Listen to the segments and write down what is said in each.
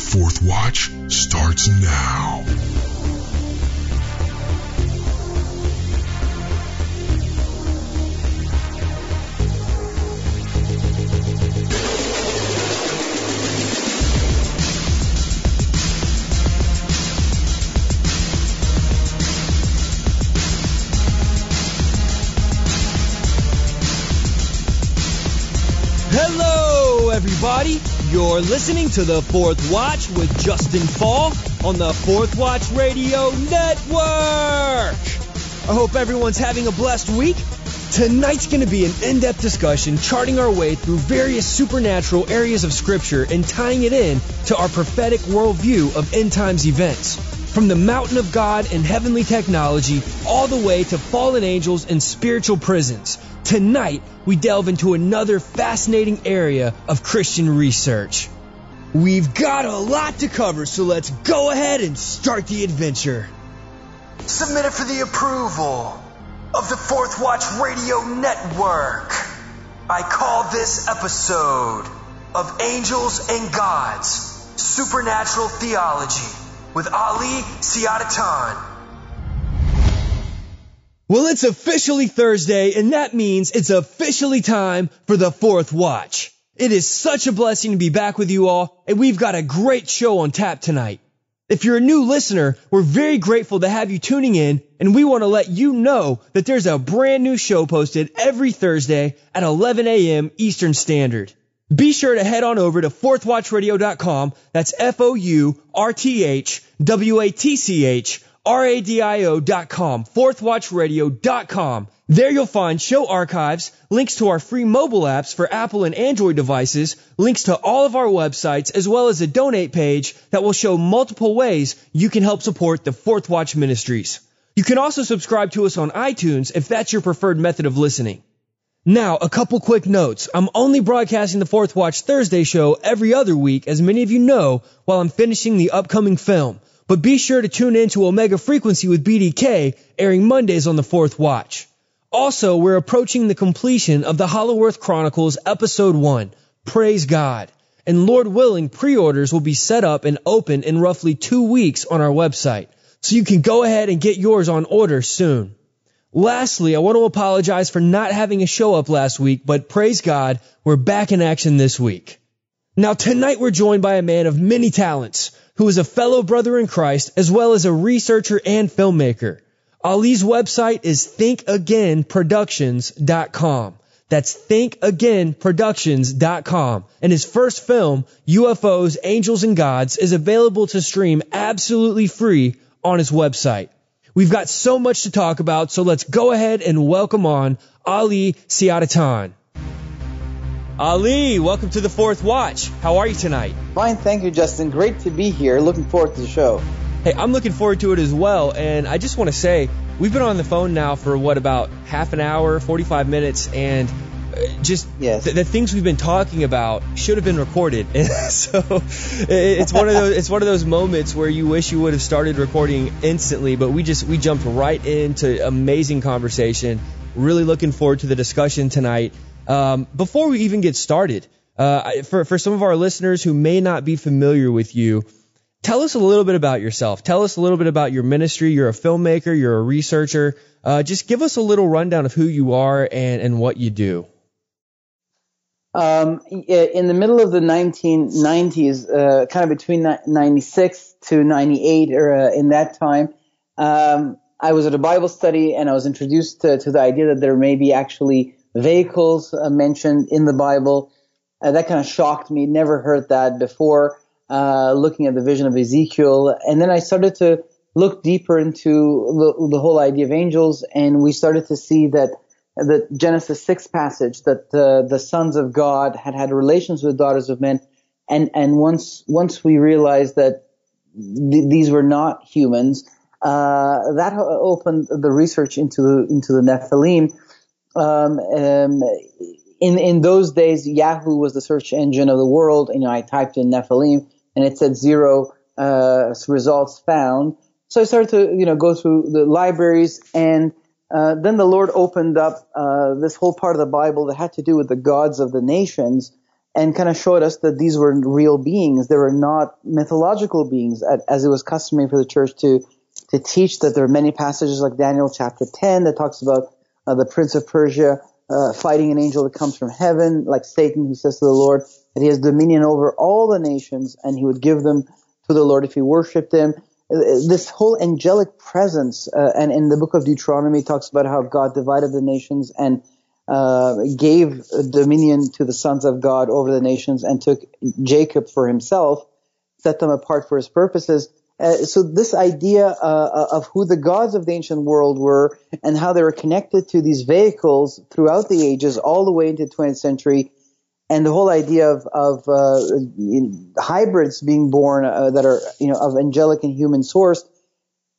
fourth watch starts now. Hello, everybody. You're listening to the Fourth Watch with Justen Faull on the Fourth Watch Radio Network. I hope everyone's having a blessed week. Tonight's going to be an in depth discussion charting our way through various supernatural areas of Scripture and tying it in to our prophetic worldview of end times events. From the mountain of God and heavenly technology, all the way to fallen angels and spiritual prisons. Tonight, we delve into another fascinating area of Christian research. We've got a lot to cover, so let's go ahead and start the adventure. Submitted for the approval of the Fourth Watch Radio Network. I call this episode of Angels and Gods Supernatural Theology with Ali Siadatan. Well, it's officially Thursday, and that means it's officially time for the fourth watch. It is such a blessing to be back with you all, and we've got a great show on tap tonight. If you're a new listener, we're very grateful to have you tuning in, and we want to let you know that there's a brand new show posted every Thursday at 11 a.m. Eastern Standard. Be sure to head on over to fourthwatchradio.com. That's F-O-U-R-T-H-W-A-T-C-H radio.com, fourthwatchradio.com. There you'll find show archives, links to our free mobile apps for Apple and Android devices, links to all of our websites, as well as a donate page that will show multiple ways you can help support the Fourth Watch Ministries. You can also subscribe to us on iTunes if that's your preferred method of listening. Now, a couple quick notes. I'm only broadcasting the Fourth Watch Thursday show every other week, as many of you know, while I'm finishing the upcoming film. But be sure to tune in to Omega Frequency with BDK, airing Mondays on the Fourth Watch. Also, we're approaching the completion of the Hollow Earth Chronicles Episode 1. Praise God. And Lord willing, pre-orders will be set up and open in roughly two weeks on our website. So you can go ahead and get yours on order soon. Lastly, I want to apologize for not having a show up last week, but praise God, we're back in action this week. Now tonight we're joined by a man of many talents who is a fellow brother in Christ as well as a researcher and filmmaker. Ali's website is thinkagainproductions.com. That's thinkagainproductions.com. And his first film, UFOs, Angels and Gods, is available to stream absolutely free on his website. We've got so much to talk about, so let's go ahead and welcome on Ali Siadatan. Ali, welcome to the Fourth Watch. How are you tonight? Fine, thank you, Justen. Great to be here. Looking forward to the show. Hey, I'm looking forward to it as well. And I just want to say, we've been on the phone now for what, about half an hour, 45 minutes, and uh, just yes. the, the, things we've been talking about should have been recorded. And so it's one of those it's one of those moments where you wish you would have started recording instantly, but we just we jumped right into amazing conversation. Really looking forward to the discussion tonight. Um, before we even get started, uh, for, for some of our listeners who may not be familiar with you, tell us a little bit about yourself. Tell us a little bit about your ministry. You're a filmmaker, you're a researcher. Uh, just give us a little rundown of who you are and, and what you do. Um, in the middle of the 1990s, uh, kind of between 96 to 98, or uh, in that time, um, I was at a Bible study and I was introduced to, to the idea that there may be actually vehicles uh, mentioned in the Bible. Uh, that kind of shocked me. Never heard that before. Uh, looking at the vision of Ezekiel, and then I started to look deeper into the, the whole idea of angels, and we started to see that the Genesis six passage that the the sons of God had had relations with daughters of men, and and once once we realized that th- these were not humans, uh, that opened the research into the into the Nephilim um, um, in in those days, Yahoo was the search engine of the world. You know, I typed in Nephilim, and it said zero uh, results found. So I started to you know go through the libraries, and uh, then the Lord opened up uh, this whole part of the Bible that had to do with the gods of the nations. and kind of showed us that these were real beings. They were not mythological beings, as it was customary for the church to to teach that there are many passages like Daniel chapter 10 that talks about uh, the prince of Persia uh, fighting an angel that comes from heaven, like Satan, who says to the Lord that he has dominion over all the nations and he would give them to the Lord if he worshipped him. This whole angelic presence, uh, and in the book of Deuteronomy talks about how God divided the nations and uh, gave dominion to the sons of God over the nations and took Jacob for himself, set them apart for his purposes. Uh, so this idea uh, of who the gods of the ancient world were and how they were connected to these vehicles throughout the ages, all the way into the 20th century, and the whole idea of, of uh, hybrids being born uh, that are you know of angelic and human source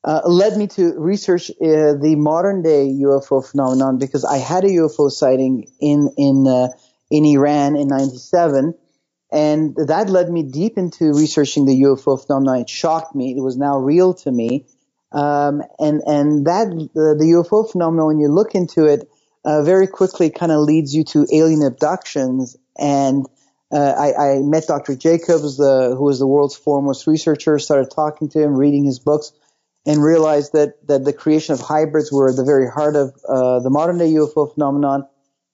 uh, led me to research uh, the modern day UFO phenomenon because I had a UFO sighting in in in Iran in '97 and that led me deep into researching the UFO phenomenon. It shocked me. It was now real to me. Um, and, and that, the, the, UFO phenomenon, when you look into it, uh, very quickly kind of leads you to alien abductions. And, uh, I, I, met Dr. Jacobs, the, who was the world's foremost researcher, started talking to him, reading his books, and realized that, that the creation of hybrids were at the very heart of, uh, the modern day UFO phenomenon.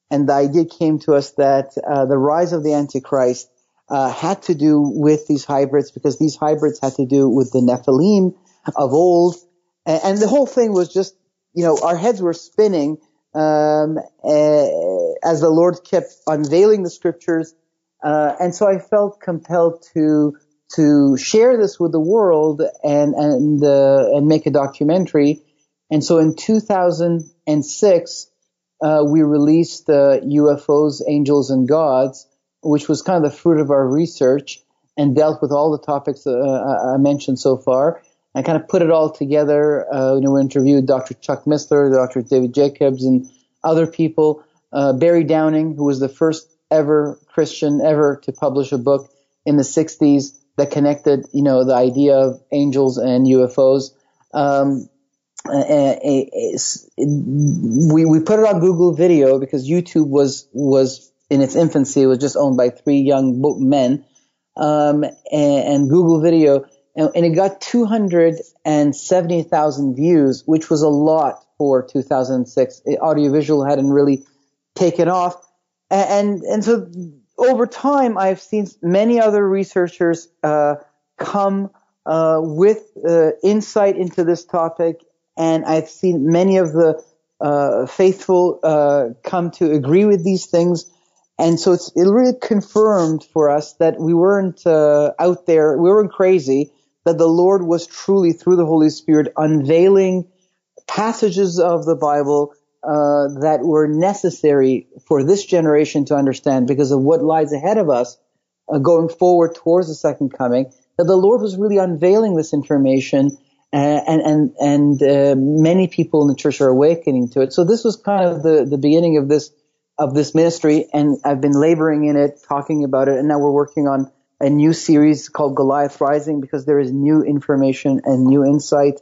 And the idea came to us that, uh, the rise of the Antichrist uh, had to do with these hybrids because these hybrids had to do with the Nephilim of old. And, and the whole thing was just, you know, our heads were spinning um, uh, as the Lord kept unveiling the scriptures. Uh, and so I felt compelled to to share this with the world and and uh, and make a documentary. And so in 2006, uh, we released the UFOs, Angels, and Gods which was kind of the fruit of our research and dealt with all the topics uh, I mentioned so far. I kind of put it all together. Uh, you know, we interviewed Dr. Chuck Missler, Dr. David Jacobs, and other people. Uh, Barry Downing, who was the first ever Christian ever to publish a book in the 60s that connected, you know, the idea of angels and UFOs. Um, we we put it on Google Video because YouTube was was in its infancy, it was just owned by three young book men, um, and, and, Google Video, and, and it got 270,000 views, which was a lot for 2006. Audiovisual hadn't really taken off, and and so over time, I've seen many other researchers uh, come uh, with uh, insight into this topic, and I've seen many of the uh, faithful uh, come to agree with these things. And so it's, it really confirmed for us that we weren't uh, out there, we weren't crazy, that the Lord was truly through the Holy Spirit unveiling passages of the Bible uh, that were necessary for this generation to understand because of what lies ahead of us uh, going forward towards the second coming. That the Lord was really unveiling this information, uh, and and and uh, many people in the church are awakening to it. So this was kind of the the beginning of this of this ministry, and I've been laboring in it, talking about it, and now we're working on a new series called Goliath Rising because there is new information and new insight.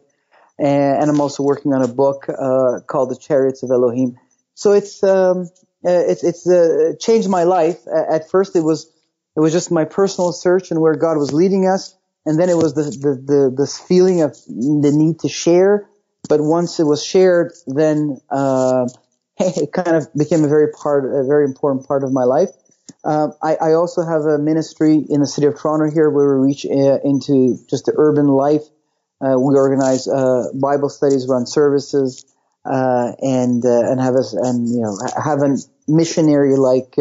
And, I'm also working on a book uh, called The Chariots of Elohim. So it's um, uh, it's it's uh, changed my life. At first, it was it was just my personal search and where God was leading us, and then it was the the, the this feeling of the need to share. But once it was shared, then uh, it kind of became a very part, a very important part of my life. Um, I, I, also have a ministry in the city of Toronto here where we reach uh, into just the urban life. Uh, we organize uh, Bible studies, run services, uh, and uh, and have us and you know have a missionary like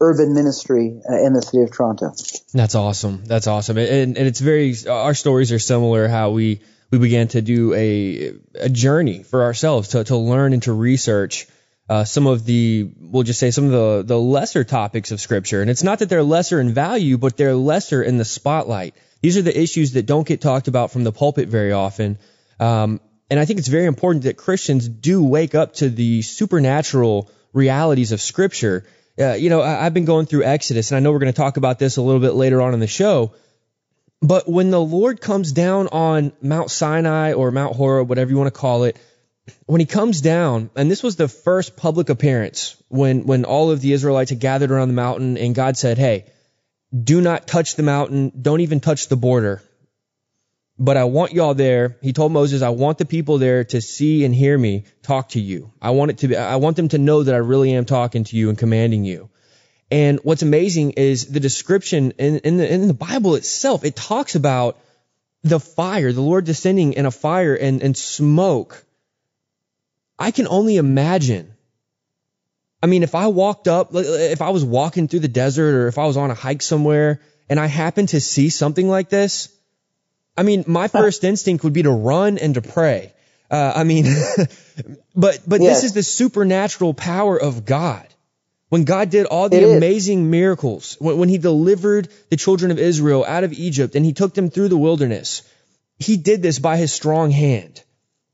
urban ministry in the city of Toronto. That's awesome. That's awesome. And, and it's very our stories are similar. How we we began to do a a journey for ourselves to to learn and to research uh, some of the, we'll just say some of the, the lesser topics of scripture. And it's not that they're lesser in value, but they're lesser in the spotlight. These are the issues that don't get talked about from the pulpit very often. Um, and I think it's very important that Christians do wake up to the supernatural realities of scripture. Uh, you know, I, I've been going through Exodus, and I know we're going to talk about this a little bit later on in the show. But when the Lord comes down on Mount Sinai or Mount Horeb, whatever you want to call it, when he comes down, and this was the first public appearance when, when all of the Israelites had gathered around the mountain and God said, Hey, do not touch the mountain. Don't even touch the border. But I want y'all there. He told Moses, I want the people there to see and hear me talk to you. I want it to be, I want them to know that I really am talking to you and commanding you. And what's amazing is the description in, in the, in the Bible itself. It talks about the fire, the Lord descending in a fire and, and smoke. I can only imagine. I mean, if I walked up, if I was walking through the desert or if I was on a hike somewhere and I happened to see something like this, I mean, my first instinct would be to run and to pray. Uh, I mean, but, but yes. this is the supernatural power of God. When God did all the it amazing is. miracles, when, when he delivered the children of Israel out of Egypt and he took them through the wilderness, he did this by his strong hand.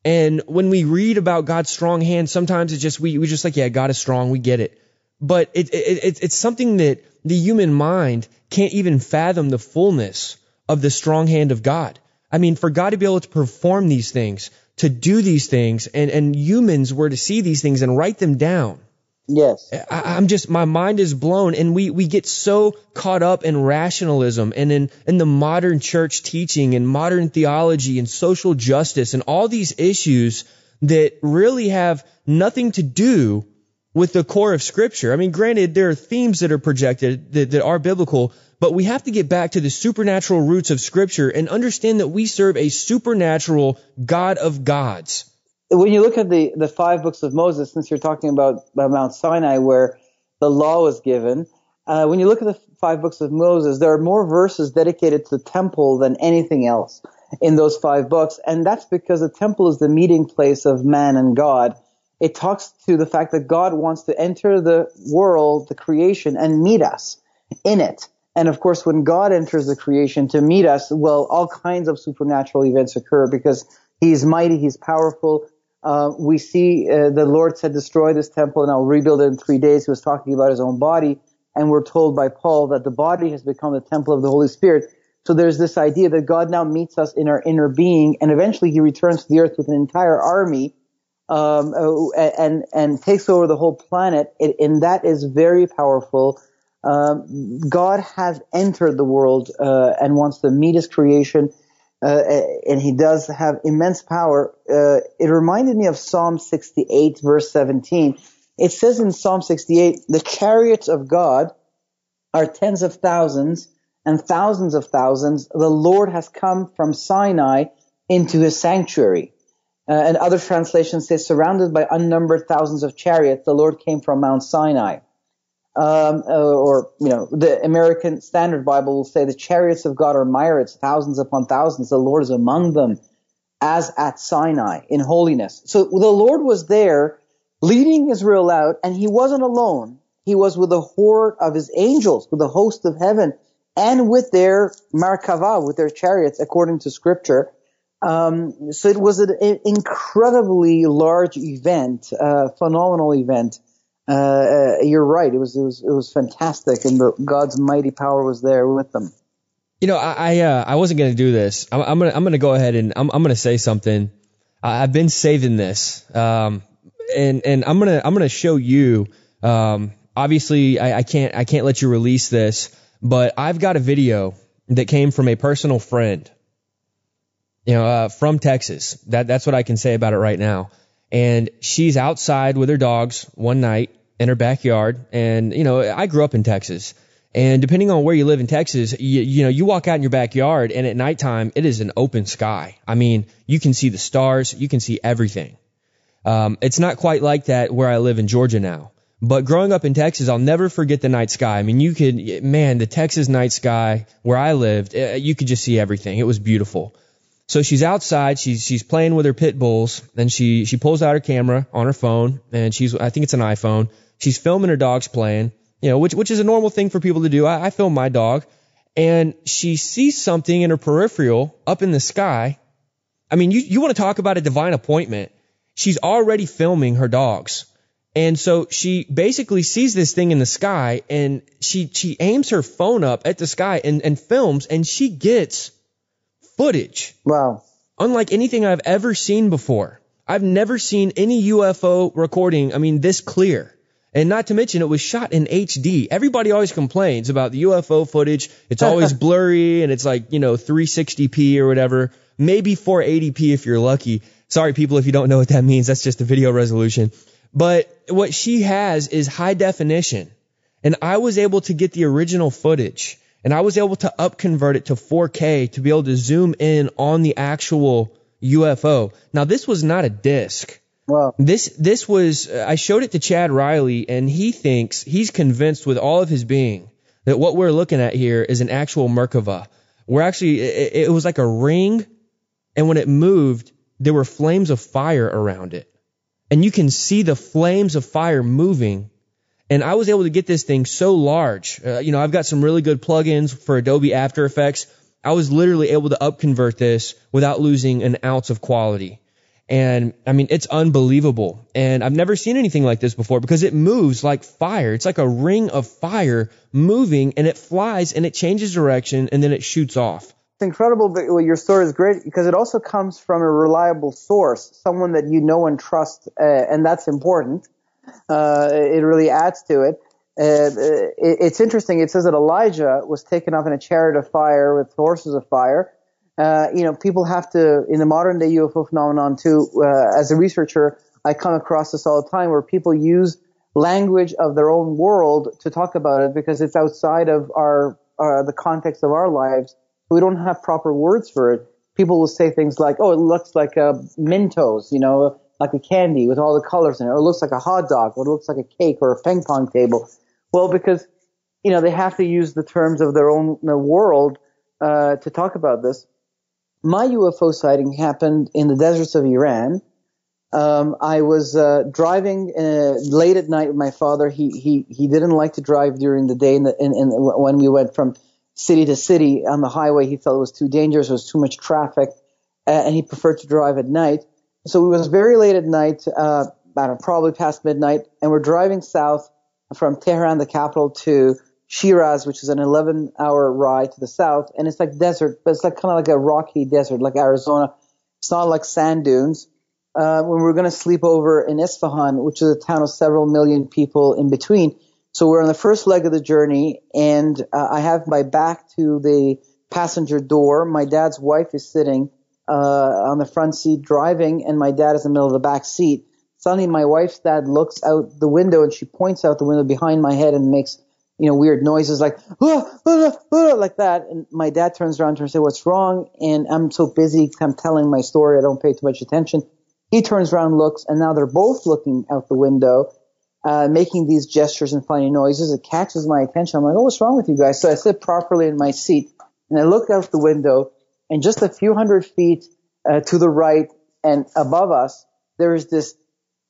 And when we read about God's strong hand, sometimes it's just, we, we just like, yeah, God is strong. We get it. But it, it, it, it's something that the human mind can't even fathom the fullness of the strong hand of God. I mean, for God to be able to perform these things, to do these things, and, and humans were to see these things and write them down. Yes. I, am just, my mind is blown and we, we get so caught up in rationalism and in, in the modern church teaching and modern theology and social justice and all these issues that really have nothing to do with the core of scripture. I mean, granted, there are themes that are projected that, that are biblical, but we have to get back to the supernatural roots of scripture and understand that we serve a supernatural God of gods when you look at the, the five books of Moses, since you're talking about, Mount Sinai where the law was given, uh, when you look at the five books of Moses, there are more verses dedicated to the temple than anything else in those five books. And that's because the temple is the meeting place of man and God. It talks to the fact that God wants to enter the world, the creation, and meet us in it. And of course, when God enters the creation to meet us, well, all kinds of supernatural events occur because He's mighty, He's powerful, uh, we see uh, the Lord said, destroy this temple and I'll rebuild it in three days. He was talking about his own body. And we're told by Paul that the body has become the temple of the Holy Spirit. So there's this idea that God now meets us in our inner being and eventually he returns to the earth with an entire army, um, uh, and, and takes over the whole planet. It, and that is very powerful. Um, God has entered the world, uh, and wants to meet his creation uh, and he does have immense power. Uh, it reminded me of Psalm 68 verse 17. It says in Psalm 68, the chariots of God are tens of thousands and thousands of thousands. The Lord has come from Sinai into his sanctuary. Uh, and other translations say surrounded by unnumbered thousands of chariots, the Lord came from Mount Sinai um, uh, or you know, the American Standard Bible will say the chariots of God are myriads, thousands upon thousands. The Lord is among them, as at Sinai in holiness. So the Lord was there, leading Israel out, and He wasn't alone. He was with a horde of His angels, with the host of heaven, and with their Merkava, with their chariots, according to Scripture. Um, so it was an incredibly large event, uh, phenomenal event. Uh, uh, you're right. It was it was it was fantastic, and the, God's mighty power was there with them. You know, I I, uh, I wasn't gonna do this. I'm, I'm, gonna I'm gonna go ahead and I'm I'm gonna say something. I've been saving this, um, and and I'm gonna I'm gonna show you. Um, obviously, I, I can't I can't let you release this, but I've got a video that came from a personal friend. You know, uh, from Texas. That that's what I can say about it right now. And she's outside with her dogs one night in her backyard. And, you know, I grew up in Texas. And depending on where you live in Texas, you, you know, you walk out in your backyard and at nighttime, it is an open sky. I mean, you can see the stars, you can see everything. Um, it's not quite like that where I live in Georgia now. But growing up in Texas, I'll never forget the night sky. I mean, you could, man, the Texas night sky where I lived, uh, you could just see everything. It was beautiful. So she's outside, she's, she's playing with her pit bulls, and she, she pulls out her camera on her phone, and she's, I think it's an iPhone, She's filming her dogs playing, you know, which, which is a normal thing for people to do. I, I film my dog and she sees something in her peripheral up in the sky. I mean, you, you want to talk about a divine appointment. She's already filming her dogs. And so she basically sees this thing in the sky and she, she aims her phone up at the sky and, and films and she gets footage. Wow. Unlike anything I've ever seen before. I've never seen any UFO recording, I mean, this clear. And not to mention, it was shot in HD. Everybody always complains about the UFO footage. It's always blurry and it's like, you know, 360p or whatever. Maybe 480p if you're lucky. Sorry, people, if you don't know what that means. That's just the video resolution. But what she has is high definition. And I was able to get the original footage and I was able to upconvert it to 4K to be able to zoom in on the actual UFO. Now, this was not a disc. Well, This this was I showed it to Chad Riley and he thinks he's convinced with all of his being that what we're looking at here is an actual Merkava. We're actually it, it was like a ring and when it moved there were flames of fire around it. And you can see the flames of fire moving and I was able to get this thing so large. Uh, you know, I've got some really good plugins for Adobe After Effects. I was literally able to upconvert this without losing an ounce of quality. And I mean, it's unbelievable. And I've never seen anything like this before because it moves like fire. It's like a ring of fire moving and it flies and it changes direction and then it shoots off. it's incredible. But well, your story is great because it also comes from a reliable source, someone that you know and trust, uh, and that's important. Uh, it really adds to it. Uh, it. It's interesting. It says that Elijah was taken up in a chariot of fire with horses of fire. Uh, you know, people have to in the modern day UFO phenomenon too. Uh, as a researcher, I come across this all the time where people use language of their own world to talk about it because it's outside of our uh, the context of our lives. We don't have proper words for it. People will say things like, "Oh, it looks like a Mentos," you know, like a candy with all the colors in it, or it looks like a hot dog, or it looks like a cake or a ping pong table. Well, because you know they have to use the terms of their own uh, world uh, to talk about this. My UFO sighting happened in the deserts of Iran. Um, I was uh, driving uh, late at night with my father. He he he didn't like to drive during the day, and when we went from city to city on the highway, he felt it was too dangerous. There was too much traffic, uh, and he preferred to drive at night. So it was very late at night, uh, know, probably past midnight, and we're driving south from Tehran, the capital, to Shiraz, which is an 11 hour ride to the south. And it's like desert, but it's like kind of like a rocky desert, like Arizona. It's not like sand dunes. Uh, when we were going to sleep over in Isfahan, which is a town of several million people in between. So we're on the first leg of the journey and uh, I have my back to the passenger door. My dad's wife is sitting, uh, on the front seat driving and my dad is in the middle of the back seat. Suddenly my wife's dad looks out the window and she points out the window behind my head and makes you know, weird noises like, ah, ah, ah, like that. And my dad turns around to her and says, what's wrong? And I'm so busy. I'm telling my story. I don't pay too much attention. He turns around, looks, and now they're both looking out the window, uh, making these gestures and funny noises. It catches my attention. I'm like, oh, what's wrong with you guys? So I sit properly in my seat and I look out the window and just a few hundred feet uh, to the right and above us, there is this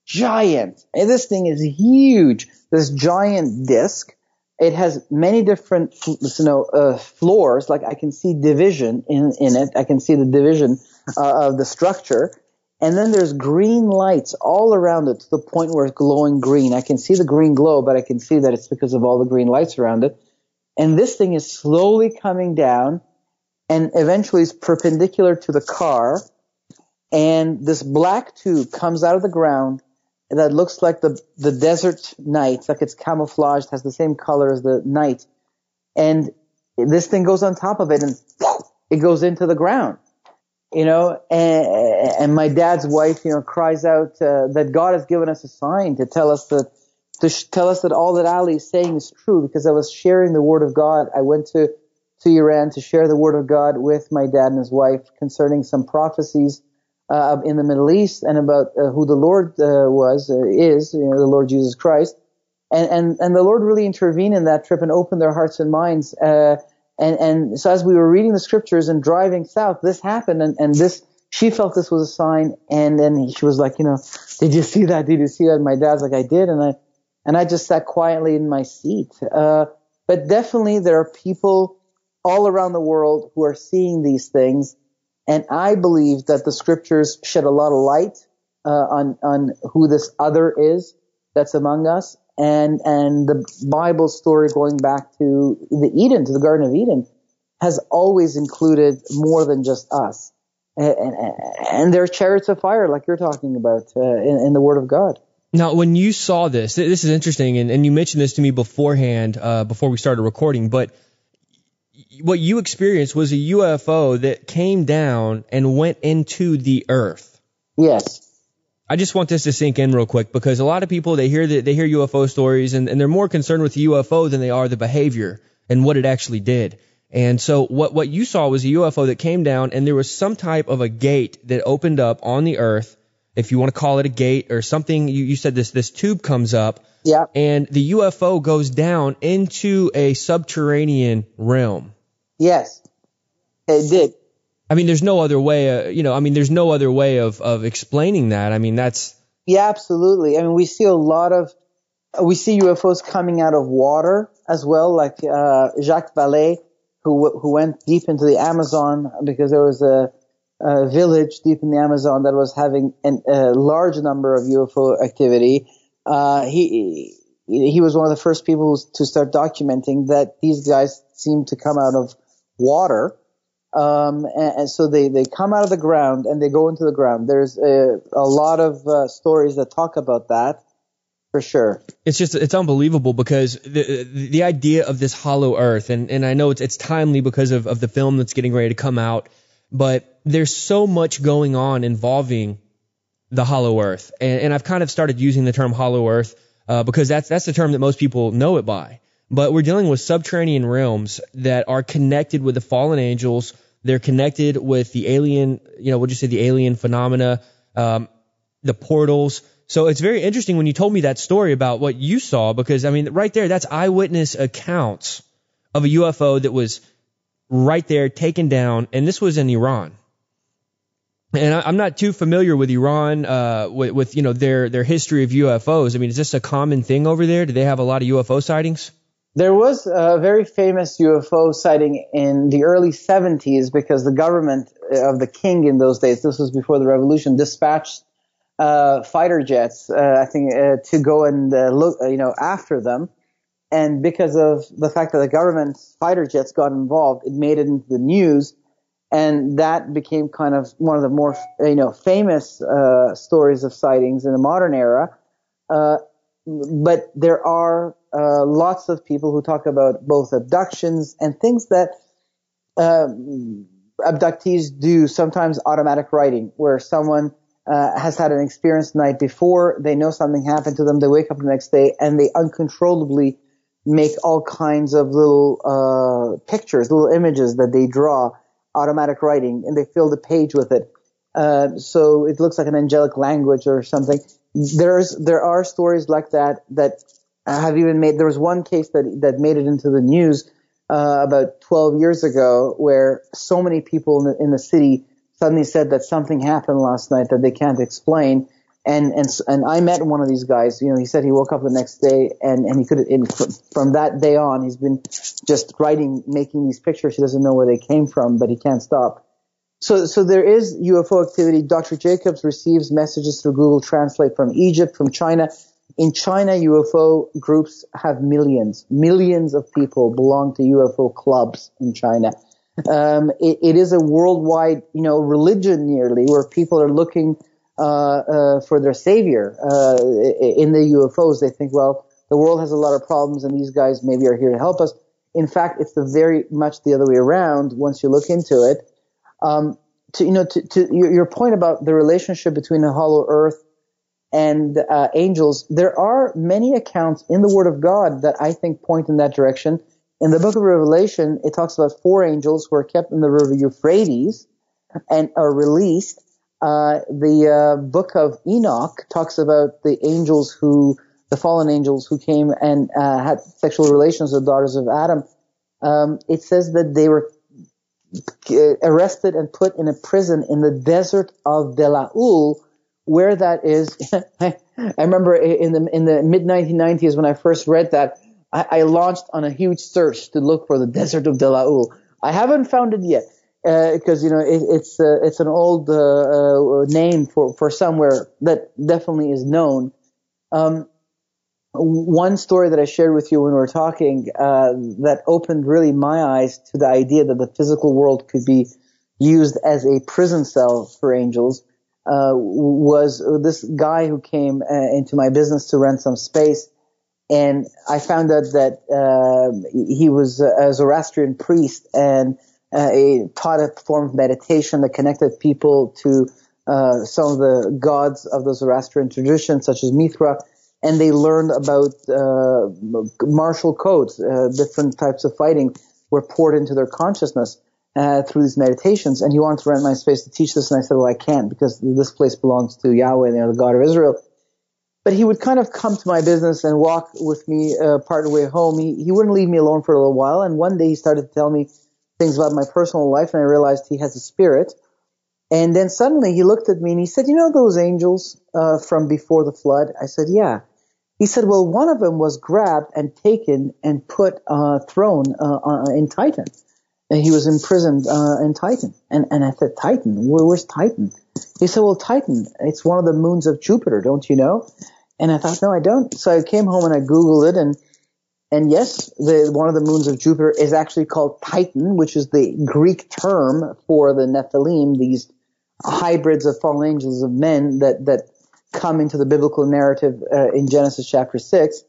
giant, and this thing is huge, this giant disc it has many different you know uh, floors. Like i can see division in in it. I can see the division uh, of the structure. And then there's green lights all around it to the point where it's glowing green. I can see the green glow but i can see that it's because of all the green lights around it. And this thing is slowly coming down and eventually is perpendicular to the car. And this black tube comes out of the ground that looks like the the desert night, like it's camouflaged, has the same color as the night, and this thing goes on top of it, and it goes into the ground, you know. And, and my dad's wife, you know, cries out uh, that God has given us a sign to tell us that to sh- tell us that all that Ali is saying is true, because I was sharing the word of God. I went to to Iran to share the word of God with my dad and his wife concerning some prophecies uh, in the Middle East and about uh, who the Lord uh, was, uh, is, you know, the Lord Jesus Christ. And, and, and the Lord really intervened in that trip and opened their hearts and minds. Uh, and, and so as we were reading the scriptures and driving south, this happened and, and this, she felt this was a sign. And then she was like, you know, did you see that? Did you see that? And my dad's like, I did. And I, and I just sat quietly in my seat. Uh, but definitely there are people all around the world who are seeing these things and I believe that the scriptures shed a lot of light uh, on on who this other is that's among us, and and the Bible story going back to the Eden, to the Garden of Eden, has always included more than just us. and, and they're chariots of fire, like you're talking about uh, in, in the Word of God. Now, when you saw this, this is interesting, and, and you mentioned this to me beforehand, uh, before we started recording, but what you experienced was a UFO that came down and went into the earth. Yes. I just want this to sink in real quick because a lot of people they hear that they hear UFO stories and, and they're more concerned with the UFO than they are the behavior and what it actually did. And so what what you saw was a UFO that came down and there was some type of a gate that opened up on the earth, if you want to call it a gate or something. You, you said this this tube comes up. Yeah. And the UFO goes down into a subterranean realm. Yes, it did. I mean, there's no other way. Uh, you know, I mean, there's no other way of of explaining that. I mean, that's yeah, absolutely. I mean, we see a lot of we see UFOs coming out of water as well, like uh, Jacques Vallée who who went deep into the Amazon because there was a, a village deep in the Amazon that was having an, a large number of UFO activity. Uh, he he was one of the first people to start documenting that these guys seem to come out of water. Um, and, and, so they, they come out of the ground and they go into the ground. There's a, a lot of uh, stories that talk about that for sure. It's just it's unbelievable because the the idea of this hollow earth and and I know it's it's timely because of of the film that's getting ready to come out, but there's so much going on involving the hollow earth, and, and I've kind of started using the term hollow earth uh, because that's that's the term that most people know it by. But we're dealing with subterranean realms that are connected with the fallen angels. They're connected with the alien, you know, what you say, the alien phenomena, um, the portals. So it's very interesting when you told me that story about what you saw because I mean, right there, that's eyewitness accounts of a UFO that was right there taken down, and this was in Iran. And I, am not too familiar with Iran, uh, with, with you know their their history of UFOs. I mean, is this a common thing over there? Do they have a lot of UFO sightings? There was a very famous UFO sighting in the early 70s because the government of the king in those days, this was before the revolution, dispatched uh, fighter jets, uh, I think, uh, to go and uh, look, uh, you know, after them. And because of the fact that the government's fighter jets got involved, it made it into the news, and that became kind of one of the more, you know, famous uh, stories of sightings in the modern era. but there are lots of people who talk about both abductions and things that abductees do. Sometimes automatic writing, where someone uh, has had an experience the night before. They know something happened to them. They wake up the next day and they uncontrollably make all kinds of little uh, pictures, little images that they draw, automatic writing, and they fill the page with it. Uh, so it looks like an angelic language or something. There's there are stories like that that have even made. There was one case that that made it into the news uh, about 12 years ago, where so many people in the, in the city suddenly said that something happened last night that they can't explain. And, and, and I met one of these guys, you know, he said he woke up the next day and, and he could, from that day on, he's been just writing, making these pictures. He doesn't know where they came from, but he can't stop. So, so there is UFO activity. Dr. Jacobs receives messages through Google Translate from Egypt, from China. In China, UFO groups have millions, millions of people belong to UFO clubs in China. Um, it, it is a worldwide, you know, religion nearly where people are looking uh, uh, for their savior uh, in the UFOs. They think, well, the world has a lot of problems, and these guys maybe are here to help us. In fact, it's the very much the other way around. Once you look into it, um, to you know, to, to your point about the relationship between the hollow earth and uh, angels, there are many accounts in the Word of God that I think point in that direction. In the book of Revelation, it talks about four angels who are kept in the river Euphrates and are released. Uh, the uh, book of Enoch talks about the angels who, the fallen angels who came and uh, had sexual relations with daughters of Adam. Um, it says that they were uh, arrested and put in a prison in the desert of Delaul, where that is. I remember in the in the mid 1990s when I first read that, I, I, launched on a huge search to look for the desert of Delaul. I haven't found it yet because uh, you know it, it's uh, it's an old uh, uh, name for for somewhere that definitely is known. Um, one story that I shared with you when we were talking uh, that opened really my eyes to the idea that the physical world could be used as a prison cell for angels uh, was this guy who came uh, into my business to rent some space. And I found out that uh, he was a Zoroastrian priest and uh, taught a form of meditation that connected people to uh, some of the gods of the Zoroastrian tradition, such as Mithra, and they learned about uh, martial codes, uh, different types of fighting were poured into their consciousness uh, through these meditations. And he wanted to rent my space to teach this, and I said, "Well, I can't because this place belongs to Yahweh, you know, the God of Israel." But he would kind of come to my business and walk with me uh, part of the way home. He he wouldn't leave me alone for a little while, and one day he started to tell me things about my personal life, and I realized he has a spirit. And then suddenly he looked at me and he said, "You know those angels uh, from before the flood?" I said, "Yeah." He said, "Well, one of them was grabbed and taken and put uh, thrown uh, in Titan. And he was imprisoned uh, in Titan." And and I said, "Titan? Where, where's Titan?" He said, "Well, Titan. It's one of the moons of Jupiter. Don't you know?" And I thought, "No, I don't." So I came home and I googled it and. And yes, the, one of the moons of Jupiter is actually called Titan, which is the Greek term for the Nephilim, these hybrids of fallen angels of men that that come into the biblical narrative uh, in Genesis chapter six.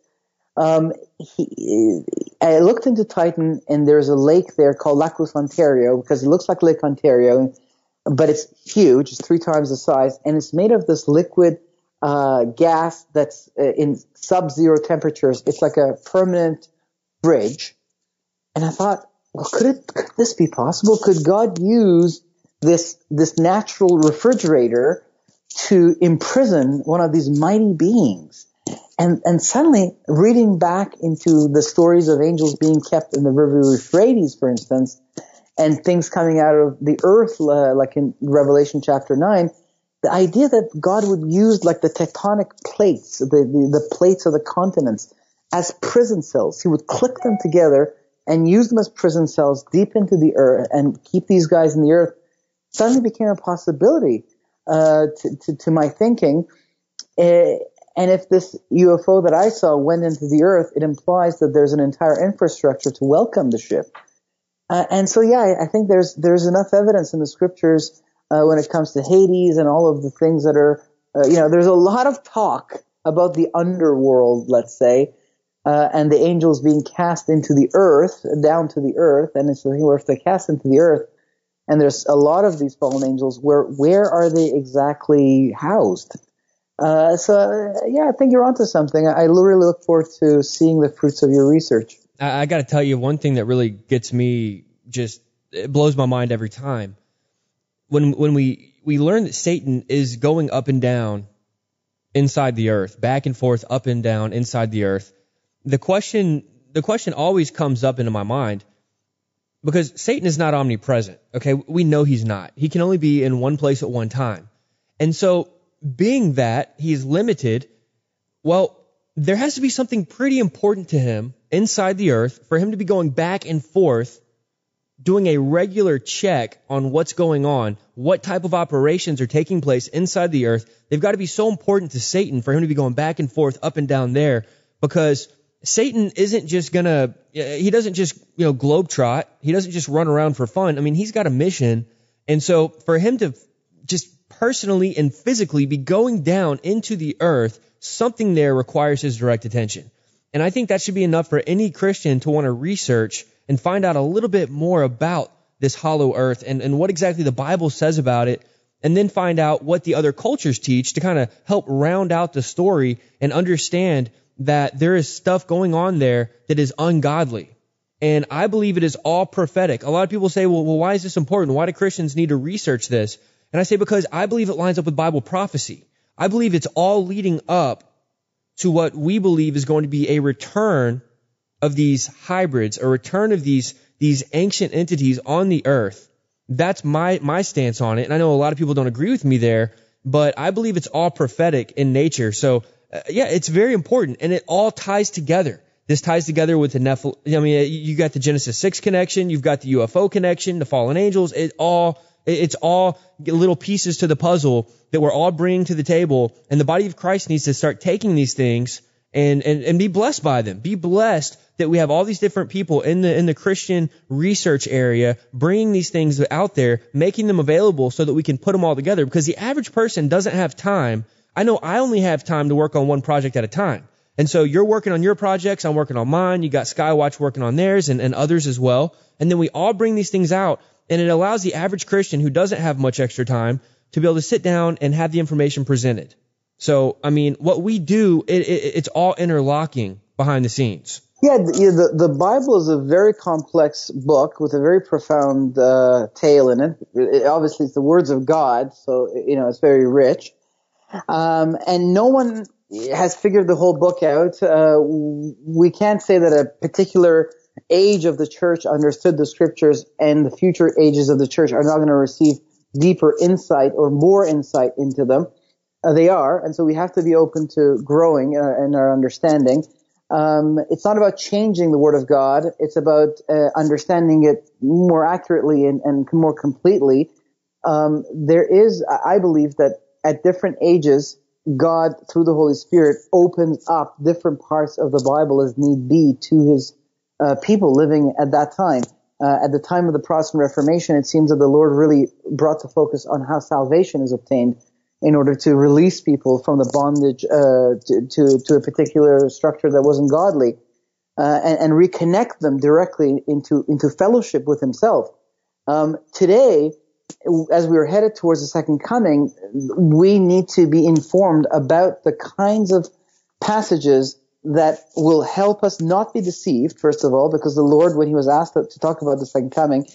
Um, he, I looked into Titan, and there's a lake there called Lacus Ontario because it looks like Lake Ontario, but it's huge. It's three times the size, and it's made of this liquid uh, gas that's uh, in sub-zero temperatures. It's like a permanent bridge. And I thought, well, could it, could this be possible? Could God use this this natural refrigerator to imprison one of these mighty beings. And, and suddenly, reading back into the stories of angels being kept in the river Euphrates, for instance, and things coming out of the earth, uh, like in Revelation chapter 9, the idea that God would use like the tectonic plates, the, the, the plates of the continents, as prison cells. He would click them together and use them as prison cells deep into the earth and keep these guys in the earth suddenly became a possibility uh, to, to, to, my thinking. Uh, and if this UFO that I saw went into the Earth, it implies that there's an entire infrastructure to welcome the ship. Uh, and so, yeah, I, think there's there's enough evidence in the scriptures uh, when it comes to Hades and all of the things that are, uh, you know, there's a lot of talk about the underworld, let's say, uh, and the angels being cast into the earth, down to the earth. And it's so, if they're cast into the earth, and there's a lot of these fallen angels. Where where are they exactly housed? Uh, so yeah, I think you're onto something. I really look forward to seeing the fruits of your research. I, I got to tell you one thing that really gets me just it blows my mind every time. When when we we learn that Satan is going up and down inside the earth, back and forth, up and down inside the earth. The question the question always comes up into my mind because Satan is not omnipresent. Okay. We know he's not. He can only be in one place at one time. And so being that he's limited, well, there has to be something pretty important to him inside the earth for him to be going back and forth doing a regular check on what's going on, what type of operations are taking place inside the earth. They've got to be so important to Satan for him to be going back and forth up and down there because Satan isn't just gonna, he doesn't just, you know, globetrot. He doesn't just run around for fun. I mean, he's got a mission. And so for him to just personally and physically be going down into the earth, something there requires his direct attention. And I think that should be enough for any Christian to want to research and find out a little bit more about this hollow earth and, and what exactly the Bible says about it and then find out what the other cultures teach to kind of help round out the story and understand that there is stuff going on there that is ungodly. And I believe it is all prophetic. A lot of people say, well, well, why is this important? Why do Christians need to research this? And I say, because I believe it lines up with Bible prophecy. I believe it's all leading up to what we believe is going to be a return of these hybrids, a return of these, these ancient entities on the earth. That's my, my stance on it. And I know a lot of people don't agree with me there, but I believe it's all prophetic in nature. So uh, yeah, it's very important, and it all ties together. This ties together with the Nephilim. I mean, you got the Genesis six connection, you've got the UFO connection, the fallen angels. It all it's all little pieces to the puzzle that we're all bringing to the table, and the body of Christ needs to start taking these things and, and, and be blessed by them. Be blessed that we have all these different people in the, in the Christian research area bringing these things out there, making them available so that we can put them all together because the average person doesn't have time. I know I only have time to work on one project at a time. And so you're working on your projects, I'm working on mine, you got Skywatch working on theirs and, and others as well. And then we all bring these things out and it allows the average Christian who doesn't have much extra time to be able to sit down and have the information presented. So, I mean, what we do, it, it, it's all interlocking behind the scenes. Yeah, the, the Bible is a very complex book with a very profound uh, tale in it. it. Obviously, it's the words of God, so you know it's very rich. Um, and no one has figured the whole book out. Uh, we can't say that a particular age of the church understood the scriptures, and the future ages of the church are not going to receive deeper insight or more insight into them. Uh, they are, and so we have to be open to growing uh, in our understanding. Um, it's not about changing the Word of God. It's about uh, understanding it more accurately and, and more completely. Um, there is, I believe, that at different ages, God, through the Holy Spirit, opens up different parts of the Bible as need be to His uh, people living at that time. Uh, at the time of the Protestant Reformation, it seems that the Lord really brought the focus on how salvation is obtained in order to release people from the bondage uh, to, to, to a particular structure that wasn't godly, uh, and, and, reconnect them directly into into fellowship with Himself. Um, today, as we are headed towards the second coming, we need to be informed about the kinds of passages that will help us not be deceived. First of all, because the Lord, when He was asked to, talk about the second coming,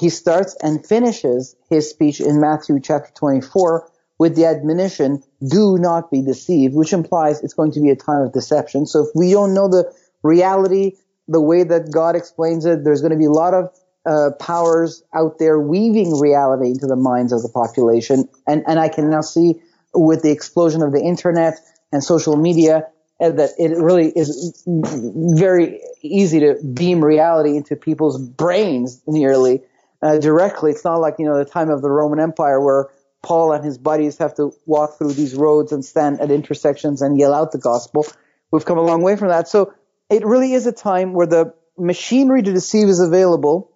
He starts and finishes His speech in Matthew chapter 24 with the admonition, do not be deceived, which implies it's going to be a time of deception. So if we don't know the reality, the way that God explains it, there's going to be a lot of uh, powers out there weaving reality into the minds of the population. And, and I can now see with the explosion of the internet and social media uh, that it really is very easy to beam reality into people's brains nearly uh, directly. It's not like, you know, the time of the Roman Empire where Paul and his buddies have to walk through these roads and stand at intersections and yell out the gospel. We've come a long way from that. So it really is a time where the machinery to deceive is available.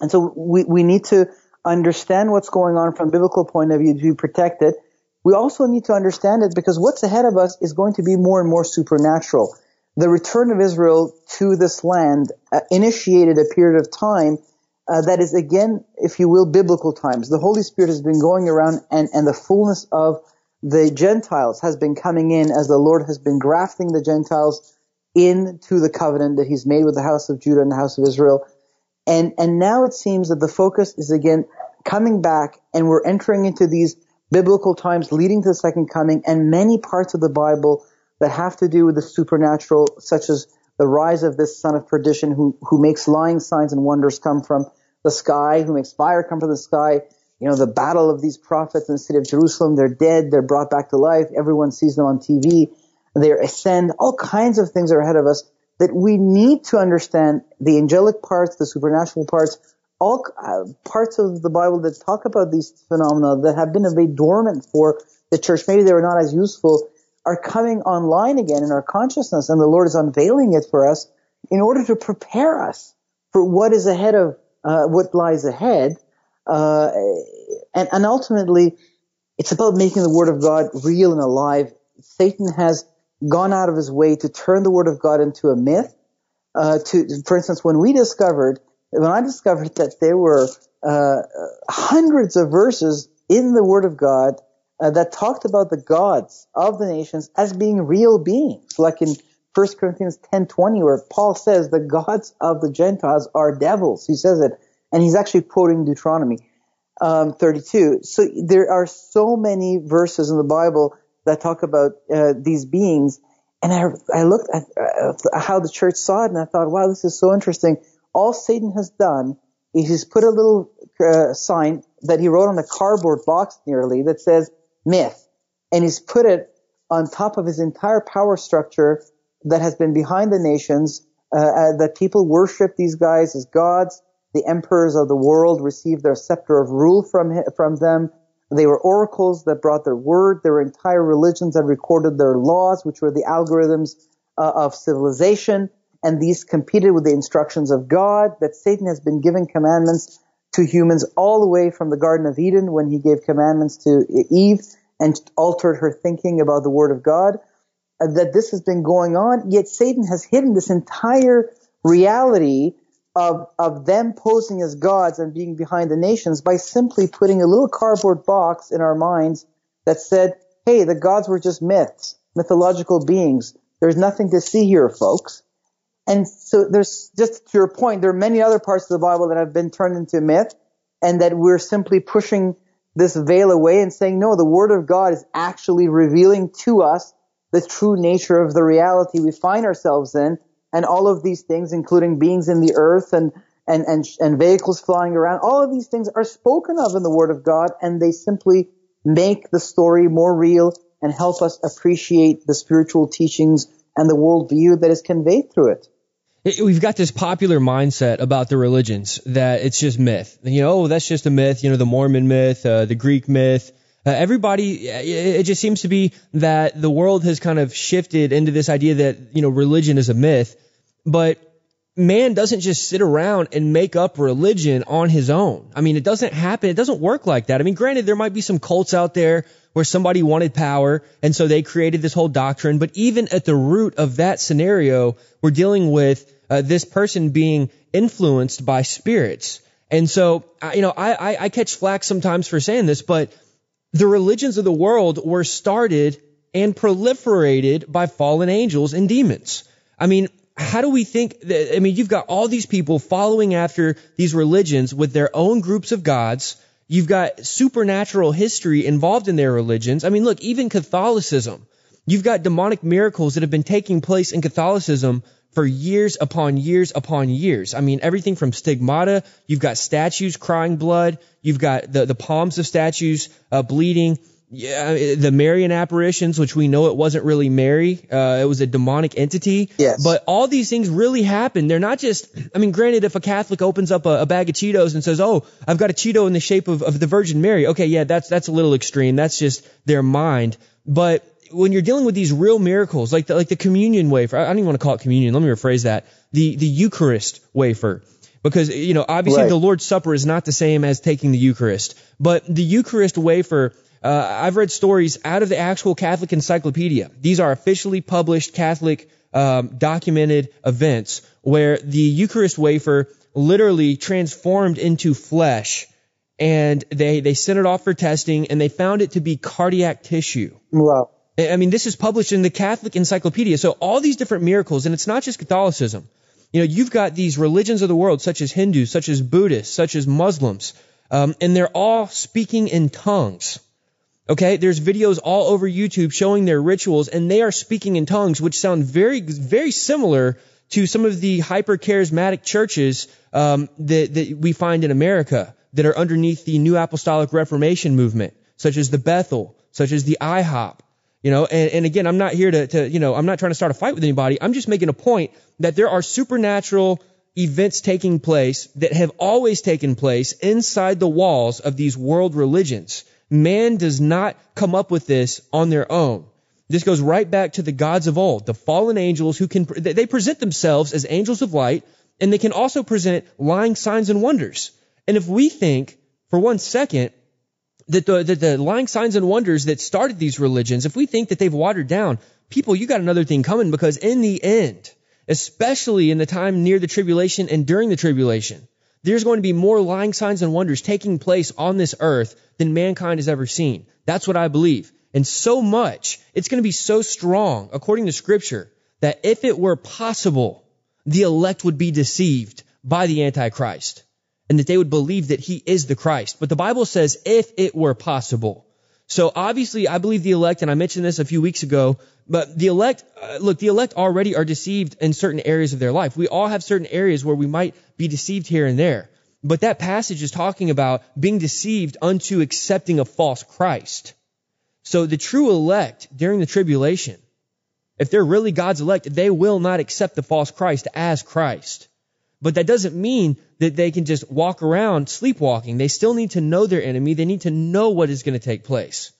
And so we, we need to understand what's going on from a biblical point of view to protect it. We also need to understand it because what's ahead of us is going to be more and more supernatural. The return of Israel to this land uh, initiated a period of time uh, that is again, if you will, biblical times. The Holy Spirit has been going around and, and the fullness of the Gentiles has been coming in as the Lord has been grafting the Gentiles into the covenant that he's made with the house of Judah and the house of Israel. And, and now it seems that the focus is again coming back and we're entering into these biblical times leading to the second coming and many parts of the Bible that have to do with the supernatural, such as the rise of this son of perdition who, who makes lying signs and wonders come from the sky, who makes fire come from the sky. You know, the battle of these prophets in the city of Jerusalem, they're dead, they're brought back to life. Everyone sees them on TV. They ascend. All kinds of things are ahead of us that we need to understand the angelic parts, the supernatural parts, all uh, parts of the Bible that talk about these phenomena that have been a bit dormant for the church. Maybe they were not as useful are coming online again in our consciousness and the Lord is unveiling it for us in order to prepare us for what is ahead of, uh, what lies ahead. Uh, and, and ultimately, it's about making the Word of God real and alive. Satan has gone out of his way to turn the Word of God into a myth. Uh, to, for instance, when we discovered, when I discovered that there were uh, hundreds of verses in the Word of God uh, that talked about the gods of the nations as being real beings, like in 1 Corinthians 10:20, where Paul says the gods of the Gentiles are devils. He says it, and he's actually quoting Deuteronomy um, 32. So there are so many verses in the Bible that talk about uh, these beings, and I, I looked at uh, how the church saw it, and I thought, wow, this is so interesting. All Satan has done is he's put a little uh, sign that he wrote on a cardboard box nearly that says myth, and he's put it on top of his entire power structure that has been behind the nations, uh, uh, that people worship these guys as gods. The emperors of the world received their scepter of rule from from them. They were oracles that brought their word. There were entire religions that recorded their laws, which were the algorithms uh, of civilization, and these competed with the instructions of God, that Satan has been giving commandments to humans all the way from the Garden of Eden when he gave commandments to Eve and altered her thinking about the Word of God, that this has been going on, yet Satan has hidden this entire reality of, of them posing as gods and being behind the nations by simply putting a little cardboard box in our minds that said, hey, the gods were just myths, mythological beings. There's nothing to see here, folks. And so there's just to your point, there are many other parts of the Bible that have been turned into myth and that we're simply pushing this veil away and saying, no, the Word of God is actually revealing to us the true nature of the reality we find ourselves in. And all of these things, including beings in the earth and, and, and, and vehicles flying around, all of these things are spoken of in the Word of God and they simply make the story more real and help us appreciate the spiritual teachings and the worldview that is conveyed through it we've got this popular mindset about the religions that it's just myth. You know, oh, that's just a myth. You know, the Mormon myth, uh, the Greek myth. Uh, everybody, it just seems to be that the world has kind of shifted into this idea that, you know, religion is a myth. But man doesn't just sit around and make up religion on his own. I mean, it doesn't happen. It doesn't work like that. I mean, granted, there might be some cults out there where somebody wanted power and so they created this whole doctrine. But even at the root of that scenario, we're dealing with uh, this person being influenced by spirits. And so, I, you know, I, I, I catch flack sometimes for saying this, but the religions of the world were started and proliferated by fallen angels and demons. I mean, how do we think that, I mean, you've got all these people following after these religions with their own groups of gods. You've got supernatural history involved in their religions. I mean, look, even Catholicism. You've got demonic miracles that have been taking place in Catholicism for years upon years upon years. I mean, everything from stigmata, you've got statues crying blood, you've got the, the palms of statues uh, bleeding, yeah, the Marian apparitions, which we know it wasn't really Mary, uh, it was a demonic entity. Yes. But all these things really happen. They're not just, I mean, granted, if a Catholic opens up a, a bag of Cheetos and says, oh, I've got a Cheeto in the shape of, of the Virgin Mary, okay, yeah, that's, that's a little extreme. That's just their mind. But when you're dealing with these real miracles, like the, like the communion wafer, I don't even want to call it communion. Let me rephrase that. The the Eucharist wafer, because you know obviously right. the Lord's Supper is not the same as taking the Eucharist, but the Eucharist wafer. Uh, I've read stories out of the actual Catholic Encyclopedia. These are officially published Catholic um, documented events where the Eucharist wafer literally transformed into flesh and they, they sent it off for testing and they found it to be cardiac tissue. Wow. I mean, this is published in the Catholic Encyclopedia. So all these different miracles, and it's not just Catholicism. You know, you've got these religions of the world, such as Hindus, such as Buddhists, such as Muslims, um, and they're all speaking in tongues. Okay, there's videos all over YouTube showing their rituals, and they are speaking in tongues, which sound very, very similar to some of the hyper charismatic churches um, that, that we find in America that are underneath the New Apostolic Reformation movement, such as the Bethel, such as the IHOP, you know, and, and again, I'm not here to, to, you know, I'm not trying to start a fight with anybody. I'm just making a point that there are supernatural events taking place that have always taken place inside the walls of these world religions. Man does not come up with this on their own. This goes right back to the gods of old, the fallen angels who can, they present themselves as angels of light, and they can also present lying signs and wonders. And if we think for one second that the, that the lying signs and wonders that started these religions, if we think that they've watered down, people, you got another thing coming because in the end, especially in the time near the tribulation and during the tribulation, there's going to be more lying signs and wonders taking place on this earth than mankind has ever seen. That's what I believe. And so much, it's going to be so strong, according to scripture, that if it were possible, the elect would be deceived by the Antichrist and that they would believe that he is the Christ. But the Bible says, if it were possible. So obviously, I believe the elect, and I mentioned this a few weeks ago, but the elect, uh, look, the elect already are deceived in certain areas of their life. We all have certain areas where we might be deceived here and there. But that passage is talking about being deceived unto accepting a false Christ. So the true elect during the tribulation, if they're really God's elect, they will not accept the false Christ as Christ. But that doesn't mean that they can just walk around sleepwalking. They still need to know their enemy. They need to know what is going to take place.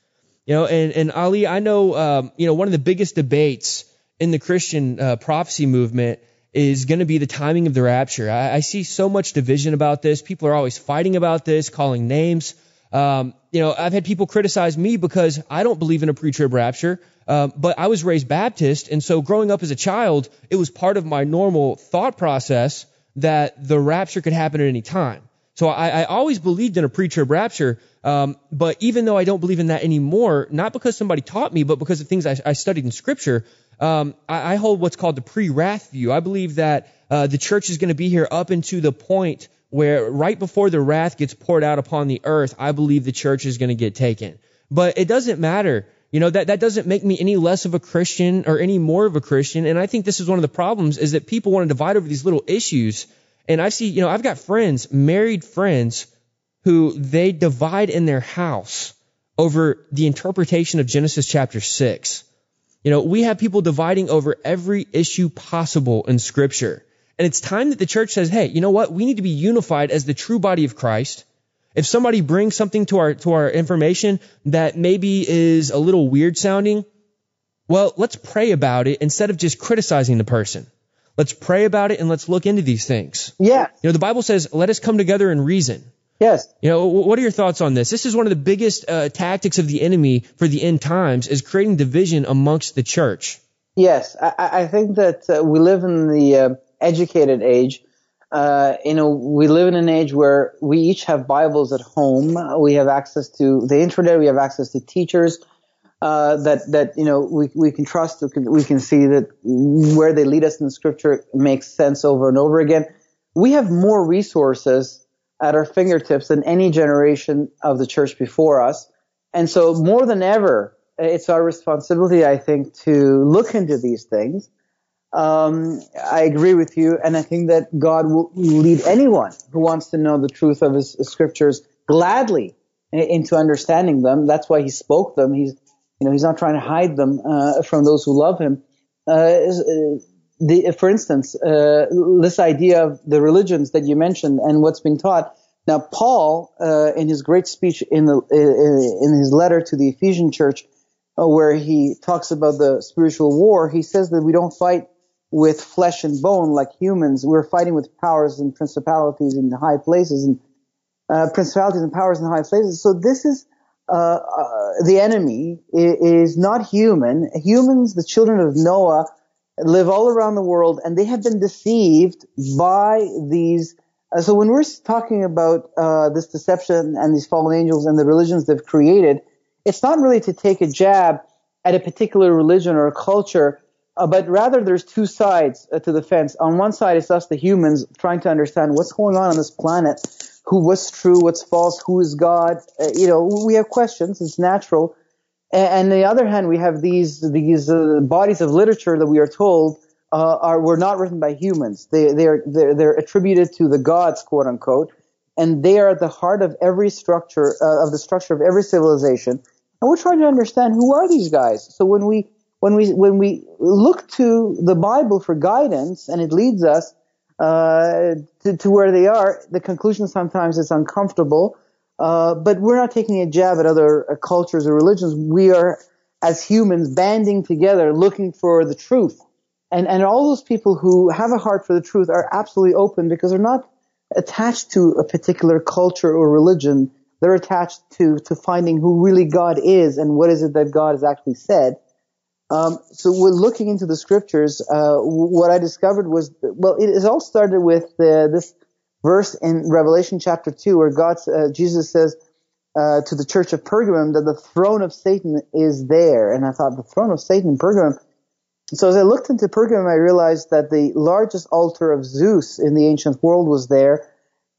You know, and, and Ali, I know, um, you know, one of the biggest debates in the Christian uh, prophecy movement is going to be the timing of the rapture. I, I, see so much division about this. People are always fighting about this, calling names. Um, you know, I've had people criticize me because I don't believe in a pre-trib rapture. Um, but I was raised Baptist, and so growing up as a child, it was part of my normal thought process that the rapture could happen at any time. So I, I always believed in a pre-trib rapture, um, but even though I don't believe in that anymore, not because somebody taught me, but because of things I, I studied in Scripture, um, I, I, hold what's called the pre-wrath view. I believe that uh, the church is going to be here up into the point where right before the wrath gets poured out upon the earth, I believe the church is going to get taken. But it doesn't matter. You know, that, that doesn't make me any less of a Christian or any more of a Christian. And I think this is one of the problems is that people want to divide over these little issues. And I see, you know, I've got friends, married friends, who they divide in their house over the interpretation of Genesis chapter 6. You know, we have people dividing over every issue possible in scripture. And it's time that the church says, hey, you know what? We need to be unified as the true body of Christ. If somebody brings something to our, to our information that maybe is a little weird sounding, well, let's pray about it instead of just criticizing the person. Let's pray about it and let's look into these things. Yeah. You know, the Bible says, let us come together and reason. Yes. You know, what are your thoughts on this? This is one of the biggest uh, tactics of the enemy for the end times is creating division amongst the church. Yes, I, I think that uh, we live in the uh, educated age. Uh, you know, we live in an age where we each have Bibles at home. We have access to the internet. We have access to teachers uh, that that you know we we can trust. We can, we can see that where they lead us in the Scripture makes sense over and over again. We have more resources at our fingertips than any generation of the church before us. And so more than ever, it's our responsibility, I think, to look into these things. Um, I agree with you, and I think that God will lead anyone who wants to know the truth of His, scriptures gladly into understanding them. That's why He spoke them. He's, you know, He's not trying to hide them uh, from those who love Him. Uh, the, for instance, uh, this idea of the religions that you mentioned and what's been taught. Now, Paul, uh, in his great speech in the uh, in his letter to the Ephesian church, uh, where he talks about the spiritual war, he says that we don't fight with flesh and bone like humans. We're fighting with powers and principalities in high places and uh, principalities and powers in high places. So this is uh, the enemy is not human. Humans, the children of Noah live all around the world and they have been deceived by these. Uh, so when we're talking about uh, this deception and these fallen angels and the religions they've created, it's not really to take a jab at a particular religion or a culture, uh, but rather there's two sides uh, to the fence. On one side, it's us, the humans, trying to understand what's going on on this planet, who what's true, what's false, who is God. Uh, you know, we have questions. It's natural. And, on the other hand, we have these these uh, bodies of literature that we are told uh, are were not written by humans. They they're, they're they're attributed to the gods, quote unquote, and they are at the heart of every structure uh, of the structure of every civilization. And we're trying to understand who are these guys. So when we when we when we look to the Bible for guidance, and it leads us uh, to, to where they are, the conclusion sometimes is uncomfortable. Uh, but we're not taking a jab at other uh, cultures or religions. We are, as humans, banding together, looking for the truth. And, and all those people who have a heart for the truth are absolutely open because they're not attached to a particular culture or religion. They're attached to, to finding who really God is and what is it that God has actually said. Um, so we're looking into the scriptures. Uh, what I discovered was, well, it, it all started with uh, this verse in Revelation chapter 2 where God, uh, Jesus says uh, to the church of Pergamum that the throne of Satan is there. And I thought, the throne of Satan in Pergamum? So as I looked into Pergamum, I realized that the largest altar of Zeus in the ancient world was there.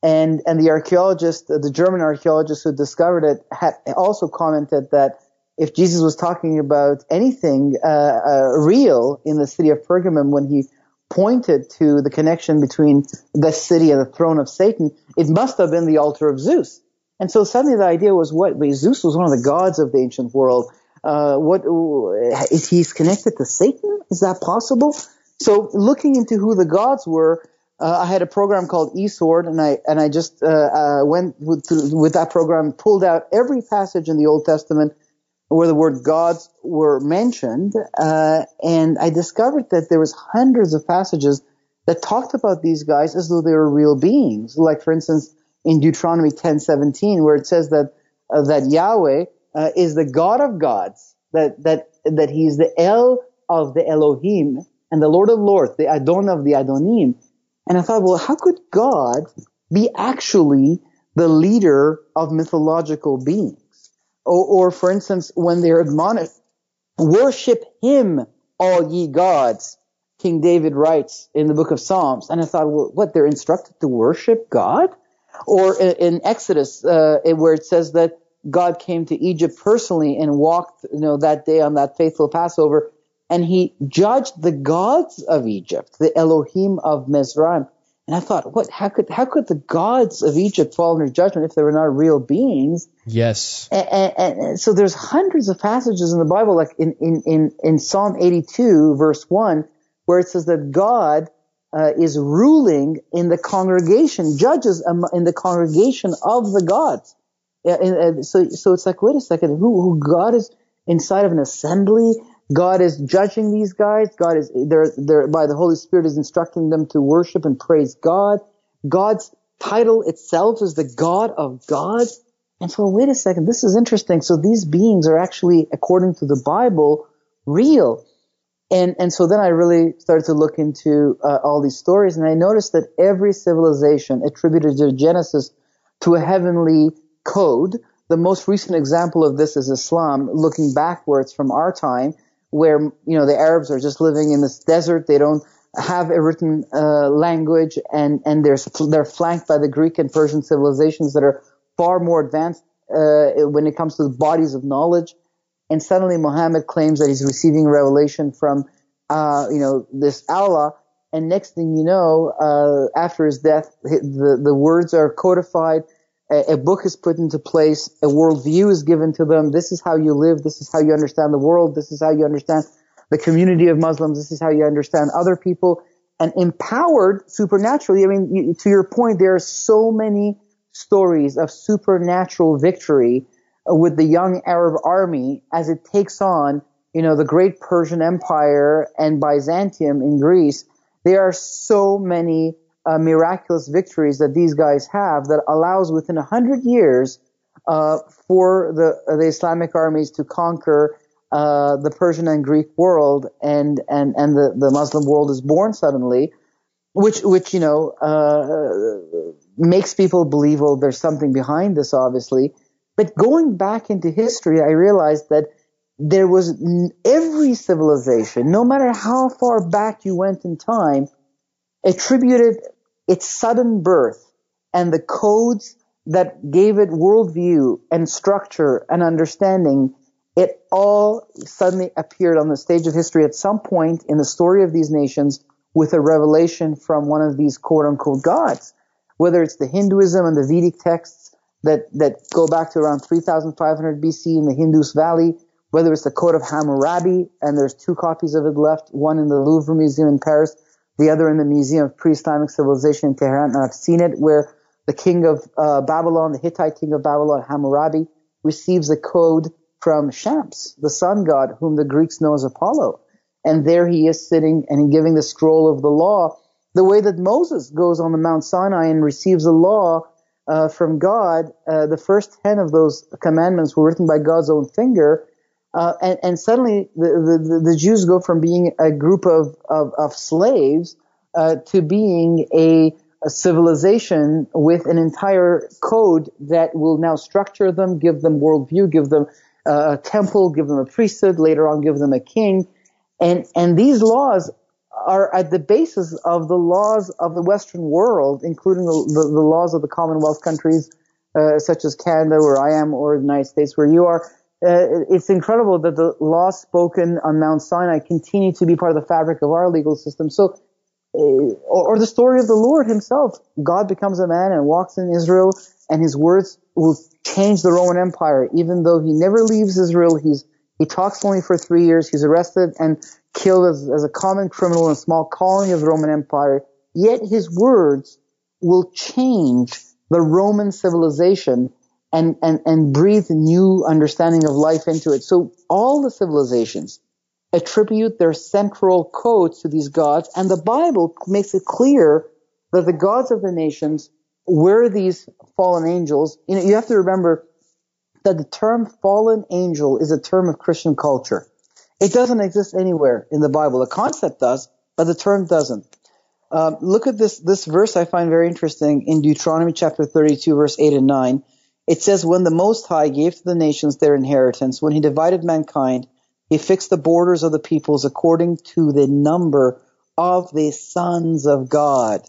And, and the archaeologist, the German archaeologist who discovered it had also commented that if Jesus was talking about anything uh, uh, real in the city of Pergamum when he pointed to the connection between the city and the throne of Satan, it must have been the altar of Zeus. And so suddenly the idea was what? Zeus was one of the gods of the ancient world. Uh, what is he's connected to Satan? Is that possible? So looking into who the gods were, uh, I had a program called eSword, and I and I just uh, uh went with, with that program, pulled out every passage in the Old Testament where the word God were mentioned, uh, and I discovered that there was hundreds of passages that talked about these guys as though they were real beings. Like, for instance, in Deuteronomy 10:17, where it says that uh, that Yahweh uh, is the God of gods, that that that He's the El of the Elohim and the Lord of Lords, the Adon of the Adonim. And I thought, well, how could God be actually the leader of mythological beings? Or, or for instance, when they're admonished, worship Him, all ye gods. King David writes in the book of Psalms. And I thought, well, what, they're instructed to worship God? Or in, Exodus, uh, where it says that God came to Egypt personally and walked, you know, that day on that faithful Passover, and he judged the gods of Egypt, the Elohim of Mizraim. And I thought, what? How could how could the gods of Egypt fall under judgment if they were not real beings? Yes. And, and, and so there's hundreds of passages in the Bible, like in in in, in Psalm 82, verse one, where it says that God uh, is ruling in the congregation, judges in the congregation of the gods. And, so, so it's like, wait a second, who, who God is inside of an assembly? God is judging these guys. God is, they're, they're, by the Holy Spirit is instructing them to worship and praise God. God's title itself is the God of gods. And so, wait a second, this is interesting. So these beings are actually, according to the Bible, real. And, and so then I really started to look into uh, all these stories and I noticed that every civilization attributed to Genesis to a heavenly code. The most recent example of this is Islam, looking backwards from our time, where, you know, the Arabs are just living in this desert. They don't have a written uh, language and, and they're, they're flanked by the Greek and Persian civilizations that are far more advanced uh, when it comes to the bodies of knowledge and suddenly Muhammad claims that he's receiving revelation from, uh, you know, this Allah. And next thing you know, uh, after his death, the, the words are codified. A, a, book is put into place. A worldview is given to them. This is how you live. This is how you understand the world. This is how you understand the community of Muslims. This is how you understand other people and empowered supernaturally. I mean, you, to your point, there are so many stories of supernatural victory uh, with the young Arab army as it takes on, you know, the great Persian Empire and Byzantium in Greece. There are so many uh, miraculous victories that these guys have that allows within a hundred years uh, for the the Islamic armies to conquer uh, the Persian and Greek world, and and and the, the Muslim world is born suddenly, which which you know uh, makes people believe well there's something behind this obviously, but going back into history, I realized that there was every civilization, no matter how far back you went in time, attributed its sudden birth and the codes that gave it worldview and structure and understanding, it all suddenly appeared on the stage of history at some point in the story of these nations with a revelation from one of these quote unquote gods. Whether it's the Hinduism and the Vedic texts, that, that go back to around 3500 BC in the Indus Valley, whether it's the Code of Hammurabi, and there's two copies of it left, one in the Louvre Museum in Paris, the other in the Museum of Pre-Islamic Civilization in Tehran, and I've seen it where the king of uh, Babylon, the Hittite king of Babylon, Hammurabi, receives a code from Shams, the sun god, whom the Greeks know as Apollo. And there he is sitting and giving the scroll of the law, the way that Moses goes on the Mount Sinai and receives the law uh, from God, uh, the first 10 of those commandments were written by God's own finger. Uh, and, and, suddenly the, the, the, Jews go from being a group of, of, of slaves uh, to being a, a, civilization with an entire code that will now structure them, give them worldview, give them uh, a temple, give them a priesthood, later on give them a king. And, and these laws are at the basis of the laws of the Western world, including the, the, the laws of the Commonwealth countries, uh, such as Canada, where I am, or the United States, where you are. Uh, it's incredible that the laws spoken on Mount Sinai continue to be part of the fabric of our legal system. So, uh, or, or the story of the Lord Himself. God becomes a man and walks in Israel, and His words will change the Roman Empire. Even though He never leaves Israel, He's he talks only for three years. He's arrested and killed as, as a common criminal in a small colony of the Roman Empire. Yet his words will change the Roman civilization and, and, and breathe new understanding of life into it. So all the civilizations attribute their central codes to these gods, and the Bible makes it clear that the gods of the nations were these fallen angels. You know, you have to remember that the term fallen angel is a term of Christian culture. It doesn't exist anywhere in the Bible. The concept does, but the term doesn't. Um, look at this this verse I find very interesting in Deuteronomy chapter 32 verse 8 and 9. It says, "When the Most High gave to the nations their inheritance, when He divided mankind, He fixed the borders of the peoples according to the number of the sons of God."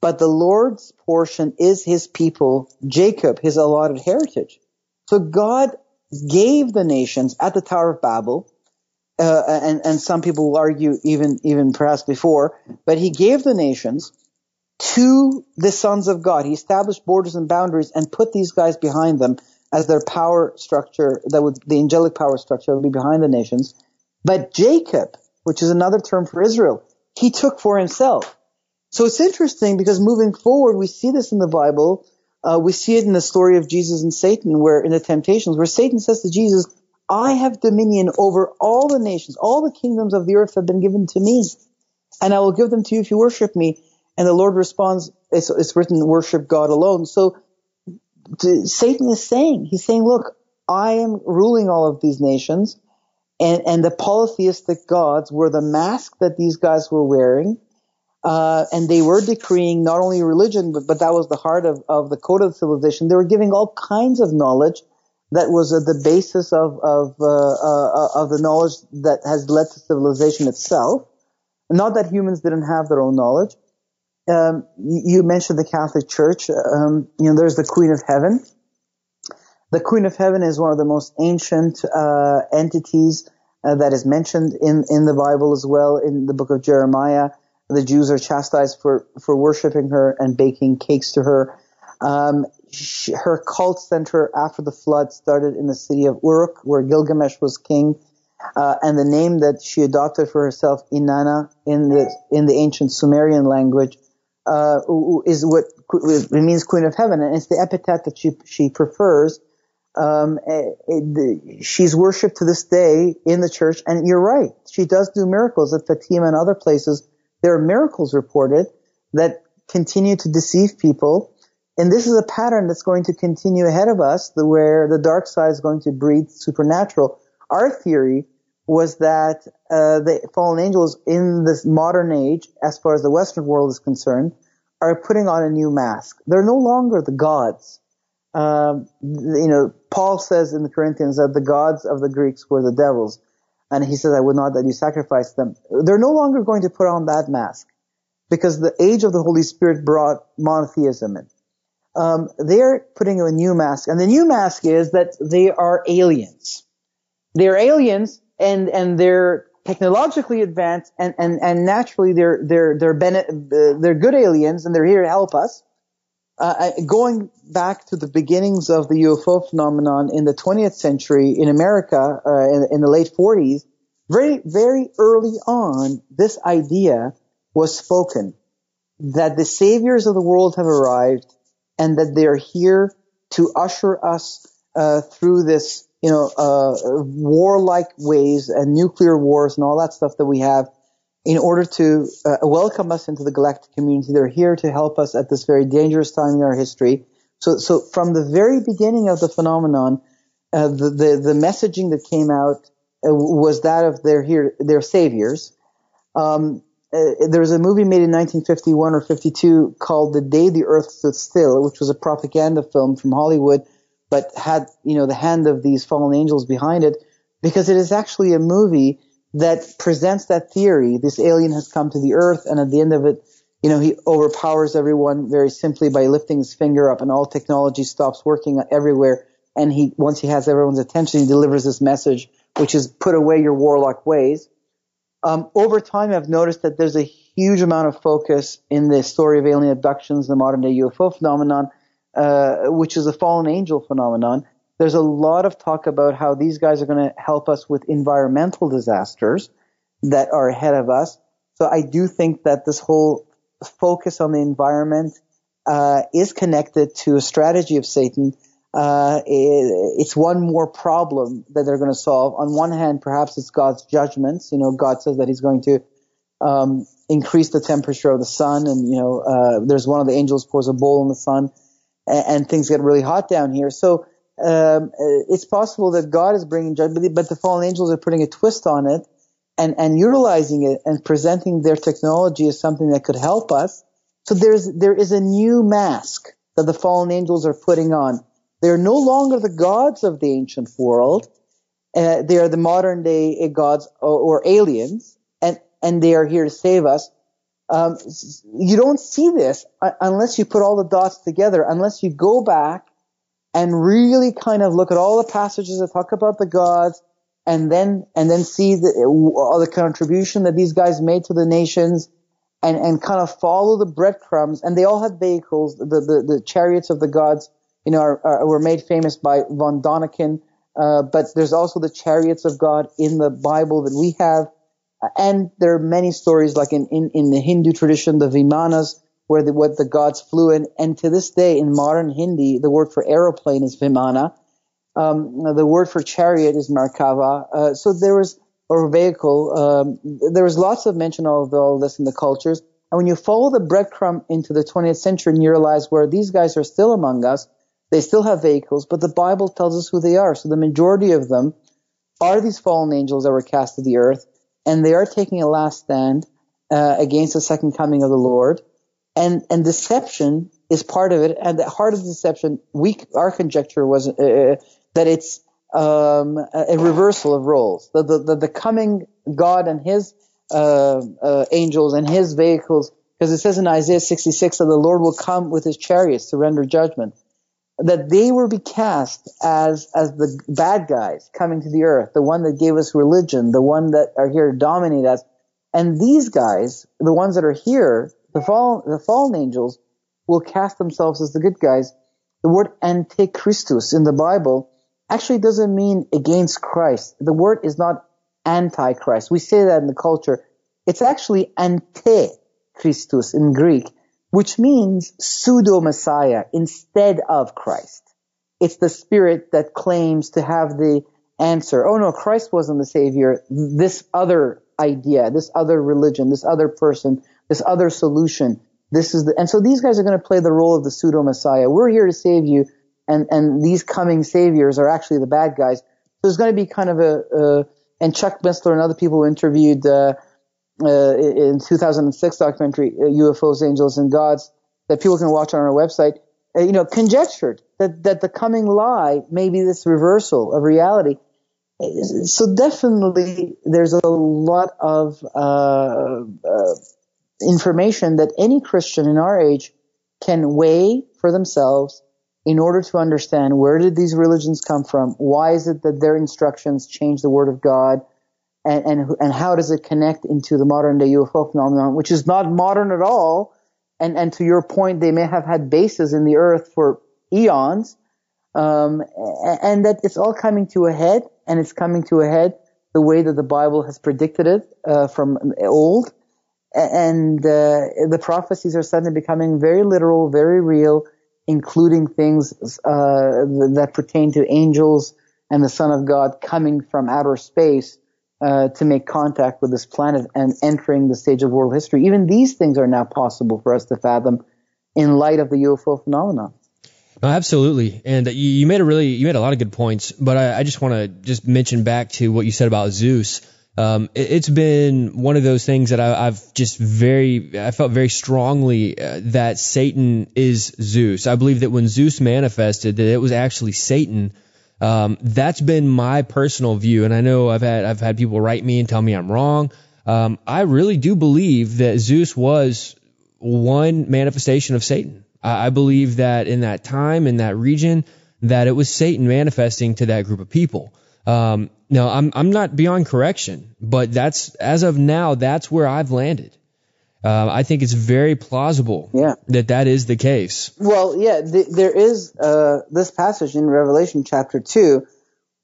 But the Lord's portion is His people, Jacob, His allotted heritage. So God gave the nations at the Tower of Babel uh, and, and some people will argue even, even perhaps before, but he gave the nations to the sons of God. He established borders and boundaries and put these guys behind them as their power structure that would, the angelic power structure would be behind the nations. But Jacob, which is another term for Israel, he took for himself. So it's interesting because moving forward, we see this in the Bible. Uh, we see it in the story of Jesus and Satan, where in the temptations, where Satan says to Jesus, I have dominion over all the nations. All the kingdoms of the earth have been given to me. And I will give them to you if you worship me. And the Lord responds, it's, it's written, worship God alone. So Satan is saying, he's saying, look, I am ruling all of these nations. And, and the polytheistic gods were the mask that these guys were wearing. Uh, and they were decreeing not only religion, but, but that was the heart of, of the code of civilization. They were giving all kinds of knowledge that was uh, the basis of of uh, uh, of the knowledge that has led to civilization itself. Not that humans didn't have their own knowledge. Um, you, mentioned the Catholic Church. Um, you know, there's the Queen of Heaven. The Queen of Heaven is one of the most ancient uh, entities uh, that is mentioned in in the Bible as well. In the book of Jeremiah, the Jews are chastised for for worshiping her and baking cakes to her. Um, she, her cult center after the flood started in the city of Uruk, where Gilgamesh was king, uh, and the name that she adopted for herself, Inanna, in the in the ancient Sumerian language, uh, is what means Queen of Heaven, and it's the epithet that she she prefers. Um, it, it, she's worshipped to this day in the church, and you're right, she does do miracles at Fatima and other places. There are miracles reported that continue to deceive people and this is a pattern that's going to continue ahead of us, where the dark side is going to breed supernatural. Our theory was that uh, the fallen angels in this modern age, as far as the Western world is concerned, are putting on a new mask. They're no longer the gods. Um, you know, Paul says in the Corinthians that the gods of the Greeks were the devils, and he says, "I would not that you sacrifice them." They're no longer going to put on that mask because the age of the Holy Spirit brought monotheism in um, they're putting on a new mask, and the new mask is that they are aliens. They're aliens, and and they're technologically advanced, and and and naturally they're they're they're bene- they're good aliens, and they're here to help us. Uh, going back to the beginnings of the UFO phenomenon in the 20th century in America uh, in, in the late 40s, very very early on, this idea was spoken that the saviors of the world have arrived and that they're here to usher us uh, through this, you know, uh, warlike ways and nuclear wars and all that stuff that we have in order to uh, welcome us into the galactic community. They're here to help us at this very dangerous time in our history. So, so from the very beginning of the phenomenon, uh, the, the, the messaging that came out uh, was that of they're here, they're saviors. Um, uh, there was a movie made in 1951 or 52 called The Day the Earth Stood Still, which was a propaganda film from Hollywood, but had, you know, the hand of these fallen angels behind it, because it is actually a movie that presents that theory. This alien has come to the earth, and at the end of it, you know, he overpowers everyone very simply by lifting his finger up, and all technology stops working everywhere. And he, once he has everyone's attention, he delivers this message, which is put away your warlock ways um, over time, I've noticed that there's a huge amount of focus in the story of alien abductions, the modern day UFO phenomenon, uh, which is a fallen angel phenomenon. There's a lot of talk about how these guys are going to help us with environmental disasters that are ahead of us. So I do think that this whole focus on the environment uh, is connected to a strategy of Satan uh, it, it's one more problem that they're going to solve. On one hand, perhaps it's God's judgments. You know, God says that He's going to um, increase the temperature of the sun, and you know, uh, there's one of the angels pours a bowl in the sun, and, things get really hot down here. So um, it's possible that God is bringing judgment, but the fallen angels are putting a twist on it and, and utilizing it and presenting their technology as something that could help us. So there's, there is a new mask that the fallen angels are putting on. They're no longer the gods of the ancient world. Uh, they are the modern day gods or, or, aliens and, and they are here to save us. Um, you don't see this unless you put all the dots together, unless you go back and really kind of look at all the passages that talk about the gods and then, and then see the, uh, the contribution that these guys made to the nations and, and kind of follow the breadcrumbs. And they all had vehicles. The, the, the chariots of the gods, you know, are, are, were made famous by von Däniken. Uh, but there's also the chariots of God in the Bible that we have. And there are many stories like in, in, in the Hindu tradition, the Vimanas, where the, what the gods flew in. And to this day, in modern Hindi, the word for aeroplane is vimana. Um, the word for chariot is merkava. Uh, so there was, or vehicle, um, there was lots of mention of all this in the cultures. And when you follow the breadcrumb into the 20th century and you realize where these guys are still among us, they still have vehicles, but the Bible tells us who they are. So the majority of them are these fallen angels that were cast to the earth, and they are taking a last stand uh, against the second coming of the Lord and and deception is part of it. And the heart of the deception, we our conjecture was uh, that it's um, a reversal of roles. The the, the coming God and His uh, uh, angels and His vehicles, because it says in Isaiah 66 that the Lord will come with His chariots to render judgment. That they will be cast as as the bad guys coming to the earth, the one that gave us religion, the one that are here to dominate us. And these guys, the ones that are here, the fallen, the fallen angels will cast themselves as the good guys. The word antichristus in the Bible actually doesn't mean against Christ. The word is not antichrist. We say that in the culture. It's actually antichristus in Greek, which means pseudo Messiah instead of Christ. It's the spirit that claims to have the answer. Oh no, Christ wasn't the savior. This other idea, this other religion, this other person this other solution. This is the, and so these guys are going to play the role of the pseudo messiah. We're here to save you, and and these coming saviors are actually the bad guys. So there's going to be kind of a, uh, and Chuck Missler and other people who interviewed uh, uh, in 2006 documentary UFOs, uh, Angels, and Gods that people can watch on our website. Uh, you know, conjectured that that the coming lie may be this reversal of reality. So definitely, there's a lot of uh, information that any Christian in our age can weigh for themselves in order to understand where did these religions come from? Why is it that their instructions change the word of God? And, and, and how does it connect into the modern day UFO phenomenon, which is not modern at all? And, and to your point, they may have had bases in the earth for eons. Um, and that it's all coming to a head and it's coming to a head the way that the Bible has predicted it, uh, from old and uh, the prophecies are suddenly becoming very literal, very real, including things uh, that pertain to angels and the Son of God coming from outer space uh, to make contact with this planet and entering the stage of world history. Even these things are now possible for us to fathom in light of the UFO phenomenon. No, absolutely. And you, made a really, you made a lot of good points, but I, I just want to just mention back to what you said about Zeus. Um, it, has been one of those things that I, have just very, I felt very strongly uh, that Satan is Zeus. I believe that when Zeus manifested, that it was actually Satan. Um, that's been my personal view, and I know I've had I've had people write me and tell me I'm wrong. Um, I really do believe that Zeus was one manifestation of Satan. I, I believe that in that time, in that region, that it was Satan manifesting to that group of people. Um, no, I'm I'm not beyond correction, but that's as of now, that's where I've landed. Uh, I think it's very plausible yeah. that that is the case. Well, yeah, th- there is uh, this passage in Revelation chapter two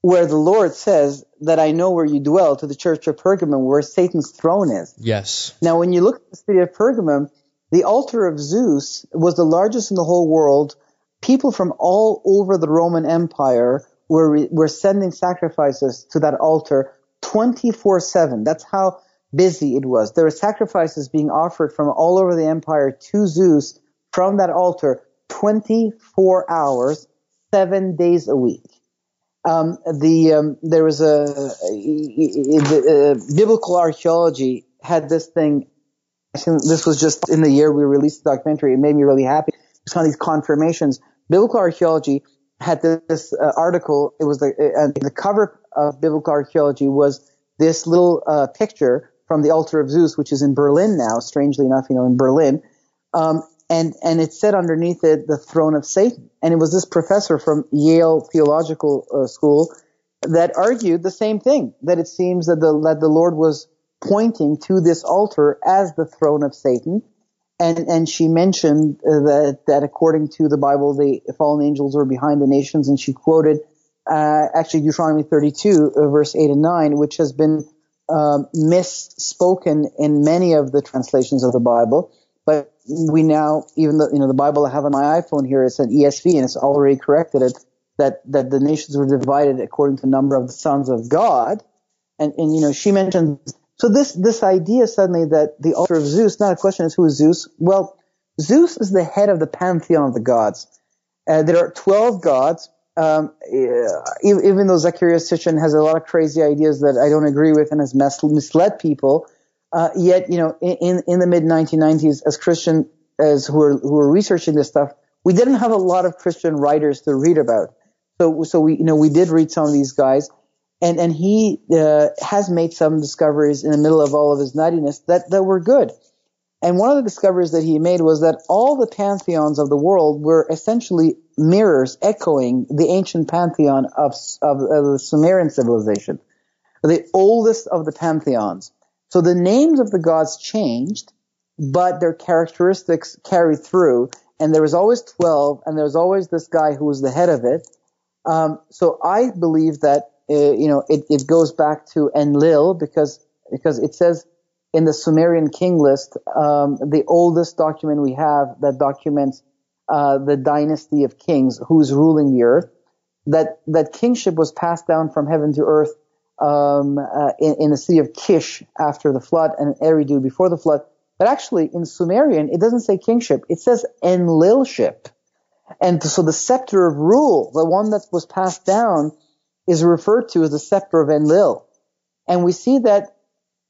where the Lord says that I know where you dwell to the church of Pergamum, where Satan's throne is. Yes. Now, when you look at the city of Pergamum, the altar of Zeus was the largest in the whole world people from all over the Roman Empire were, were sending sacrifices to that altar 24-7. That's how busy it was. There were sacrifices being offered from all over the empire to Zeus from that altar 24 hours, seven days a week. Um, the um, there was a, the, uh, biblical archaeology had this thing. This was just in the year we released the documentary. It made me really happy. It's kind of these confirmations. Biblical archaeology had this, this uh, article. It was the uh, the cover of biblical archaeology was this little uh, picture from the altar of Zeus, which is in Berlin now. Strangely enough, you know, in Berlin. Um, and and it said underneath it the throne of Satan. And it was this professor from Yale Theological uh, School that argued the same thing that it seems that the that the Lord was pointing to this altar as the throne of Satan. And and she mentioned uh, that that according to the Bible, the fallen angels were behind the nations, and she quoted uh, actually Deuteronomy 32 uh, verse 8 and 9, which has been um, misspoken in many of the translations of the Bible. But we now, even though, you know, the Bible I have on my iPhone here, it's an ESV and it's already corrected it that, that the nations were divided according to the number of the sons of God. And, and, you know, she mentioned, so this, this idea suddenly that the altar of Zeus, not a question is who is Zeus? Well, Zeus is the head of the pantheon of the gods. Uh, there are 12 gods. Um, even though Zecharia Sitchin has a lot of crazy ideas that I don't agree with and has misled people, uh, yet, you know, in, in the mid 1990s, as Christian, as who were, who were researching this stuff, we didn't have a lot of Christian writers to read about. So, so we, you know, we did read some of these guys and, and he, uh, has made some discoveries in the middle of all of his nuttiness that, that were good. And one of the discoveries that he made was that all the pantheons of the world were essentially mirrors echoing the ancient pantheon of, of, of the Sumerian civilization, the oldest of the pantheons. So the names of the gods changed, but their characteristics carried through. And there was always 12, and there was always this guy who was the head of it. Um, so I believe that, uh, you know, it, it goes back to Enlil because, because it says in the Sumerian king list, um, the oldest document we have that documents uh, the dynasty of kings who's ruling the earth, that, that kingship was passed down from heaven to earth um, uh, in, in, the city of Kish after the flood and Eridu before the flood. But actually, in Sumerian, it doesn't say kingship; it says Enlilship. And so the scepter of rule, the one that was passed down, is referred to as the scepter of Enlil. And we see that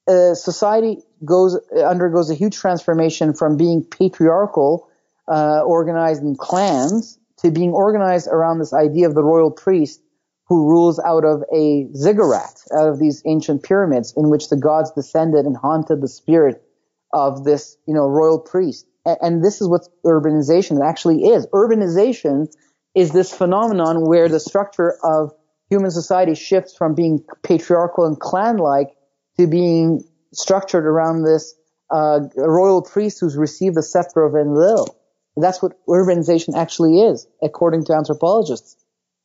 uh, society goes undergoes a huge transformation from being patriarchal, uh, organized in clans, to being organized around this idea of the royal priest who rules out of a ziggurat, out of these ancient pyramids in which the gods descended and haunted the spirit of this, you know, royal priest. And, this is what urbanization actually is. Urbanization is this phenomenon where the structure of human society shifts from being patriarchal and clan-like to being structured around this uh, royal priest who's received the scepter of Enlil. That's what urbanization actually is, according to anthropologists.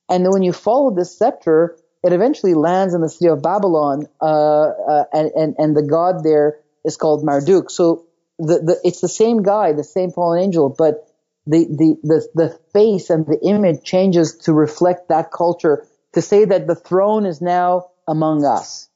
And when you follow this scepter, it eventually lands in the city of Babylon, uh, uh, and, and, and the god there is called Marduk. So the, the, it's the same guy, the same fallen angel, but the, the, the, the face and the image changes to reflect that culture to say that the throne is now among us.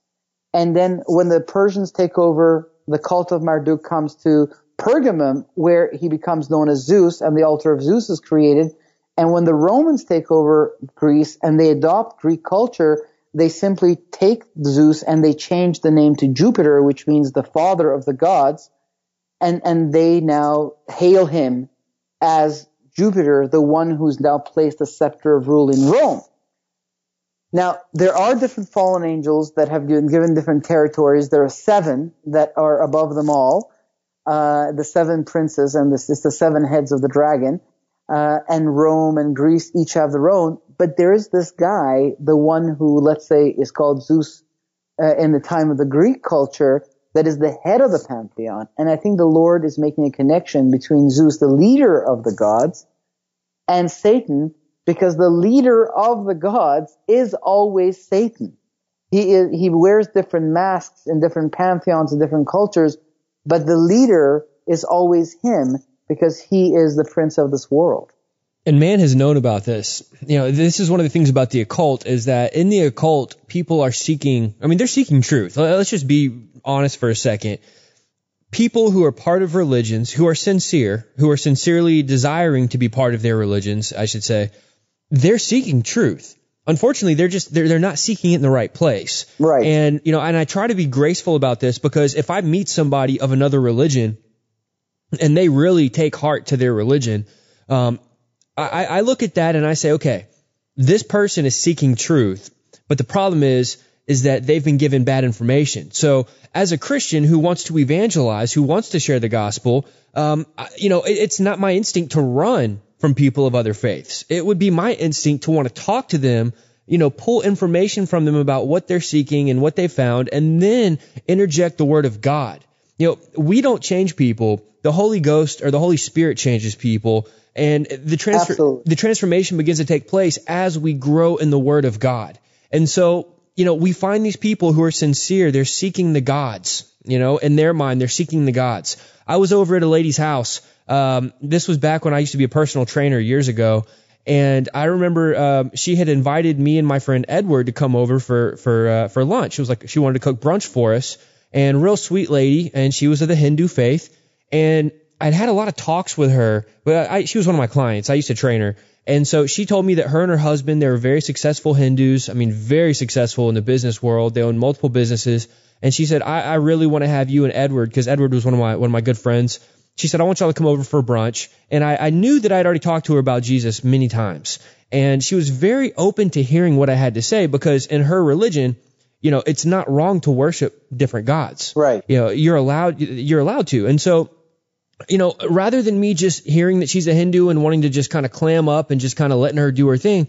And then when the Persians take over, the cult of Marduk comes to Pergamum, where he becomes known as Zeus, and the altar of Zeus is created. And when the Romans take over Greece and they adopt Greek culture, they simply take Zeus and they change the name to Jupiter, which means the father of the gods. And, and they now hail him as Jupiter, the one who's now placed the scepter of rule in Rome. Now, there are different fallen angels that have been given different territories. There are seven that are above them all. Uh, the seven princes, and this is the seven heads of the dragon uh, and Rome and Greece each have their own. But there is this guy, the one who, let's say, is called Zeus uh, in the time of the Greek culture, that is the head of the pantheon. And I think the Lord is making a connection between Zeus, the leader of the gods, and Satan, because the leader of the gods is always Satan. He is, he wears different masks in different pantheons and different cultures, but the leader is always him because he is the prince of this world. And man has known about this. You know, this is one of the things about the occult is that in the occult, people are seeking, I mean, they're seeking truth. Let's just be honest for a second. People who are part of religions, who are sincere, who are sincerely desiring to be part of their religions, I should say, they're seeking truth. Unfortunately, they're just, they're, they're not seeking it in the right place. Right. And, you know, and I try to be graceful about this because if I meet somebody of another religion and they really take heart to their religion, um, I, I look at that and I say, okay, this person is seeking truth, but the problem is, is that they've been given bad information. So as a Christian who wants to evangelize, who wants to share the gospel, um, you know, it, it's not my instinct to run from people of other faiths. It would be my instinct to want to talk to them, you know, pull information from them about what they're seeking and what they found, and then interject the word of God. You know, we don't change people. The Holy Ghost or the Holy Spirit changes people. And the transfer, Absolutely. the transformation begins to take place as we grow in the Word of God. And so, you know, we find these people who are sincere. They're seeking the gods, you know, in their mind, they're seeking the gods. I was over at a lady's house. Um, this was back when I used to be a personal trainer years ago. And I remember um, she had invited me and my friend Edward to come over for for uh, for lunch. It was like she wanted to cook brunch for us, and real sweet lady, and she was of the Hindu faith. And I'd had a lot of talks with her, but I, she was one of my clients. I used to train her. And so she told me that her and her husband, they were very successful Hindus. I mean, very successful in the business world. They own multiple businesses. And she said, I, I really want to have you and Edward, because Edward was one of my, one of my good friends. She said, I want y'all to come over for brunch. And I, I knew that I'd already talked to her about Jesus many times. And she was very open to hearing what I had to say because in her religion, you know, it's not wrong to worship different gods. Right. You know, you're allowed, you're allowed to. And so, you know, rather than me just hearing that she's a Hindu and wanting to just kind of clam up and just kind of letting her do her thing,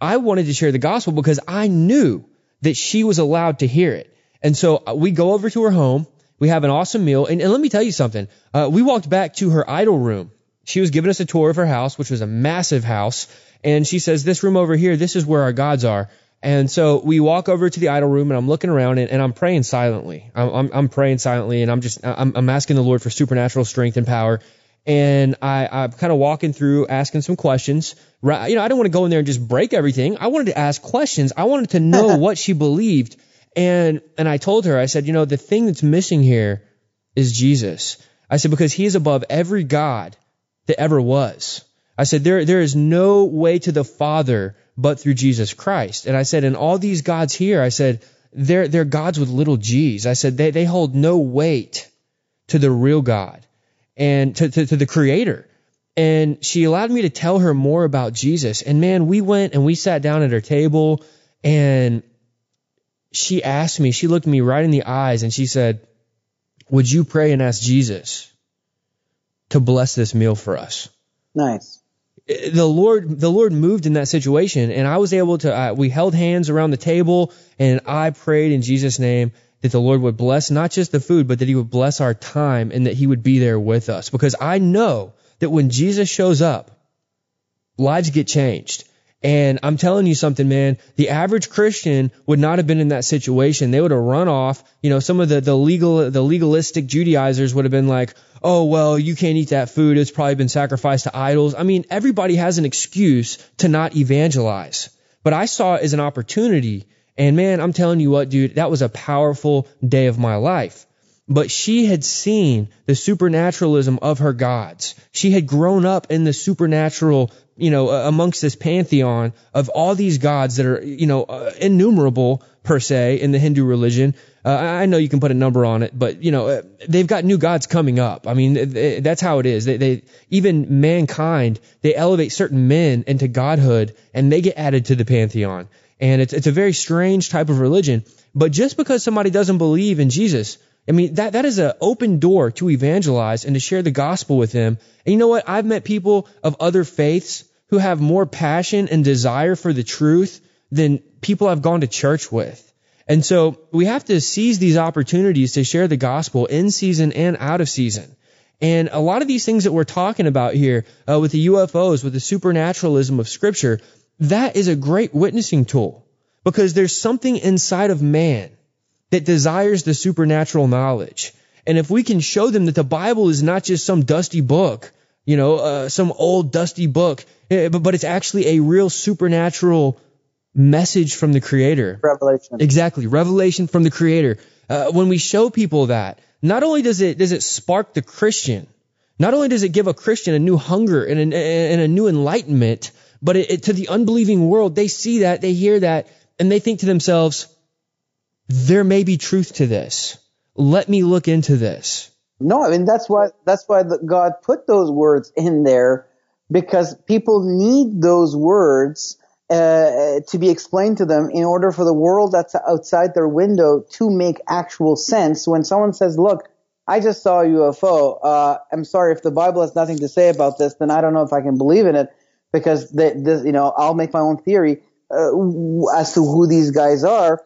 I wanted to share the gospel because I knew that she was allowed to hear it. And so uh, we go over to her home. We have an awesome meal. And, and let me tell you something. Uh, we walked back to her idol room. She was giving us a tour of her house, which was a massive house. And she says, this room over here, this is where our gods are. And so we walk over to the idol room and I'm looking around and, and I'm praying silently. I'm, I'm, I'm, praying silently and I'm just, I'm, I'm asking the Lord for supernatural strength and power. And I, I'm kind of walking through asking some questions. Right, you know, I don't want to go in there and just break everything. I wanted to ask questions. I wanted to know what she believed. And, and I told her, I said, you know, the thing that's missing here is Jesus. I said, because he is above every God that ever was. I said, there, there is no way to the Father but through Jesus Christ. And I said, and all these gods here, I said, they're, they're gods with little g's. I said, they, they hold no weight to the real God and to, to, to the creator. And she allowed me to tell her more about Jesus. And man, we went and we sat down at her table and she asked me, she looked me right in the eyes and she said, would you pray and ask Jesus to bless this meal for us? Nice the Lord, the Lord moved in that situation, and I was able to. Uh, we held hands around the table, and I prayed in Jesus' name that the Lord would bless not just the food, but that He would bless our time, and that He would be there with us. Because I know that when Jesus shows up, lives get changed. And I'm telling you something, man, the average Christian would not have been in that situation. They would have run off. You know, some of the, the legal, the legalistic Judaizers would have been like, oh, well, you can't eat that food. It's probably been sacrificed to idols. I mean, everybody has an excuse to not evangelize. But I saw it as an opportunity. And man, I'm telling you what, dude, that was a powerful day of my life. But she had seen the supernaturalism of her gods. She had grown up in the supernatural you know, amongst this pantheon of all these gods that are, you know, uh, innumerable per se in the Hindu religion. Uh, I know you can put a number on it, but you know, uh, they've got new gods coming up. I mean, they, that's how it is. They, they, even mankind, they elevate certain men into godhood and they get added to the pantheon. And it's, it's a very strange type of religion. But just because somebody doesn't believe in Jesus, I mean, that, that is an open door to evangelize and to share the gospel with them. And you know what? I've met people of other faiths who have more passion and desire for the truth than people I've gone to church with. And so we have to seize these opportunities to share the gospel in season and out of season. And a lot of these things that we're talking about here uh, with the UFOs, with the supernaturalism of scripture, that is a great witnessing tool because there's something inside of man that desires the supernatural knowledge. And if we can show them that the Bible is not just some dusty book, you know, uh, some old dusty book, eh, but, but it's actually a real supernatural message from the creator. Revelation. Exactly. Revelation from the creator. Uh, when we show people that, not only does it, does it spark the Christian, not only does it give a Christian a new hunger and a, and a new enlightenment, but it, it, to the unbelieving world, they see that, they hear that, and they think to themselves, there may be truth to this. Let me look into this. No, I mean that's why that's why the, God put those words in there because people need those words uh, to be explained to them in order for the world that's outside their window to make actual sense. When someone says, "Look, I just saw a UFO," uh, I'm sorry if the Bible has nothing to say about this, then I don't know if I can believe in it because they, this, you know, I'll make my own theory uh, as to who these guys are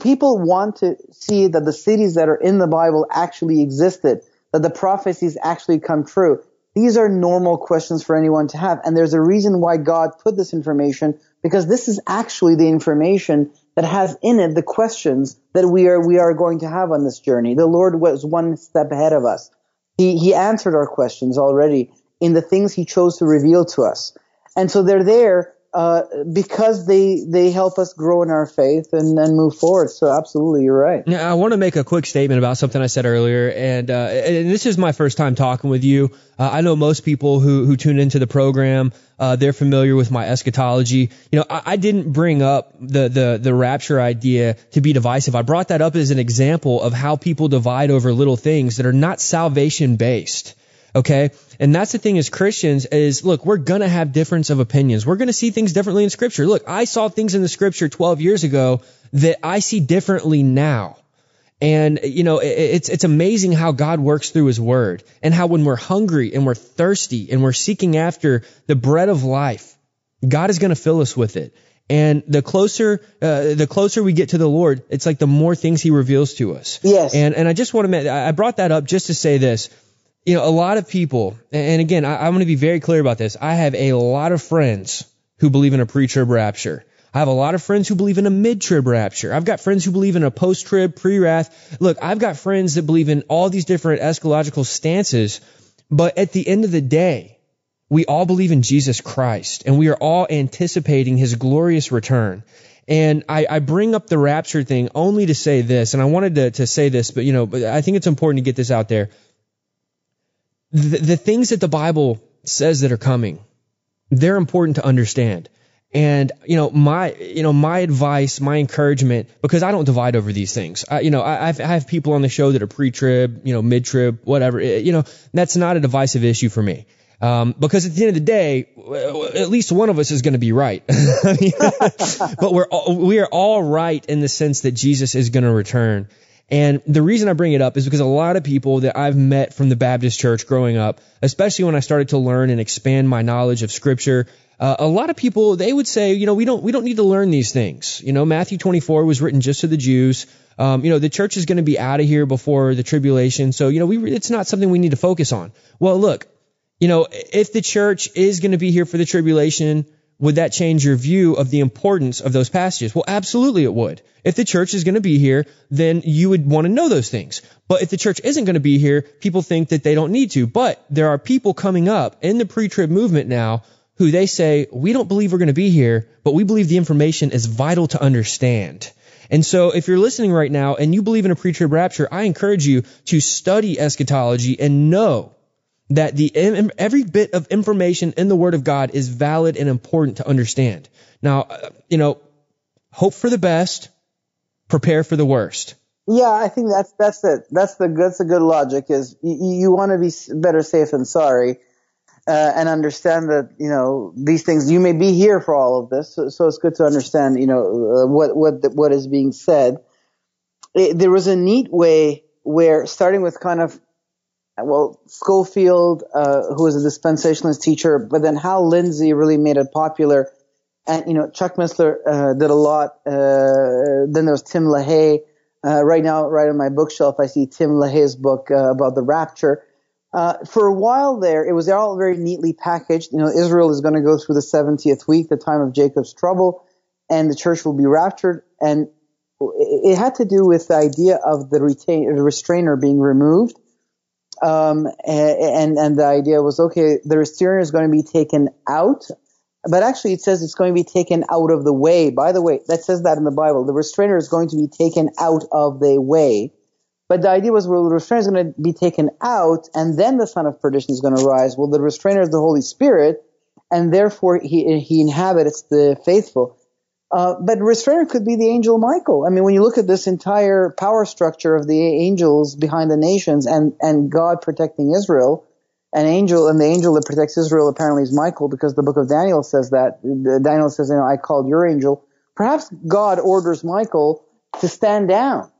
people want to see that the cities that are in the Bible actually existed, that the prophecies actually come true. These are normal questions for anyone to have. And there's a reason why God put this information because this is actually the information that has in it the questions that we are, we are going to have on this journey. The Lord was one step ahead of us. He, he answered our questions already in the things he chose to reveal to us. And so they're there uh, because they they help us grow in our faith and, and move forward. So absolutely, you're right. Yeah, I want to make a quick statement about something I said earlier, and, uh, and this is my first time talking with you. Uh, I know most people who who tune into the program. Uh, they're familiar with my eschatology. You know, I, I didn't bring up the, the, the rapture idea to be divisive. I brought that up as an example of how people divide over little things that are not salvation based. Okay. And that's the thing as Christians is look, we're going to have difference of opinions. We're going to see things differently in scripture. Look, I saw things in the scripture 12 years ago that I see differently now. And, you know, it's, it's amazing how God works through his word and how when we're hungry and we're thirsty and we're seeking after the bread of life, God is going to fill us with it. And the closer, uh, the closer we get to the Lord, it's like the more things He reveals to us. Yes. And and I just want to, I brought that up just to say this you know, a lot of people, and again, I, am going to be very clear about this. I have a lot of friends who believe in a pre-trib rapture. I have a lot of friends who believe in a mid-trib rapture. I've got friends who believe in a post-trib, pre-wrath. Look, I've got friends that believe in all these different eschatological stances, but at the end of the day, we all believe in Jesus Christ, and we are all anticipating his glorious return. And I, I, bring up the rapture thing only to say this, and I wanted to, to say this, but you know, I think it's important to get this out there the, the things that the Bible says that are coming, they're important to understand. And you know my you know my advice, my encouragement, because I don't divide over these things. I, you know I, I have people on the show that are pre-trib, you know mid-trib, whatever. It, you know that's not a divisive issue for me. Um, because at the end of the day, at least one of us is going to be right. but we're all, we are all right in the sense that Jesus is going to return. And the reason I bring it up is because a lot of people that I've met from the Baptist church growing up, especially when I started to learn and expand my knowledge of scripture, uh, a lot of people they would say, you know, we don't we don't need to learn these things. You know, Matthew 24 was written just to the Jews. Um, you know, the church is going to be out of here before the tribulation, so you know, we it's not something we need to focus on. Well, look, you know, if the church is going to be here for the tribulation, would that change your view of the importance of those passages? Well, absolutely it would. If the church is going to be here, then you would want to know those things. But if the church isn't going to be here, people think that they don't need to. But there are people coming up in the pre-trib movement now who they say, we don't believe we're going to be here, but we believe the information is vital to understand. And so if you're listening right now and you believe in a pre-trib rapture, I encourage you to study eschatology and know that the every bit of information in the Word of God is valid and important to understand. Now, uh, you know, hope for the best, prepare for the worst. Yeah, I think that's that's it. That's the that's the good logic. Is you, you want to be better safe than sorry, uh, and understand that you know these things. You may be here for all of this, so, so it's good to understand you know uh, what what what is being said. It, there was a neat way where starting with kind of well, Scofield, uh, who was a dispensationalist teacher, but then Hal Lindsey really made it popular. And, you know, Chuck Missler, uh, did a lot. Uh, then there was Tim LaHaye. Uh, right now, right on my bookshelf, I see Tim LaHaye's book, uh, about the rapture. Uh, for a while there, it was all very neatly packaged. You know, Israel is going to go through the 70th week, the time of Jacob's trouble, and the church will be raptured. And it had to do with the idea of the retain, the restrainer being removed Um, and, and the idea was, okay, the restrainer is going to be taken out, but actually it says it's going to be taken out of the way. By the way, that says that in the Bible. The restrainer is going to be taken out of the way. But the idea was, well, the restrainer is going to be taken out, and then the son of perdition is going to rise. Well, the restrainer is the Holy Spirit, and therefore he, he inhabits the faithful. Uh, but restrainer could be the angel Michael. I mean, when you look at this entire power structure of the angels behind the nations and, and God protecting Israel, an angel and the angel that protects Israel apparently is Michael because the book of Daniel says that. Daniel says, you know, I called your angel. Perhaps God orders Michael to stand down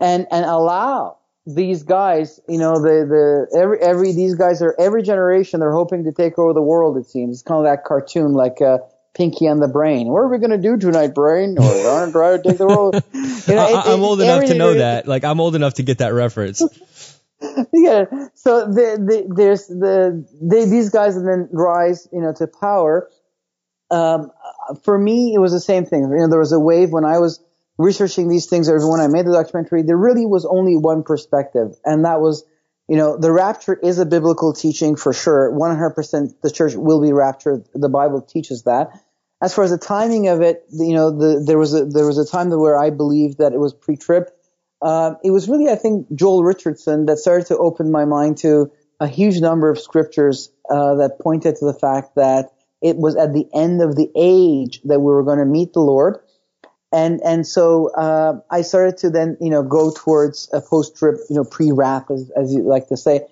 and, and allow these guys, you know, the, the, every, every, these guys are, every generation, they're hoping to take over the world, it seems. It's kind of that cartoon like, uh, Pinky and the Brain. What are we going to do tonight, Brain? Or going to take the world. You know, I, am old enough to know that. Like, I'm old enough to get that reference. yeah. So the, the, there's the, they, these guys and then rise, you know, to power. Um, for me, it was the same thing. You know, there was a wave when I was researching these things, or when I made the documentary, there really was only one perspective, and that was, you know, the rapture is a biblical teaching for sure. 100% the church will be raptured. The Bible teaches that. As far as the timing of it, you know, the, there was a, there was a time where I believed that it was pre-trib. Uh, it was really, I think, Joel Richardson that started to open my mind to a huge number of scriptures uh, that pointed to the fact that it was at the end of the age that we were going to meet the Lord and and so uh, I started to then you know go towards a post trib you know pre wrath as, as you like to say.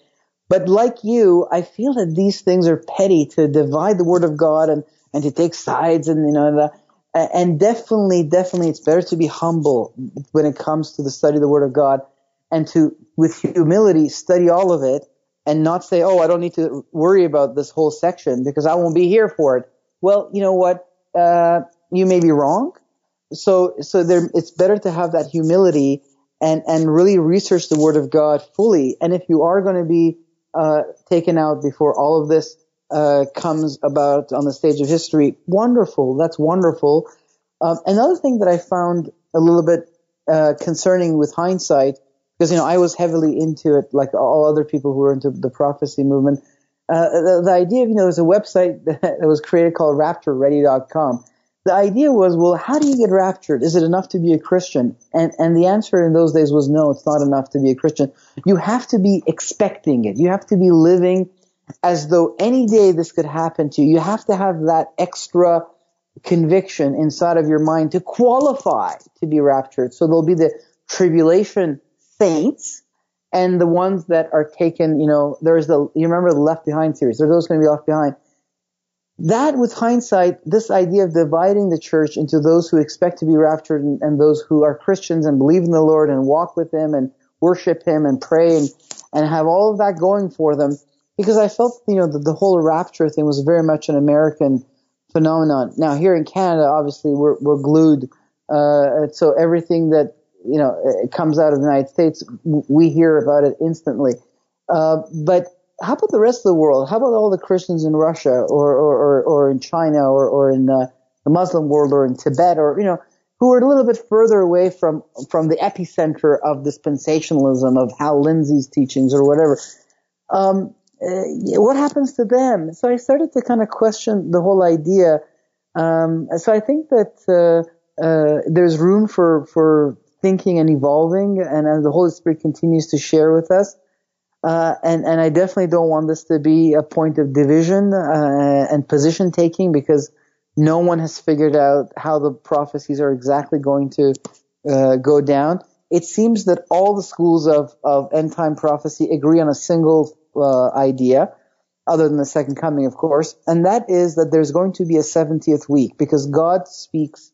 But like you, I feel that these things are petty to divide the word of God and and to take sides and you know the, and definitely definitely it's better to be humble when it comes to the study of the word of God and to with humility study all of it and not say oh I don't need to worry about this whole section because I won't be here for it. Well, you know what? Uh, you may be wrong so so there it's better to have that humility and and really research the word of God fully. And if you are going to be uh, taken out before all of this uh, comes about on the stage of history, wonderful. That's wonderful. Um, another thing that I found a little bit uh, concerning with hindsight, because you know I was heavily into it, like all other people who were into the prophecy movement. Uh, the, the, idea of you know there's a website that was created called RaptureReady.com the idea was, well, how do you get raptured? Is it enough to be a Christian? And, and the answer in those days was no, it's not enough to be a Christian. You have to be expecting it. You have to be living as though any day this could happen to you. You have to have that extra conviction inside of your mind to qualify to be raptured. So there'll be the tribulation saints and the ones that are taken, you know, there's the, you remember the Left Behind series. There are those going to be left behind that with hindsight, this idea of dividing the church into those who expect to be raptured and, and, those who are Christians and believe in the Lord and walk with Him and worship Him and pray and, and have all of that going for them. Because I felt, you know, that the whole rapture thing was very much an American phenomenon. Now here in Canada, obviously we're, we're glued. Uh, so everything that, you know, comes out of the United States, we hear about it instantly. Uh, but how about the rest of the world? How about all the Christians in Russia or, or, or, or in China or, or in uh, the Muslim world or in Tibet or, you know, who are a little bit further away from, from the epicenter of dispensationalism of Hal Lindsey's teachings or whatever. Um, uh, what happens to them? So I started to kind of question the whole idea. Um, so I think that uh, uh, there's room for for thinking and evolving, and as the Holy Spirit continues to share with us, uh, and, and I definitely don't want this to be a point of division uh, and position taking because no one has figured out how the prophecies are exactly going to uh, go down. It seems that all the schools of, of end time prophecy agree on a single uh, idea, other than the second coming, of course, and that is that there's going to be a 70th week because God speaks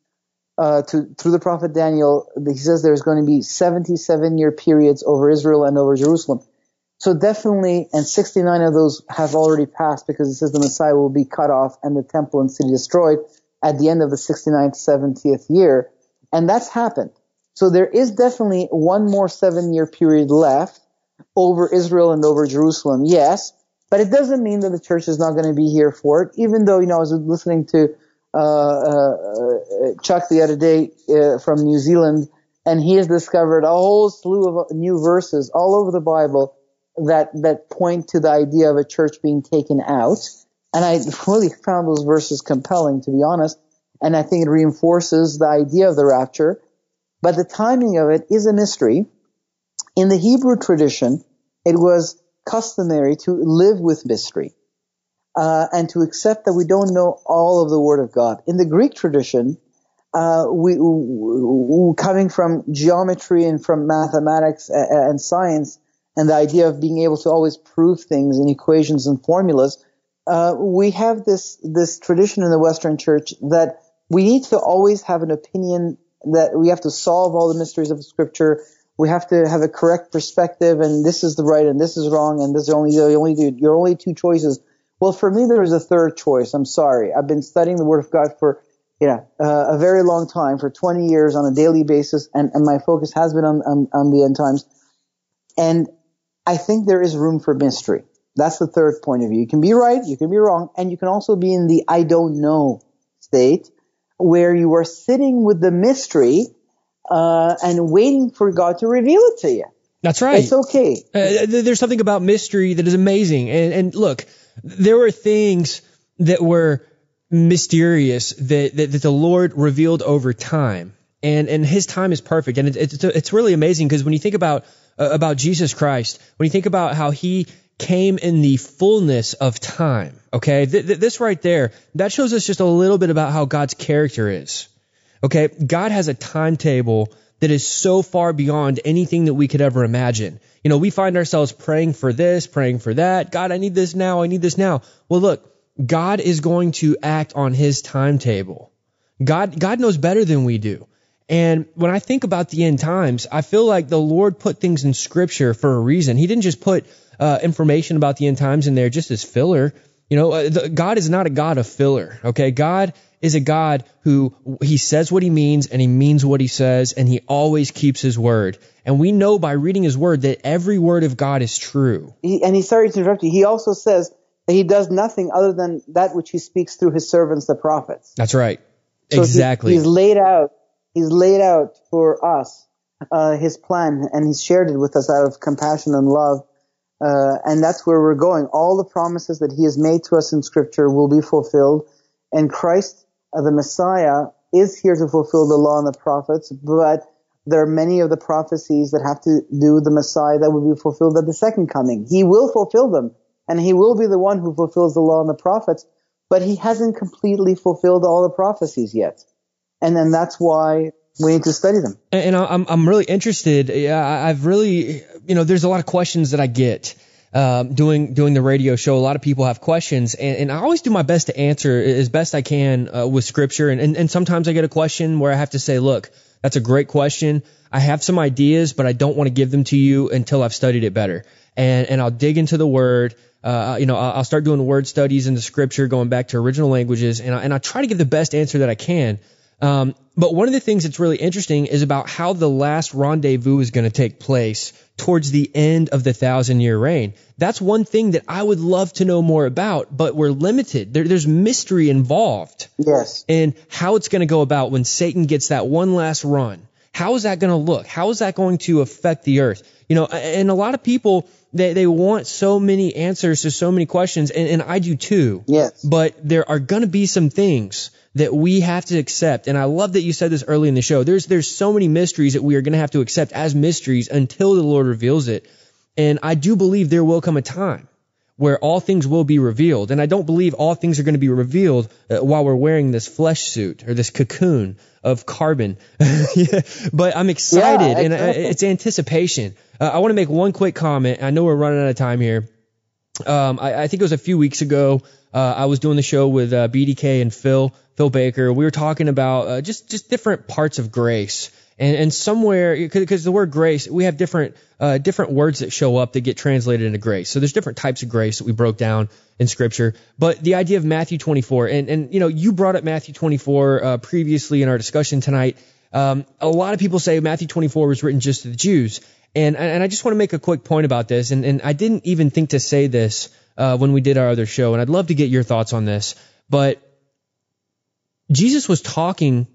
uh, to, through the prophet Daniel. He says there's going to be 77 year periods over Israel and over Jerusalem. So definitely, and 69 of those have already passed because it says the Messiah will be cut off and the temple and city destroyed at the end of the 69th, 70th year. And that's happened. So there is definitely one more seven year period left over Israel and over Jerusalem. Yes. But it doesn't mean that the church is not going to be here for it, even though, you know, I was listening to, uh, uh, Chuck the other day, uh, from New Zealand, and he has discovered a whole slew of new verses all over the Bible that that point to the idea of a church being taken out. And I really found those verses compelling, to be honest. And I think it reinforces the idea of the rapture. But the timing of it is a mystery. In the Hebrew tradition, it was customary to live with mystery uh, and to accept that we don't know all of the Word of God. In the Greek tradition, uh, we, we, coming from geometry and from mathematics and science, and the idea of being able to always prove things in equations and formulas, uh, we have this this tradition in the Western Church that we need to always have an opinion that we have to solve all the mysteries of Scripture. We have to have a correct perspective, and this is the right and this is wrong, and this is only the only your only two choices. Well, for me, there is a third choice. I'm sorry. I've been studying the Word of God for you know, uh, a very long time for 20 years on a daily basis, and, and my focus has been on, on, on the end times. And I think there is room for mystery. That's the third point of view. You can be right, you can be wrong, and you can also be in the I don't know state where you are sitting with the mystery uh, and waiting for God to reveal it to you. That's right. It's okay. Uh, there's something about mystery that is amazing. And, and look, there were things that were mysterious that, that, that the Lord revealed over time. And, and his time is perfect. And it, it's, it's really amazing because when you think about, uh, about Jesus Christ, when you think about how he came in the fullness of time. Okay. Th- th- this right there, that shows us just a little bit about how God's character is. Okay. God has a timetable that is so far beyond anything that we could ever imagine. You know, we find ourselves praying for this, praying for that. God, I need this now. I need this now. Well, look, God is going to act on his timetable. God, God knows better than we do. And when I think about the end times, I feel like the Lord put things in scripture for a reason. He didn't just put uh, information about the end times in there just as filler. You know, uh, the, God is not a God of filler. Okay. God is a God who he says what he means and he means what he says and he always keeps his word. And we know by reading his word that every word of God is true. He, and he sorry to interrupt you. He also says that he does nothing other than that which he speaks through his servants, the prophets. That's right. So exactly. He, he's laid out, he's laid out for us, uh, his plan and he's shared it with us out of compassion and love. Uh, and that's where we're going. All the promises that he has made to us in scripture will be fulfilled. And Christ, uh, the Messiah, is here to fulfill the law and the prophets, but there are many of the prophecies that have to do with the Messiah that will be fulfilled at the second coming. He will fulfill them and he will be the one who fulfills the law and the prophets, but he hasn't completely fulfilled all the prophecies yet. And then that's why we need to study them. And, I'm, I'm really interested. I've really, you know, there's a lot of questions that I get. Um, doing doing the radio show, a lot of people have questions, and, and I always do my best to answer as best I can uh, with scripture. And, and, and sometimes I get a question where I have to say, "Look, that's a great question. I have some ideas, but I don't want to give them to you until I've studied it better." And and I'll dig into the Word uh, you know, I'll start doing word studies in the scripture, going back to original languages, and I, and I try to give the best answer that I can. Um, but one of the things that's really interesting is about how the last rendezvous is going to take place towards the end of the thousand year reign. That's one thing that I would love to know more about, but we're limited. There, there's mystery involved. Yes. And how it's going to go about when Satan gets that one last run. How is that going to look? How is that going to affect the earth? You know, and a lot of people, they, they want so many answers to so many questions, and, and I do too. Yes. But there are going to be some things that we have to accept. And I love that you said this early in the show. There's, there's so many mysteries that we are going to have to accept as mysteries until the Lord reveals it. And I do believe there will come a time where all things will be revealed. And I don't believe all things are going to be revealed uh, while we're wearing this flesh suit or this cocoon of carbon. yeah, but I'm excited yeah, and I, it's anticipation. Uh, I want to make one quick comment. I know we're running out of time here. Um, I, I, think it was a few weeks ago. Uh, I was doing the show with uh, BDK and Phil, Phil Baker. We were talking about uh, just just different parts of grace and, and somewhere, because the word grace, we have different uh, different words that show up that get translated into grace. So there's different types of grace that we broke down in Scripture. But the idea of Matthew 24, and and you know, you brought up Matthew 24 uh, previously in our discussion tonight. Um, a lot of people say Matthew 24 was written just to the Jews, and and I just want to make a quick point about this. And and I didn't even think to say this uh, when we did our other show, and I'd love to get your thoughts on this. But Jesus was talking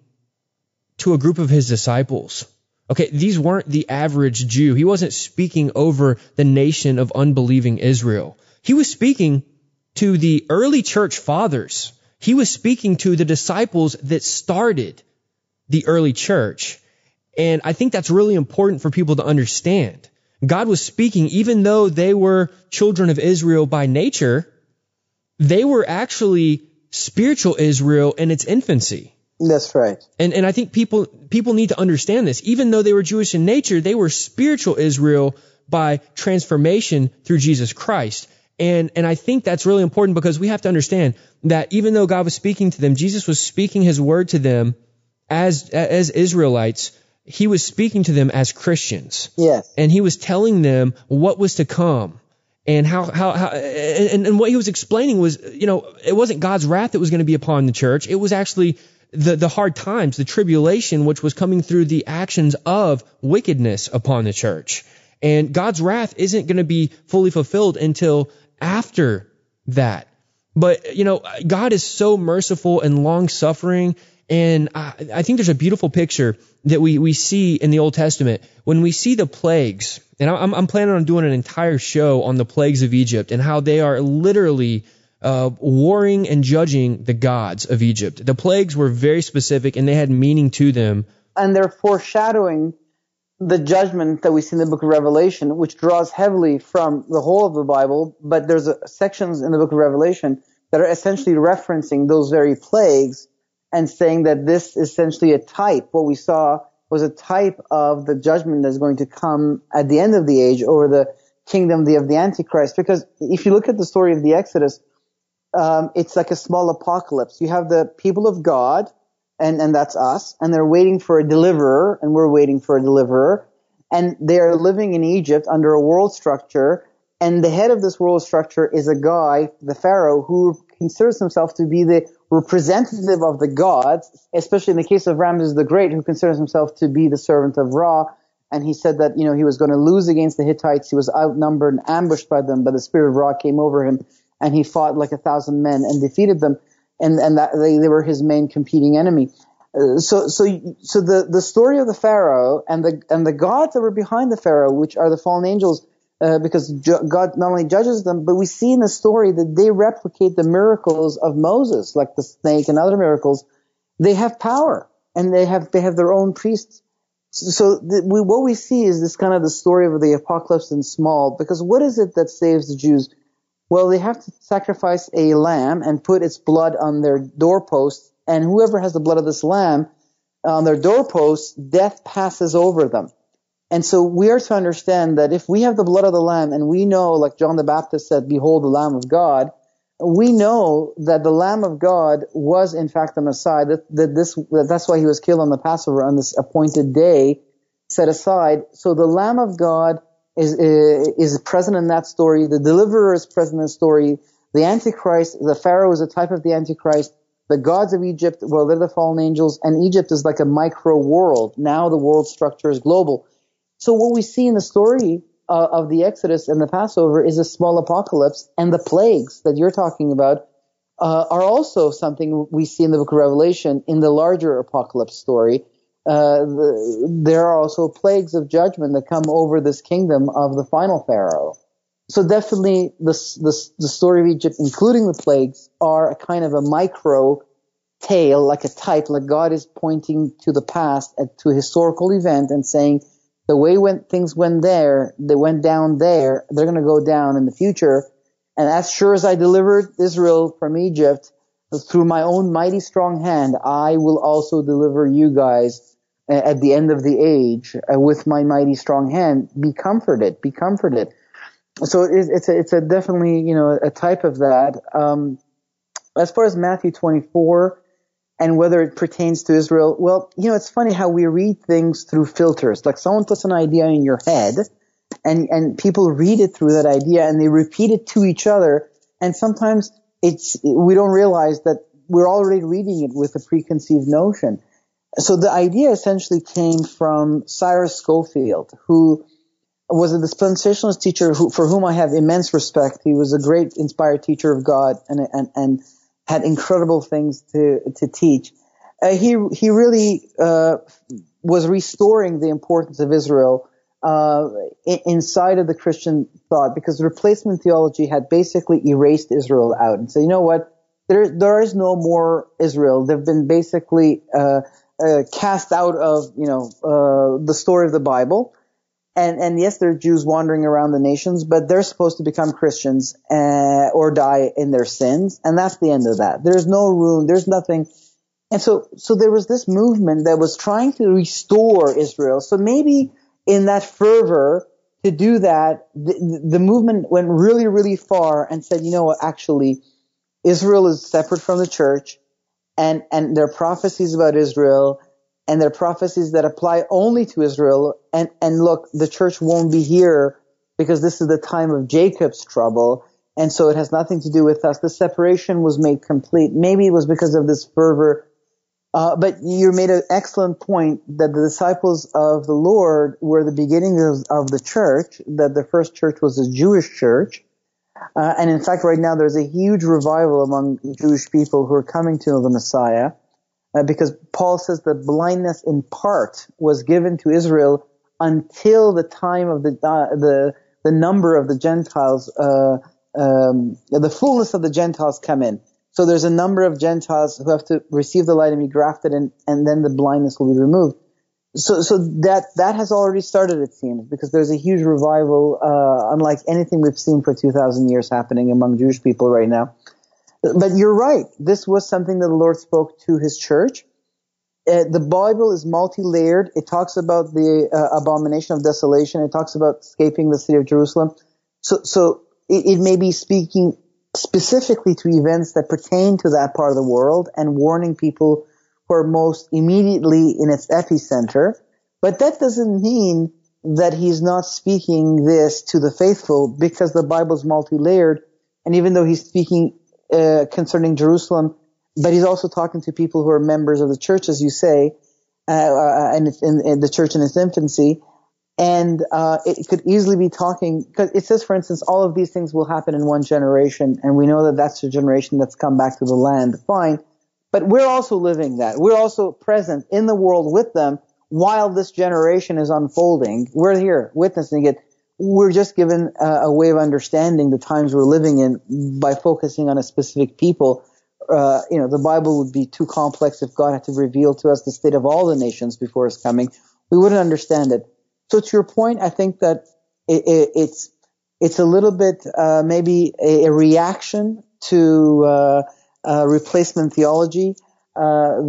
to a group of his disciples Okay, these weren't the average Jew. He wasn't speaking over the nation of unbelieving Israel. He was speaking to the early church fathers. He was speaking to the disciples that started the early church. And I think that's really important for people to understand. God was speaking, even though they were children of Israel by nature, they were actually spiritual Israel in its infancy. That's right. And and I think people people need to understand this. Even though they were Jewish in nature, they were spiritual Israel by transformation through Jesus Christ. And and I think that's really important because we have to understand that even though God was speaking to them, Jesus was speaking his word to them as as Israelites. He was speaking to them as Christians. Yes. And he was telling them what was to come and how, how, how and, and what he was explaining was, you know, it wasn't God's wrath that was going to be upon the church. It was actually the, the hard times, the tribulation, which was coming through the actions of wickedness upon the church. And God's wrath isn't going to be fully fulfilled until after that. But, you know, God is so merciful and long suffering. And I, I think there's a beautiful picture that we, we see in the Old Testament when we see the plagues. And I'm, I'm planning on doing an entire show on the plagues of Egypt and how they are literally uh, warring and judging the gods of Egypt. The plagues were very specific and they had meaning to them. And they're foreshadowing the judgment that we see in the book of Revelation, which draws heavily from the whole of the Bible, but there's a, sections in the book of Revelation that are essentially referencing those very plagues and saying that this is essentially a type. What we saw was a type of the judgment that's going to come at the end of the age over the kingdom of the Antichrist. Because if you look at the story of the Exodus, um, it's like a small apocalypse. You have the people of God, and, and that's us, and they're waiting for a deliverer, and we're waiting for a deliverer. And they're living in Egypt under a world structure, and the head of this world structure is a guy, the Pharaoh, who considers himself to be the representative of the gods, especially in the case of Ramses the Great, who considers himself to be the servant of Ra. And he said that, you know, he was going to lose against the Hittites. He was outnumbered and ambushed by them, but the spirit of Ra came over him and he fought like a thousand men and defeated them. And, and that they, they were his main competing enemy. Uh, so, so, so the, the story of the Pharaoh and the, and the gods that were behind the Pharaoh, which are the fallen angels, uh, because God not only judges them, but we see in the story that they replicate the miracles of Moses, like the snake and other miracles. They have power and they have, they have their own priests. So the, we, what we see is this kind of the story of the apocalypse in small, because what is it that saves the Jews? Well, they have to sacrifice a lamb and put its blood on their doorposts, and whoever has the blood of this lamb on their doorposts, death passes over them. And so we are to understand that if we have the blood of the Lamb and we know, like John the Baptist said, behold the Lamb of God, we know that the Lamb of God was in fact the Messiah, that, that this, that that's why he was killed on the Passover on this appointed day set aside. So the Lamb of God is, eh, is present in that story. The deliverer is present in the story. The Antichrist, the Pharaoh is a type of the Antichrist. The gods of Egypt, well, they're the fallen angels, and Egypt is like a micro world. Now the world structure is global. So what we see in the story uh, of the Exodus and the Passover is a small apocalypse, and the plagues that you're talking about uh, are also something we see in the book of Revelation in the larger apocalypse story. Uh, the, there are also plagues of judgment that come over this kingdom of the final Pharaoh. So definitely the, story of Egypt, including the plagues, are a kind of a micro tale, like a type, like God is pointing to the past, to a historical event and saying, the way when things went there, they went down there, they're going to go down in the future. And as sure as I delivered Israel from Egypt through my own mighty strong hand, I will also deliver you guys at the end of the age uh, with my mighty strong hand. Be comforted, be comforted. So it's a, it's a definitely, you know, a type of that. Um, as far as Matthew 24, and whether it pertains to Israel. Well, you know, it's funny how we read things through filters. Like someone puts an idea in your head and, and people read it through that idea and they repeat it to each other. And sometimes it's, we don't realize that we're already reading it with a preconceived notion. So the idea essentially came from Cyrus Scofield, who was a dispensationalist teacher who, for whom I have immense respect. He was a great inspired teacher of God and, and, and had incredible things to to teach. Uh, he he really uh, was restoring the importance of Israel uh, inside of the Christian thought because replacement theology had basically erased Israel out and said, you know what, there there is no more Israel. They've been basically uh, uh, cast out of you know uh, the story of the Bible. And, and yes, there are Jews wandering around the nations, but they're supposed to become Christians uh, or die in their sins, and that's the end of that. There's no room. There's nothing. And so, so there was this movement that was trying to restore Israel. So maybe in that fervor to do that, the, the movement went really, really far and said, you know what, actually, Israel is separate from the church and, and there are prophecies about Israel and there are prophecies that apply only to Israel. And, and look, the church won't be here because this is the time of Jacob's trouble. And so it has nothing to do with us. The separation was made complete. Maybe it was because of this fervor uh, but you made an excellent point that the disciples of the Lord were the beginning of, of the church, that the first church was a Jewish church. Uh, and in fact, right now there's a huge revival among Jewish people who are coming to know the Messiah. Uh, because Paul says that blindness in part was given to Israel until the time of the uh, the the number of the Gentiles, uh, um, the fullness of the Gentiles come in. So there's a number of Gentiles who have to receive the light and be grafted and, and then the blindness will be removed. So, so that, that has already started, it seems, because there's a huge revival, uh, unlike anything we've seen for 2,000 years happening among Jewish people right now. But you're right. This was something that the Lord spoke to his church. Uh, the Bible is multi-layered. It talks about the uh, abomination of desolation. It talks about escaping the city of Jerusalem. So, so it, it may be speaking specifically to events that pertain to that part of the world and warning people who are most immediately in its epicenter. But that doesn't mean that he's not speaking this to the faithful because the Bible is multi-layered. And even though he's speaking uh, concerning Jerusalem, but he's also talking to people who are members of the church, as you say, uh, uh and, in the church in its infancy and uh, it could easily be talking because it says, for instance, all of these things will happen in one generation, and we know that that's the generation that's come back to the land. Fine, but we're also living that. We're also present in the world with them while this generation is unfolding. We're here witnessing it. We're just given a, a way of understanding the times we're living in by focusing on a specific people. Uh, you know, the Bible would be too complex if God had to reveal to us the state of all the nations before His coming. We wouldn't understand it. So to your point, I think that it, it, it's it's a little bit uh, maybe a, a, reaction to uh, uh, replacement theology uh,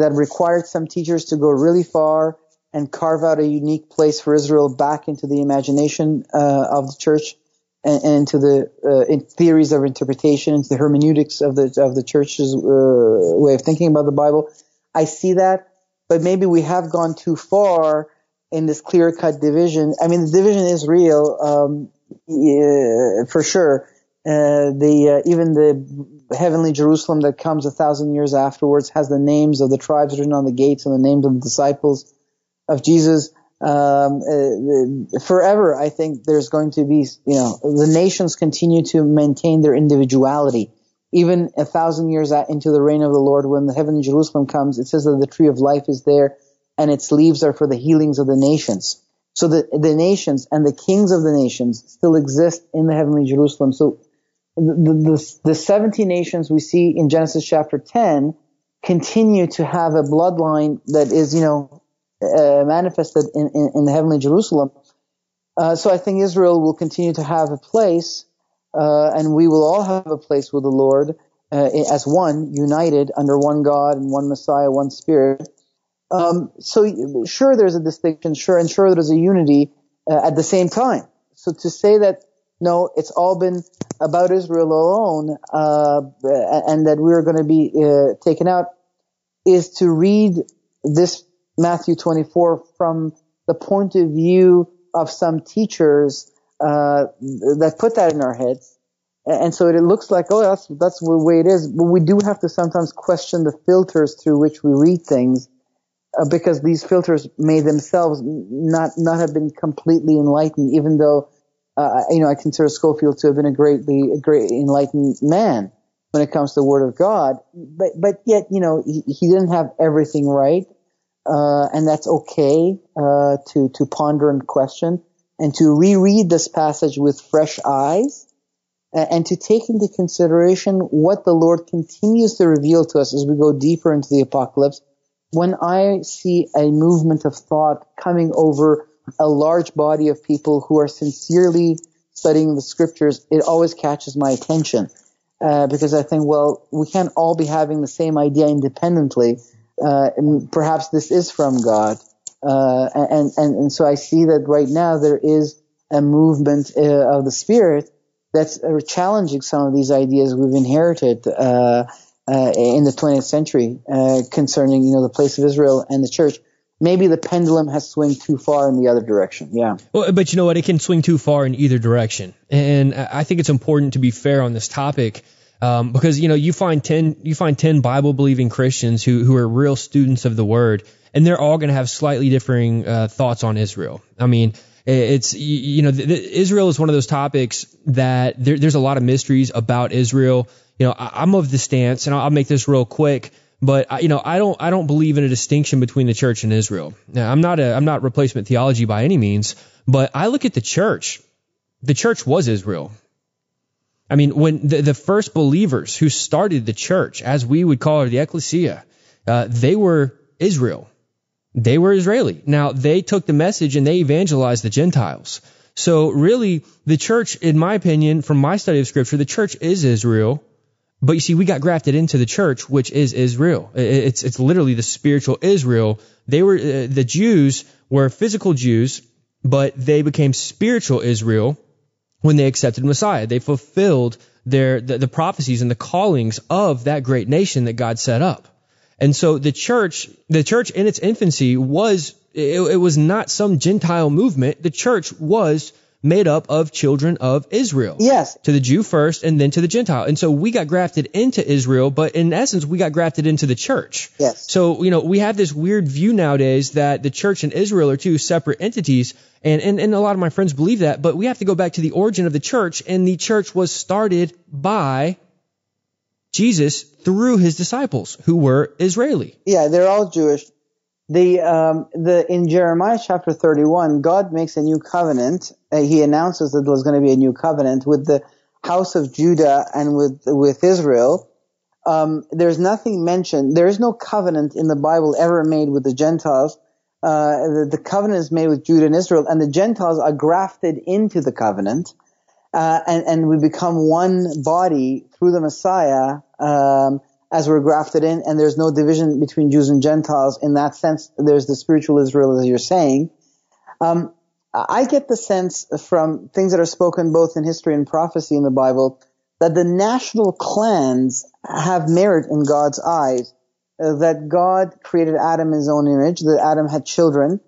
that required some teachers to go really far and carve out a unique place for Israel back into the imagination uh, of the church and, and into the uh, in theories of interpretation, into the hermeneutics of the of the church's way of thinking about the Bible. I see that, but maybe we have gone too far in this clear cut division. I mean, the division is real, um, yeah, for sure. Uh, the uh, even the heavenly Jerusalem that comes a thousand years afterwards has the names of the tribes written on the gates and the names of the disciples of Jesus. Um, uh, forever, I think there's going to be, you know, the nations continue to maintain their individuality. Even a thousand years into the reign of the Lord, when the heavenly Jerusalem comes, it says that the tree of life is there and its leaves are for the healings of the nations. So the, the nations and the kings of the nations still exist in the heavenly Jerusalem. So the, the, the 70 nations we see in Genesis chapter 10 continue to have a bloodline that is, you know, uh, manifested in, in, in, the heavenly Jerusalem. Uh, so I think Israel will continue to have a place, uh, and we will all have a place with the Lord uh, as one, united under one God and one Messiah, one Spirit. Um, so sure, there's a distinction, sure, and sure there's a unity uh, at the same time. So to say that no, it's all been about Israel alone, and that we're going to be taken out, is to read this Matthew 24 from the point of view of some teachers uh, that put that in our heads. And so it looks like, oh, that's that's the way it is. But we do have to sometimes question the filters through which we read things uh, because these filters may themselves not not have been completely enlightened, even though uh, you know I consider Scofield to have been a greatly a great enlightened man when it comes to the Word of God. But but yet you know he, he didn't have everything right. Uh, and that's okay uh, to to ponder and question, and to reread this passage with fresh eyes, and to take into consideration what the Lord continues to reveal to us as we go deeper into the apocalypse. When I see a movement of thought coming over a large body of people who are sincerely studying the scriptures, it always catches my attention. Uh, because I think, well, we can't all be having the same idea independently. Uh, perhaps this is from God. Uh, and, and, and so I see that right now there is a movement uh, of the Spirit that's uh, challenging some of these ideas we've inherited uh, in the 20th century concerning, you know, the place of Israel and the church maybe the pendulum has swung too far in the other direction. Yeah. Well, but you know what? It can swing too far in either direction. And I think it's important to be fair on this topic. Um, because you know you find ten you find ten Bible believing Christians who who are real students of the Word, and they're all going to have slightly differing uh, thoughts on Israel. I mean, it's you know the, the, Israel is one of those topics that there, there's a lot of mysteries about Israel. You know, I, am of the stance, and I'll, I'll make this real quick. But you know, I don't I don't believe in a distinction between the church and Israel. Now, I'm not a I'm not replacement theology by any means, but I look at the church. The church was Israel. I mean, when the, the first believers who started the church, as we would call her, the ecclesia, uh, they were Israel. They were Israeli. Now, they took the message and they evangelized the Gentiles. So really, the church, in my opinion, from my study of scripture, the church is Israel but you see, we got grafted into the church, which is Israel. It's it's literally the spiritual Israel. They were uh, the Jews were physical Jews, but they became spiritual Israel when they accepted Messiah. They fulfilled their the, the prophecies and the callings of that great nation that God set up. And so the church, the church in its infancy was it, it was not some Gentile movement. The church was made up of children of Israel. Yes. To the Jew first and then to the Gentile. And so we got grafted into Israel, but in essence, we got grafted into the church. Yes. So, you know, we have this weird view nowadays that the church and Israel are two separate entities. And, and, and a lot of my friends believe that, but we have to go back to the origin of the church. And the church was started by Jesus through his disciples who were Israeli. Yeah, they're all Jewish the um, the in Jeremiah chapter 31, God makes a new covenant. Uh, he announces that there's going to be a new covenant with the house of Judah and with with Israel. Um, there's nothing mentioned. There is no covenant in the Bible ever made with the Gentiles. Uh, the, the, covenant is made with Judah and Israel, and the Gentiles are grafted into the covenant, uh, and, and we become one body through the Messiah. Um, as we're grafted in, and there's no division between Jews and Gentiles in that sense. There's the spiritual Israel, as you're saying. Um, I get the sense from things that are spoken both in history and prophecy in the Bible that the national clans have merit in God's eyes. Uh, that God created Adam in his own image, that Adam had children,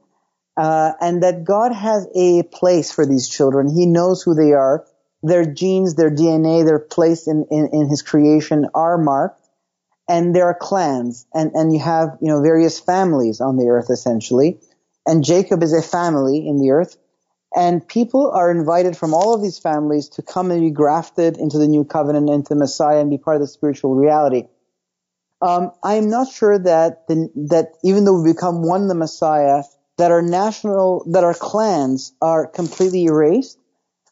uh, and that God has a place for these children. He knows who they are. Their genes, their DNA, their place in, in, in his creation are marked and there are clans and, and you have, you know, various families on the earth essentially. And Jacob is a family in the earth. And people are invited from all of these families to come and be grafted into the new covenant, into the Messiah and be part of the spiritual reality. Um, I'm not sure that the, that even though we become one the Messiah, that our national, that our clans are completely erased,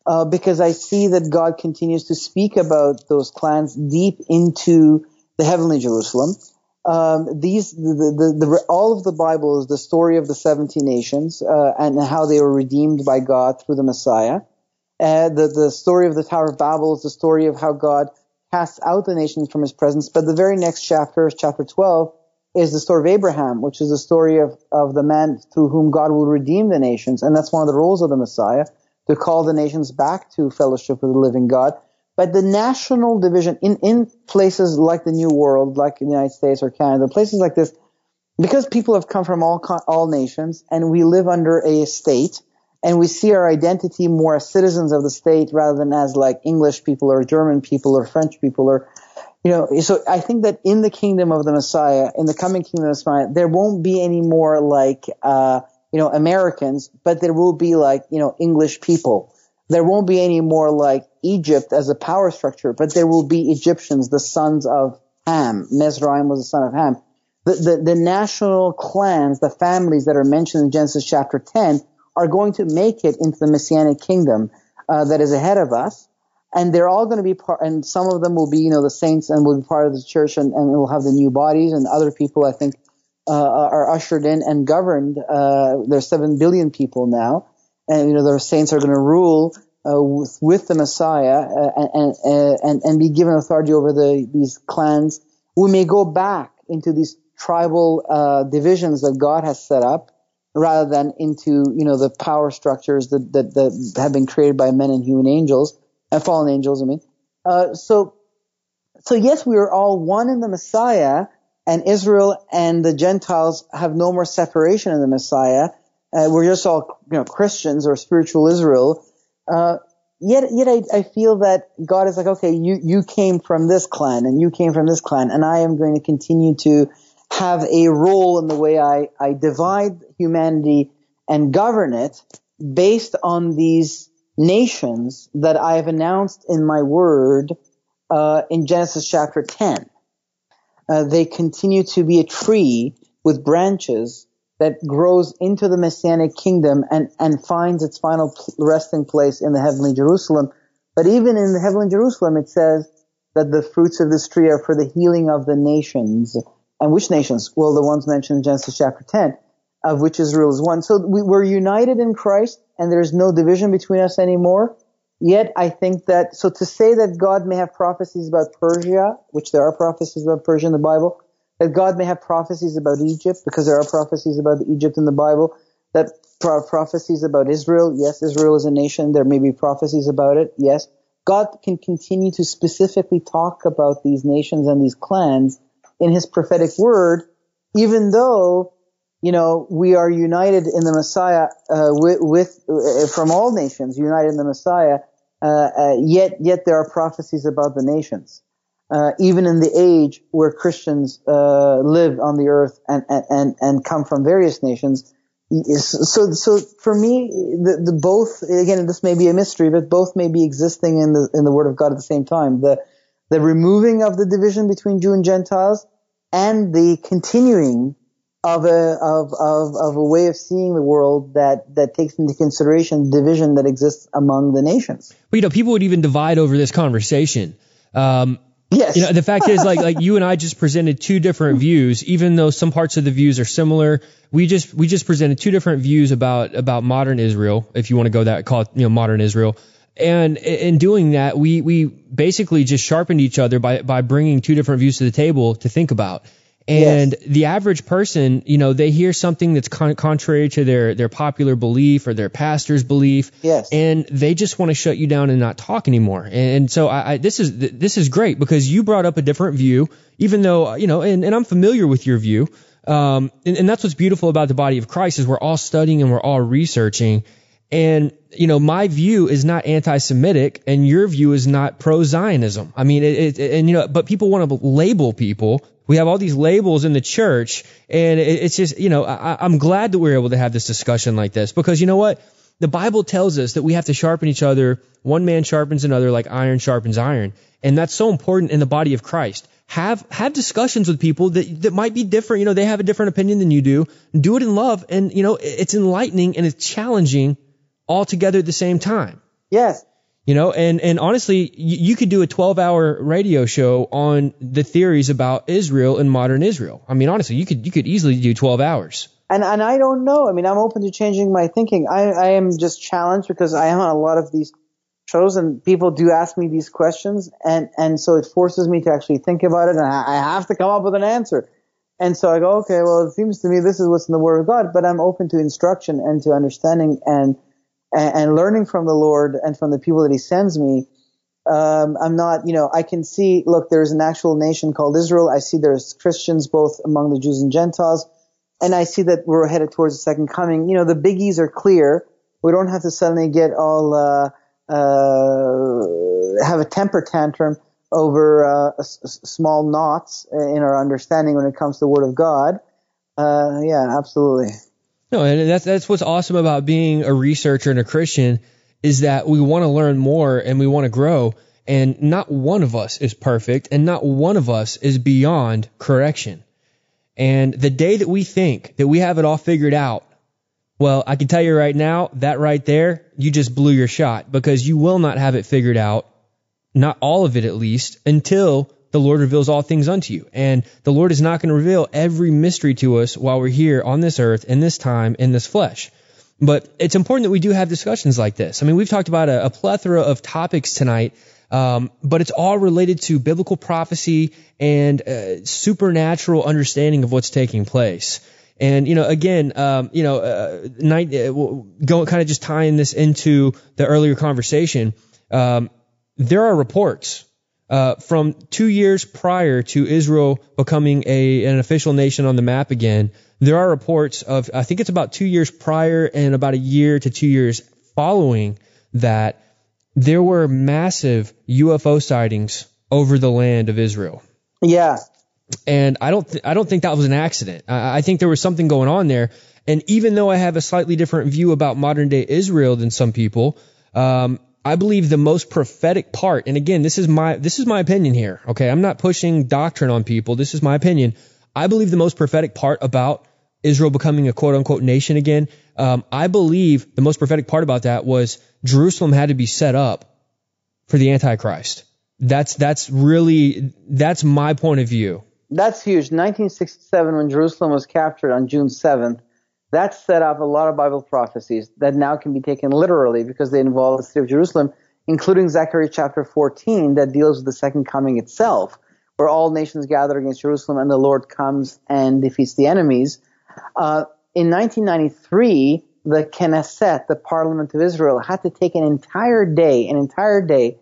uh, because I see that God continues to speak about those clans deep into the heavenly Jerusalem. Um, these the, the, the, all of the Bible is the story of the 70 nations uh, and how they were redeemed by God through the Messiah. Uh, the the story of the Tower of Babel is the story of how God casts out the nations from His presence. But the very next chapter, chapter 12, is the story of Abraham, which is the story of of the man through whom God will redeem the nations, and that's one of the roles of the Messiah to call the nations back to fellowship with the living God. But the national division in, in places like the New World, like the United States or Canada, places like this, because people have come from all, all nations and we live under a state and we see our identity more as citizens of the state rather than as like English people or German people or French people or, you know, so I think that in the kingdom of the Messiah, in the coming kingdom of the Messiah, there won't be any more like, uh, you know, Americans, but there will be like, you know, English people. There won't be any more like Egypt as a power structure, but there will be Egyptians, the sons of Ham. Mizraim was the son of Ham. the, the, the national clans, the families that are mentioned in Genesis chapter 10 are going to make it into the messianic kingdom uh, that is ahead of us. And they're all going to be part, and some of them will be, you know, the saints and will be part of the church and, and will have the new bodies and other people, I think, uh, are ushered in and governed. Uh, there's seven billion people now. And, you know, the saints are going to rule uh, with, with, the Messiah uh, and, and, and, and be given authority over the, these clans. We may go back into these tribal uh, divisions that God has set up rather than into, you know, the power structures that, that, that have been created by men and human angels and fallen angels, I mean. Uh, so, so yes, we are all one in the Messiah and Israel and the Gentiles have no more separation in the Messiah. Uh, we're just all, you know, Christians or spiritual Israel. Uh, yet, yet I, I feel that God is like, okay, you, you came from this clan and you came from this clan and I am going to continue to have a role in the way I, I divide humanity and govern it based on these nations that I have announced in my word uh, in Genesis chapter 10. Uh, they continue to be a tree with branches that grows into the messianic kingdom and, and finds its final resting place in the heavenly Jerusalem. But even in the heavenly Jerusalem, it says that the fruits of this tree are for the healing of the nations. And which nations? Well, the ones mentioned in Genesis chapter 10, of which Israel is one. So we, we're united in Christ and there's no division between us anymore. Yet I think that, so to say that God may have prophecies about Persia, which there are prophecies about Persia in the Bible, that God may have prophecies about Egypt, because there are prophecies about Egypt in the Bible, that prophecies about Israel, yes, Israel is a nation, there may be prophecies about it, yes. God can continue to specifically talk about these nations and these clans in his prophetic word, even though you know, we are united in the Messiah uh, with, with uh, from all nations, united in the Messiah. Uh, uh yet, yet there are prophecies about the nations, uh, even in the age where Christians uh, live on the earth and, and and come from various nations. So, so for me, the, the both again, this may be a mystery, but both may be existing in the in the Word of God at the same time. The the removing of the division between Jew and Gentiles, and the continuing of a of, of of a way of seeing the world that that takes into consideration division that exists among the nations. But you know, people would even divide over this conversation. Um, yes. You know, the fact is, like like you and I just presented two different views, even though some parts of the views are similar. We just we just presented two different views about about modern Israel, if you want to go that call it you know modern Israel. And in doing that, we we basically just sharpened each other by by bringing two different views to the table to think about. And yes. the average person, you know, they hear something that's con- contrary to their, their popular belief or their pastor's belief. Yes. And they just want to shut you down and not talk anymore. And so I, I, this is, this is great because you brought up a different view, even though, you know, and, and I'm familiar with your view. Um, and, and that's what's beautiful about the body of Christ is we're all studying and we're all researching. And, you know, my view is not anti-Semitic and your view is not pro-Zionism. I mean, it, it, and, you know, but people want to label people we have all these labels in the church, and it's just, you know, I, am glad that we're able to have this discussion like this because you know what? The Bible tells us that we have to sharpen each other. One man sharpens another like iron sharpens iron. And that's so important in the body of Christ. Have, have discussions with people that, that might be different. You know, they have a different opinion than you do. Do it in love. And, you know, it's enlightening and it's challenging all together at the same time. Yes. You know, and, and honestly, you, you could do a 12 hour radio show on the theories about Israel and modern Israel. I mean, honestly, you could, you could easily do 12 hours. And, and I don't know. I mean, I'm open to changing my thinking. I, I am just challenged because I am on a lot of these shows and people do ask me these questions and, and so it forces me to actually think about it and I, I have to come up with an answer. And so I go, okay, well, it seems to me this is what's in the Word of God, but I'm open to instruction and to understanding and and, learning from the Lord and from the people that He sends me. Um, I'm not, you know, I can see, look, there's an actual nation called Israel. I see there's Christians both among the Jews and Gentiles. And I see that we're headed towards the second coming. You know, the biggies are clear. We don't have to suddenly get all, uh, uh, have a temper tantrum over uh, small knots in our understanding when it comes to the Word of God. Uh, yeah, absolutely. No, and that's that's what's awesome about being a researcher and a Christian is that we want to learn more and we want to grow. And not one of us is perfect, and not one of us is beyond correction. And the day that we think that we have it all figured out, well, I can tell you right now, that right there, you just blew your shot because you will not have it figured out, not all of it at least, until the Lord reveals all things unto you. And the Lord is not going to reveal every mystery to us while we're here on this earth, in this time, in this flesh. But it's important that we do have discussions like this. I mean, we've talked about a, a plethora of topics tonight, um, but it's all related to biblical prophecy and uh, supernatural understanding of what's taking place. And you know, again, um, you know, uh, night, uh, go kind of just tying this into the earlier conversation. Um, there are reports uh, from two years prior to Israel becoming a an official nation on the map again. There are reports of I think it's about two years prior and about a year to two years following that there were massive UFO sightings over the land of Israel. Yeah, and I don't th- I don't think that was an accident. I-, I think there was something going on there. And even though I have a slightly different view about modern day Israel than some people, um, I believe the most prophetic part, and again, this is my this is my opinion here. Okay, I'm not pushing doctrine on people. This is my opinion. I believe the most prophetic part about Israel becoming a quote unquote nation again. Um, I believe the most prophetic part about that was Jerusalem had to be set up for the Antichrist. That's that's really that's my point of view. That's huge. 1967, when Jerusalem was captured on June 7th, that set up a lot of Bible prophecies that now can be taken literally because they involve the city of Jerusalem, including Zechariah chapter 14 that deals with the second coming itself, where all nations gather against Jerusalem and the Lord comes and defeats the enemies. Uh, in 1993, the Knesset, the Parliament of Israel, had to take an entire day, an entire day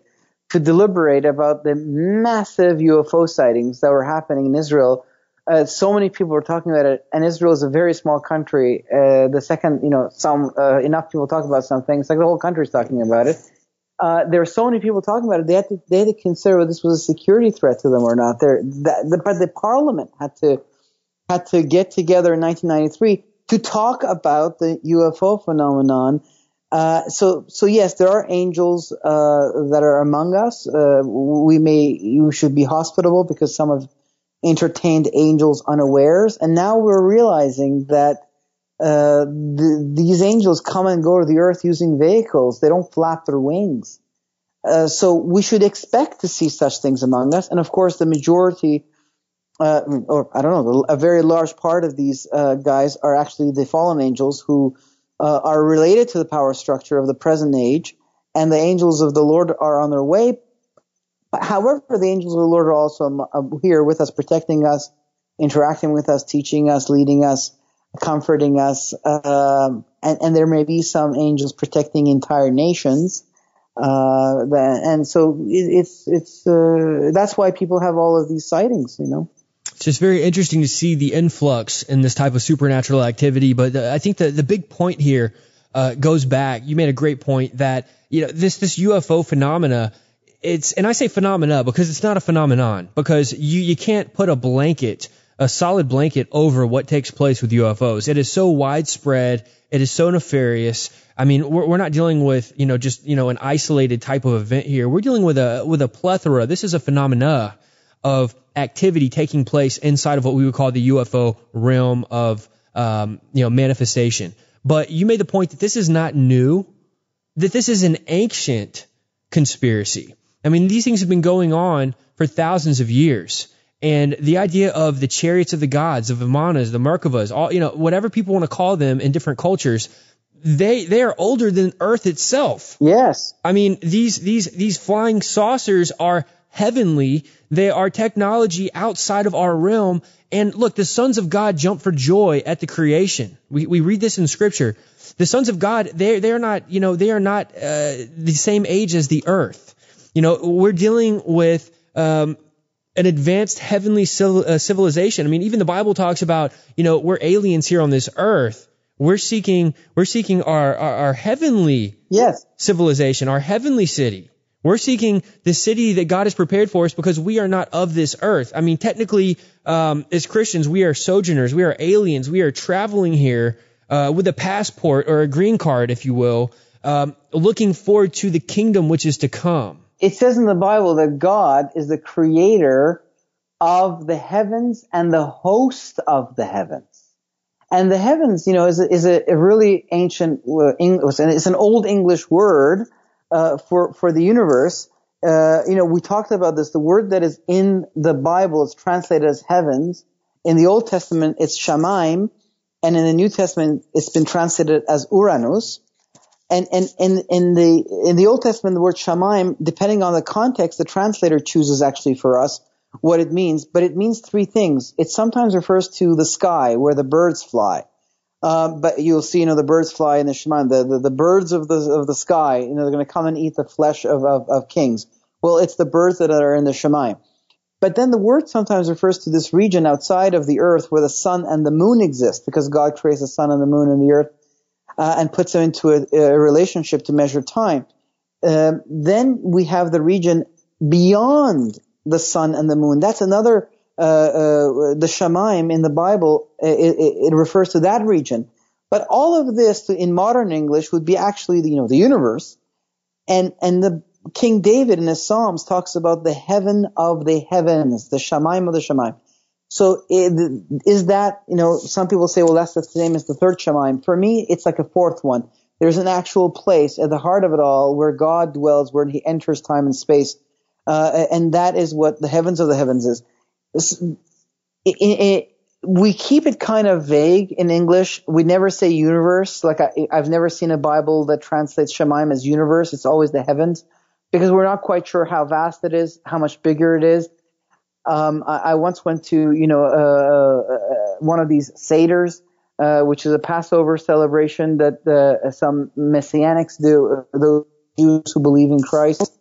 to deliberate about the massive UFO sightings that were happening in Israel. Uh, so many people were talking about it, and Israel is a very small country. Uh, the second, you know, some uh, enough people talk about something, it's like the whole country is talking about it. Uh, there were so many people talking about it. They had to they had to consider whether this was a security threat to them or not. There, the, but the parliament had to had to get together in 1993 to talk about the UFO phenomenon uh, so, so yes, there are angels uh, that are among us. We may, you should be hospitable because some have entertained angels unawares, and now we're realizing that uh, the, these angels come and go to the earth using vehicles. They don't flap their wings. Uh, so we should expect to see such things among us, and of course, the majority. or I don't know, a very large part of these guys are actually the fallen angels who uh, are related to the power structure of the present age, and the angels of the Lord are on their way. However, the angels of the Lord are also uh, here with us, protecting us, interacting with us, teaching us, leading us, comforting us, um, and, and, there may be some angels protecting entire nations. Uh, and so it, it's it's uh, that's why people have all of these sightings, you know. It's just very interesting to see the influx in this type of supernatural activity. But I think the, the big point here uh, goes back. You made a great point that you know this this UFO phenomena. It's and I say phenomena because it's not a phenomenon because you you can't put a blanket a solid blanket over what takes place with UFOs. It is so widespread. It is so nefarious. I mean, we're, we're not dealing with, you know, just, you know, an isolated type of event here. We're dealing with a, with a plethora. This is a phenomena of activity taking place inside of what we would call the UFO realm of um, you know manifestation. But you made the point that this is not new, that this is an ancient conspiracy. I mean, these things have been going on for thousands of years. And the idea of the chariots of the gods, of Vimanas, the Merkavas, all you know, whatever people want to call them in different cultures, they they are older than Earth itself. Yes. I mean, these these these flying saucers are heavenly. They are technology outside of our realm. And look, the sons of God jump for joy at the creation. We, we read this in scripture. The sons of God, they're, they're not, you know, they are not uh, the same age as the earth. You know, we're dealing with um, an advanced heavenly uh, civilization. I mean, even the Bible talks about, you know, we're aliens here on this earth. We're seeking, we're seeking our, our, our heavenly yes. civilization, our heavenly city. We're seeking the city that God has prepared for us because we are not of this earth. I mean, technically, um, as Christians, we are sojourners, we are aliens, we are traveling here uh, with a passport or a green card, if you will, um, looking forward to the kingdom which is to come. It says in the Bible that God is the creator of the heavens and the host of the heavens. And the heavens, you know, is a, is a, really ancient, uh, English, and it's an old English word uh, for for the universe. Uh, you know, we talked about this. The word that is in the Bible is translated as heavens. In the Old Testament, it's shamaim, and in the New Testament, it's been translated as Uranus. And and in in the in the Old Testament, the word shamaim, depending on the context, the translator chooses actually for us what it means, but it means three things. It sometimes refers to the sky where the birds fly. Um, but you'll see, you know, the birds fly in the Shemaim. The, the, the birds of the of the sky, you know, they're going to come and eat the flesh of, of, of kings. Well, it's the birds that are in the Shemaim. But then the word sometimes refers to this region outside of the earth where the sun and the moon exist, because God creates the sun and the moon and the earth uh, and puts them into a, a relationship to measure time. Uh, then we have the region beyond the sun and the moon. That's another, uh, uh, the Shemaim in the Bible, it, it, it, refers to that region. But all of this in modern English would be actually, the, you know, the universe. And, and the King David in his Psalms talks about the heaven of the heavens, the Shemaim of the Shemaim. So is that, you know, some people say, well, that's the same as the third Shemaim. For me, it's like a fourth one. There's an actual place at the heart of it all where God dwells, where he enters time and space uh, and that is what the heavens of the heavens is. It, it, we keep it kind of vague in English. We never say universe. Like I, have never seen a Bible that translates Shemaim as universe. It's always the heavens because we're not quite sure how vast it is, how much bigger it is. Um, I, I, once went to, you know, uh, uh, one of these seders, uh, which is a Passover celebration that uh, some messianics do, uh, those Jews who believe in Christ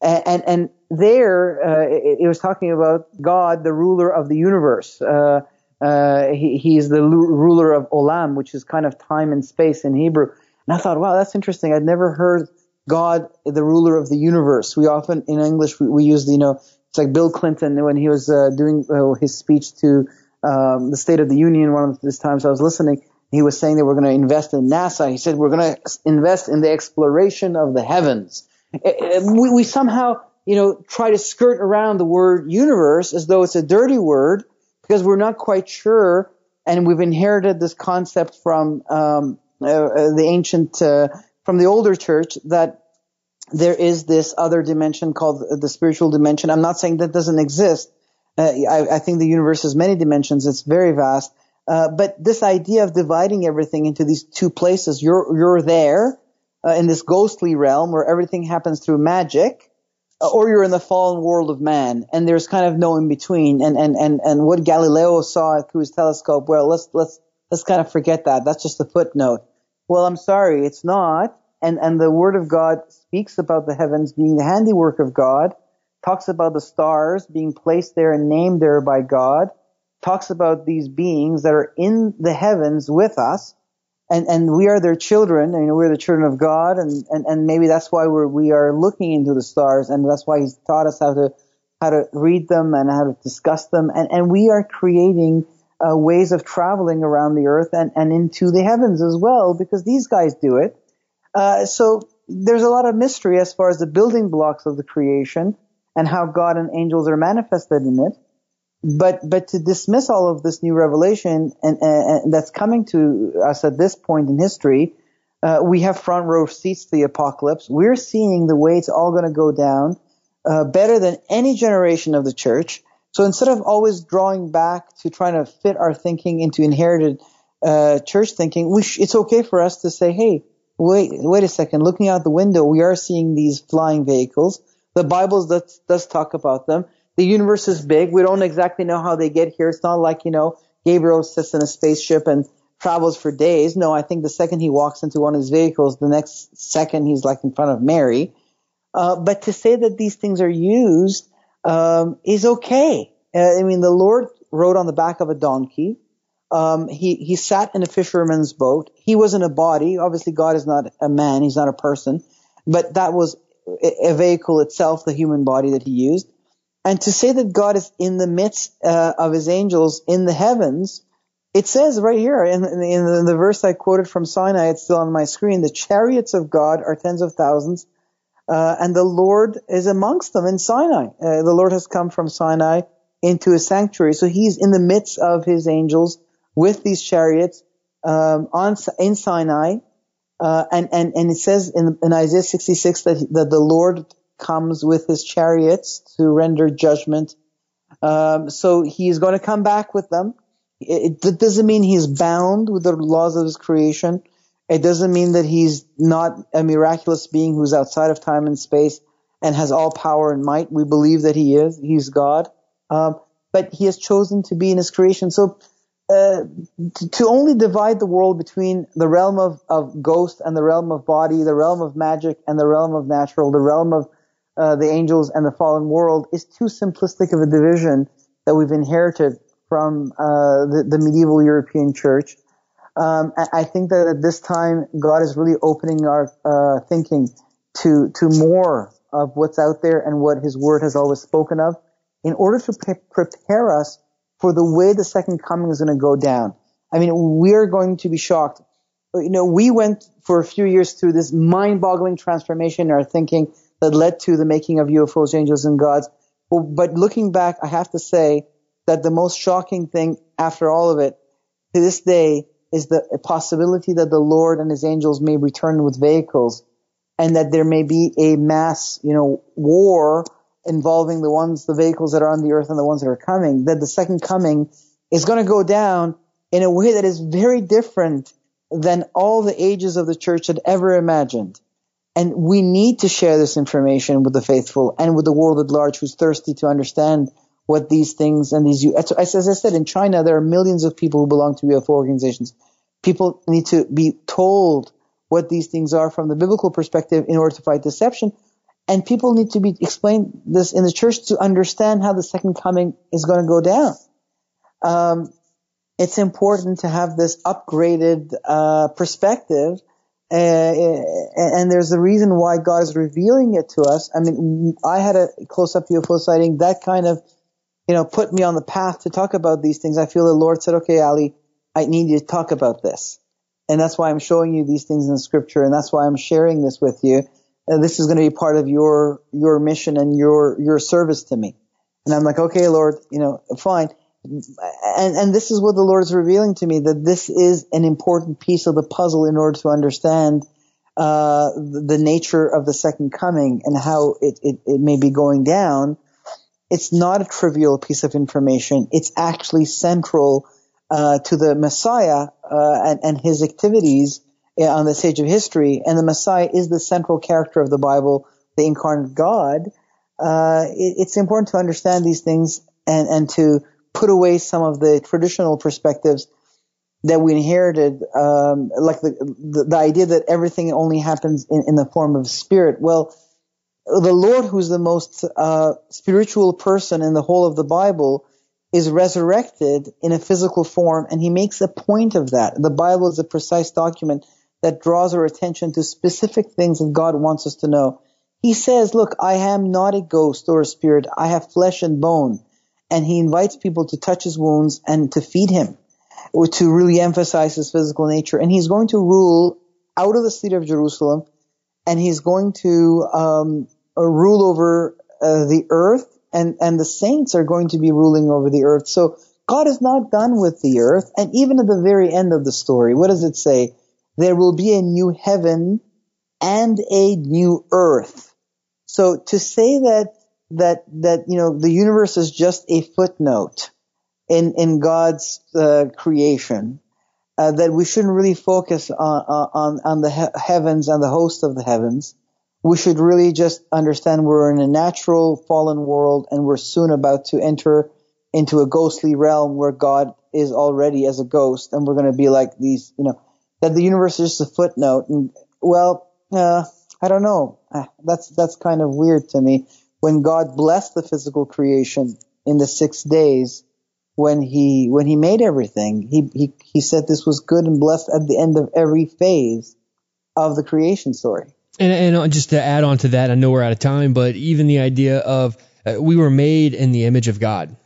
and and, and there uh, it, it, was talking about God, the ruler of the universe. Uh, uh, he, he's the ruler of Olam, which is kind of time and space in Hebrew. And I thought, wow, that's interesting. I'd never heard God, the ruler of the universe. We often in English we, we use, you know, it's like Bill Clinton when he was uh, doing uh, his speech to um, the State of the Union. One of these times I was listening, he was saying that we're going to invest in NASA. He said we're going to invest in the exploration of the heavens. We, we somehow, you know, try to skirt around the word universe as though it's a dirty word because we're not quite sure. And we've inherited this concept from um, uh, uh, the ancient, uh, from the older church that there is this other dimension called the spiritual dimension. I'm not saying that doesn't exist. Uh, I, I, think the universe has many dimensions. It's very vast. Uh, but this idea of dividing everything into these two places, you're you're there, uh, in this ghostly realm where everything happens through magic, uh, or you're in the fallen world of man, and there's kind of no in between. And and and and what Galileo saw through his telescope, well, let's let's let's kind of forget that. That's just a footnote. Well, I'm sorry, it's not. And and the Word of God speaks about the heavens being the handiwork of God, talks about the stars being placed there and named there by God, talks about these beings that are in the heavens with us and and we are their children. Know, we're the children of God, and and, and maybe that's why we're we are looking into the stars, and that's why He's taught us how to how to read them and how to discuss them, and and we are creating uh, ways of traveling around the earth and and into the heavens as well, because these guys do it. Uh, so there's a lot of mystery as far as the building blocks of the creation and how God and angels are manifested in it. But but to dismiss all of this new revelation and, and that's coming to us at this point in history, uh, we have front row seats to the apocalypse. We're seeing the way it's all going to go down uh, better than any generation of the church. So instead of always drawing back to trying to fit our thinking into inherited uh, church thinking, sh- it's okay for us to say, "Hey, wait, wait a second. Looking out the window, we are seeing these flying vehicles. The Bible does, does talk about them the universe is big. We don't exactly know how they get here. It's not like, you know, Gabriel sits in a spaceship and travels for days. No, I think the second he walks into one of his vehicles, the next second he's like in front of Mary. Uh, but to say that these things are used um, is okay. Uh, I mean, the Lord rode on the back of a donkey. Um, he he sat in a fisherman's boat. He was in a body. Obviously, God is not a man; He's not a person. But that was a vehicle itself, the human body that He used. And to say that God is in the midst uh, of his angels in the heavens, it says right here in, in, in, the verse I quoted from Sinai, it's still on my screen, the chariots of God are tens of thousands, uh, and the Lord is amongst them in Sinai. Uh, the Lord has come from Sinai into his sanctuary. So he's in the midst of his angels with these chariots um, on in Sinai, uh, and and and it says in, in Isaiah 66 that that the Lord comes with his chariots to render judgment. Um, so he is going to come back with them. It, it doesn't mean he's bound with the laws of his creation. It doesn't mean that he's not a miraculous being who's outside of time and space and has all power and might. We believe that he is. He's God. Um, but he has chosen to be in his creation. So uh, to, only divide the world between the realm of, of ghost and the realm of body, the realm of magic and the realm of natural, the realm of uh, the angels and the fallen world is too simplistic of a division that we've inherited from uh, the, the, medieval European church. Um, I think that at this time, God is really opening our uh, thinking to to more of what's out there and what His Word has always spoken of, in order to pre- prepare us for the way the second coming is going to go down. I mean, we're going to be shocked. You know, we went for a few years through this mind-boggling transformation in our thinking that led to the making of UFOs, angels, and gods. But looking back, I have to say that the most shocking thing after all of it to this day is the possibility that the Lord and his angels may return with vehicles and that there may be a mass, you know, war involving the ones, the vehicles that are on the earth and the ones that are coming, that the second coming is going to go down in a way that is very different than all the ages of the church had ever imagined. And we need to share this information with the faithful and with the world at large who's thirsty to understand what these things and these, as I said, in China, there are millions of people who belong to UFO organizations. People need to be told what these things are from the biblical perspective in order to fight deception. And people need to be explained this in the church to understand how the second coming is going to go down. Um, it's important to have this upgraded uh, perspective, uh, and there's a reason why God is revealing it to us. I mean, I had a close-up UFO sighting that kind of, you know, put me on the path to talk about these things. I feel the Lord said, "Okay, Ali, I need you to talk about this." And that's why I'm showing you these things in the scripture. And that's why I'm sharing this with you. This is going to be part of your, your mission and your, your service to me. And I'm like, okay, Lord, you know, fine. And, and this is what the Lord is revealing to me that this is an important piece of the puzzle in order to understand, uh, the, nature of the second coming and how it, it, it may be going down. It's not a trivial piece of information. It's actually central uh, to the Messiah uh, and, and, his activities on the stage of history, and the Messiah is the central character of the Bible, the incarnate God. Uh, it, it's important to understand these things and, and to put away some of the traditional perspectives that we inherited, um, like the, the, the idea that everything only happens in, in the form of spirit. Well, the Lord, who's the most uh, spiritual person in the whole of the Bible, is resurrected in a physical form, and he makes a point of that. The Bible is a precise document that draws our attention to specific things that God wants us to know. He says, look, I am not a ghost or a spirit. I have flesh and bone. And he invites people to touch his wounds and to feed him, or to really emphasize his physical nature. And he's going to rule out of the city of Jerusalem, and he's going to um, rule over uh, the earth and, and the saints are going to be ruling over the earth. So God is not done with the earth. And even at the very end of the story, what does it say? There will be a new heaven and a new earth. So to say that, that, that, you know, the universe is just a footnote in, in God's uh, creation, uh, that we shouldn't really focus on, on, on the he- heavens and the host of the heavens, we should really just understand we're in a natural fallen world and we're soon about to enter into a ghostly realm where God is already as a ghost and we're going to be like these, you know, that the universe is just a footnote. And well, uh, I don't know. Uh, that's, that's kind of weird to me. When God blessed the physical creation in the six days, when he, when he made everything, he, he, he said this was good and blessed at the end of every phase of the creation story. And, and uh, just to add on to that, I know we're out of time, but even the idea of uh, we were made in the image of God.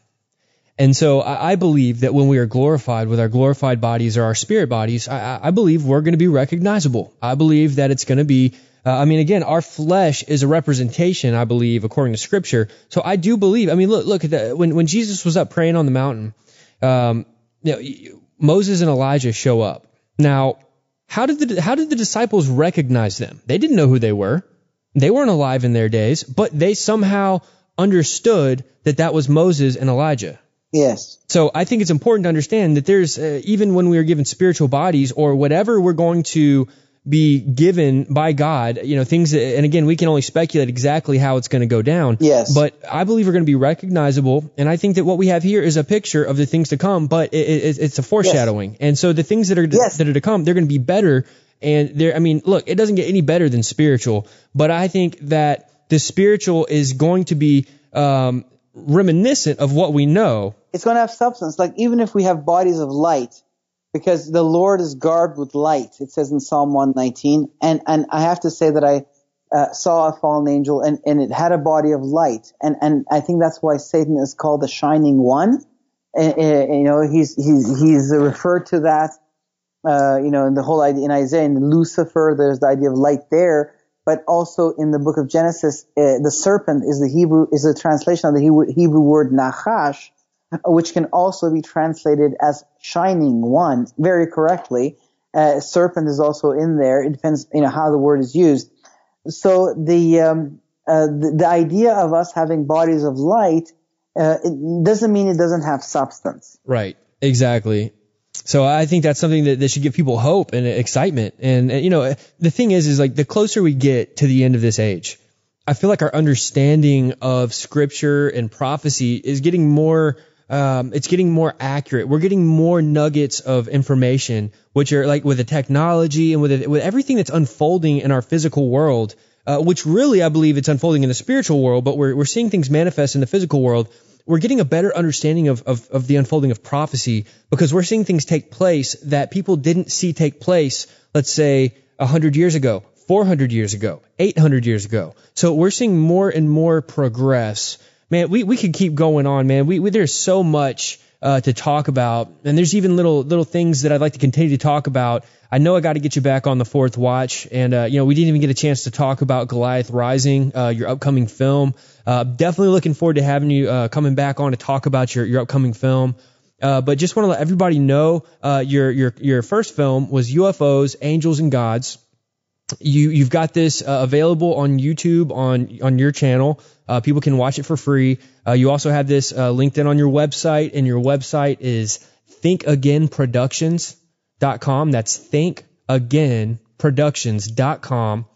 And so I, believe that when we are glorified with our glorified bodies or our spirit bodies, I, I believe we're going to be recognizable. I believe that it's going to be Uh, I mean, again, our flesh is a representation, I believe, according to Scripture. So I do believe. I mean, look, look at the, when when Jesus was up praying on the mountain, um, you know, Moses and Elijah show up. Now, how did the how did the disciples recognize them? They didn't know who they were. They weren't alive in their days, but they somehow understood that that was Moses and Elijah. Yes. So I think it's important to understand that there's uh, even when we are given spiritual bodies or whatever we're going to be given by God, you know, things that, and again, we can only speculate exactly how it's going to go down. Yes. But I believe we're going to be recognizable. And I think that what we have here is a picture of the things to come, but it, it, it's a foreshadowing. Yes. And so the things that are, yes. that are to come, they're going to be better. And there, I mean, look, it doesn't get any better than spiritual, but I think that the spiritual is going to be, um, reminiscent of what we know. It's going to have substance. Like even if we have bodies of light, because the Lord is garbed with light. It says in Psalm 119. And, and I have to say that I uh, saw a fallen angel and, and it had a body of light. And, and I think that's why Satan is called the shining one. And, and, you know, he's, he's, he's referred to that, uh, you know, in the whole idea in Isaiah and Lucifer, there's the idea of light there. But also in the book of Genesis, uh, the serpent is the Hebrew, is a translation of the Hebrew, Hebrew word nachash, which can also be translated as shining one very correctly. Uh, serpent is also in there. It depends, you know, how the word is used. So the, um, uh, the, the, idea of us having bodies of light, uh, it doesn't mean it doesn't have substance. Right. Exactly. So I think that's something that, that should give people hope and excitement. And, and, you know, the thing is, is like the closer we get to the end of this age, I feel like our understanding of scripture and prophecy is getting more um, it's getting more accurate. We're getting more nuggets of information, which are like with the technology and with it, with everything that's unfolding in our physical world, uh, which really I believe it's unfolding in the spiritual world, but we're we're seeing things manifest in the physical world. We're getting a better understanding of, of, of the unfolding of prophecy because we're seeing things take place that people didn't see take place, let's say, a hundred years ago, 400 years ago, 800 years ago. So we're seeing more and more progress man, we, we could keep going on, man. We, we there's so much uh, to talk about, and there's even little little things that I'd like to continue to talk about. I know I got to get you back on the fourth watch, and uh, you know we didn't even get a chance to talk about Goliath Rising, uh, your upcoming film. Uh, definitely looking forward to having you uh, coming back on to talk about your your upcoming film. Uh, but just want to let everybody know your your your first film was UFOs, Angels and Gods. You you've got this uh, available on YouTube on on your channel. Uh, people can watch it for free. Uh, you also have this uh, linked in on your website, and your website is thinkagainproductions.com. That's thinkagainproductions.com.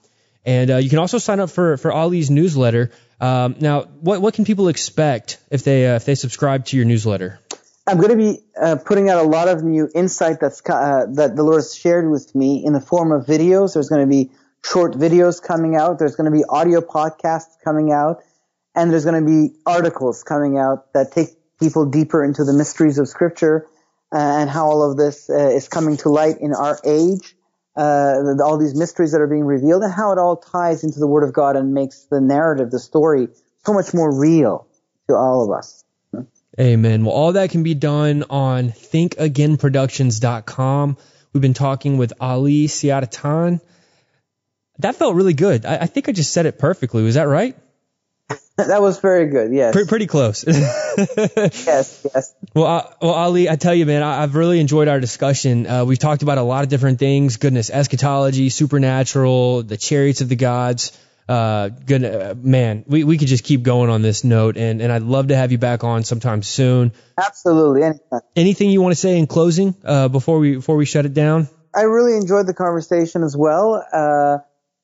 And uh, you can also sign up for for Ali's newsletter. Um, now, what what can people expect if they uh, if they subscribe to your newsletter? I'm going to be uh, putting out a lot of new insight that's uh, that the Lord has shared with me in the form of videos. There's going to be short videos coming out. There's going to be audio podcasts coming out, and there's going to be articles coming out that take people deeper into the mysteries of Scripture uh, and how all of this uh, is coming to light in our age. Uh, all these mysteries that are being revealed and how it all ties into the Word of God and makes the narrative, the story, so much more real to all of us. Amen. Well, all that can be done on thinkagainproductions.com. We've been talking with Ali Siadatan. That felt really good. I, I think I just said it perfectly. Was that right? that was very good. Yes. Pretty, pretty close. yes. Yes. Well, uh, well, Ali, I tell you, man, I, have really enjoyed our discussion. Uh, we've talked about a lot of different things: goodness, eschatology, supernatural, the chariots of the gods uh, good uh, man, we, we could just keep going on this note, and, and I'd love to have you back on sometime soon. Absolutely, anytime. Anything you want to say in closing uh, before we before we shut it down? I really enjoyed the conversation as well. Uh,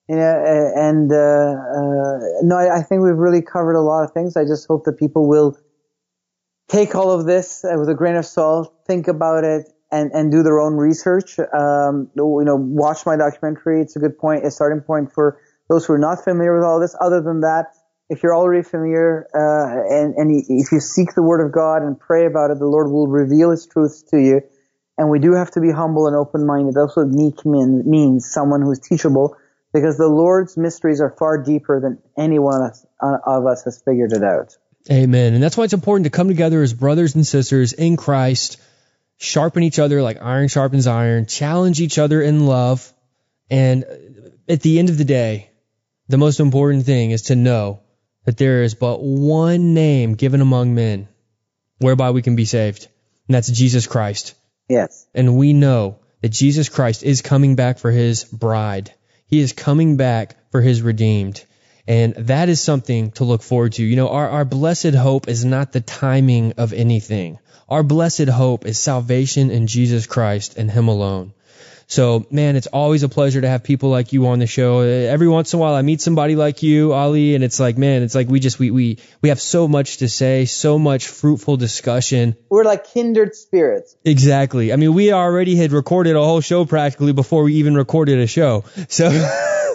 and uh, uh, no, I, I think we've really covered a lot of things. I just hope that people will take all of this uh, with a grain of salt, think about it, and, and do their own research. Um, you know, watch my documentary. It's a good point, a starting point for those who are not familiar with all this. Other than that, if you're already familiar uh, and, and if you seek the Word of God and pray about it, the Lord will reveal His truths to you. And we do have to be humble and open-minded. That's what meek mean, means, someone who's teachable, because the Lord's mysteries are far deeper than any one of us, of us has figured it out. Amen. And that's why it's important to come together as brothers and sisters in Christ, sharpen each other like iron sharpens iron, challenge each other in love, and at the end of the day, the most important thing is to know that there is but one name given among men whereby we can be saved, and that's Jesus Christ. Yes. And we know that Jesus Christ is coming back for his bride. He is coming back for his redeemed. And that is something to look forward to. You know, our, our blessed hope is not the timing of anything. Our blessed hope is salvation in Jesus Christ and Him alone. So, man, it's always a pleasure to have people like you on the show. Every once in a while, I meet somebody like you, Ali, and it's like, man, it's like we just we we we have so much to say, so much fruitful discussion. We're like kindred spirits. Exactly. I mean, we already had recorded a whole show practically before we even recorded a show. So.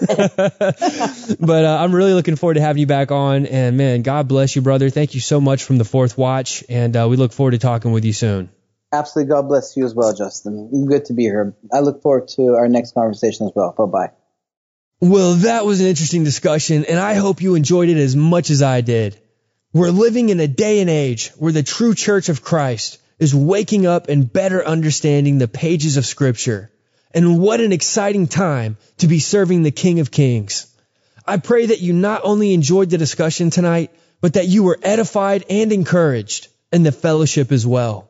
but uh, I'm really looking forward to having you back on. And man, God bless you, brother. Thank you so much from the Fourth Watch, and uh, we look forward to talking with you soon. Absolutely. God bless you as well, Justen. Good to be here. I look forward to our next conversation as well. Bye bye. Well, that was an interesting discussion, and I hope you enjoyed it as much as I did. We're living in a day and age where the true church of Christ is waking up and better understanding the pages of Scripture. And what an exciting time to be serving the King of Kings. I pray that you not only enjoyed the discussion tonight, but that you were edified and encouraged in the fellowship as well.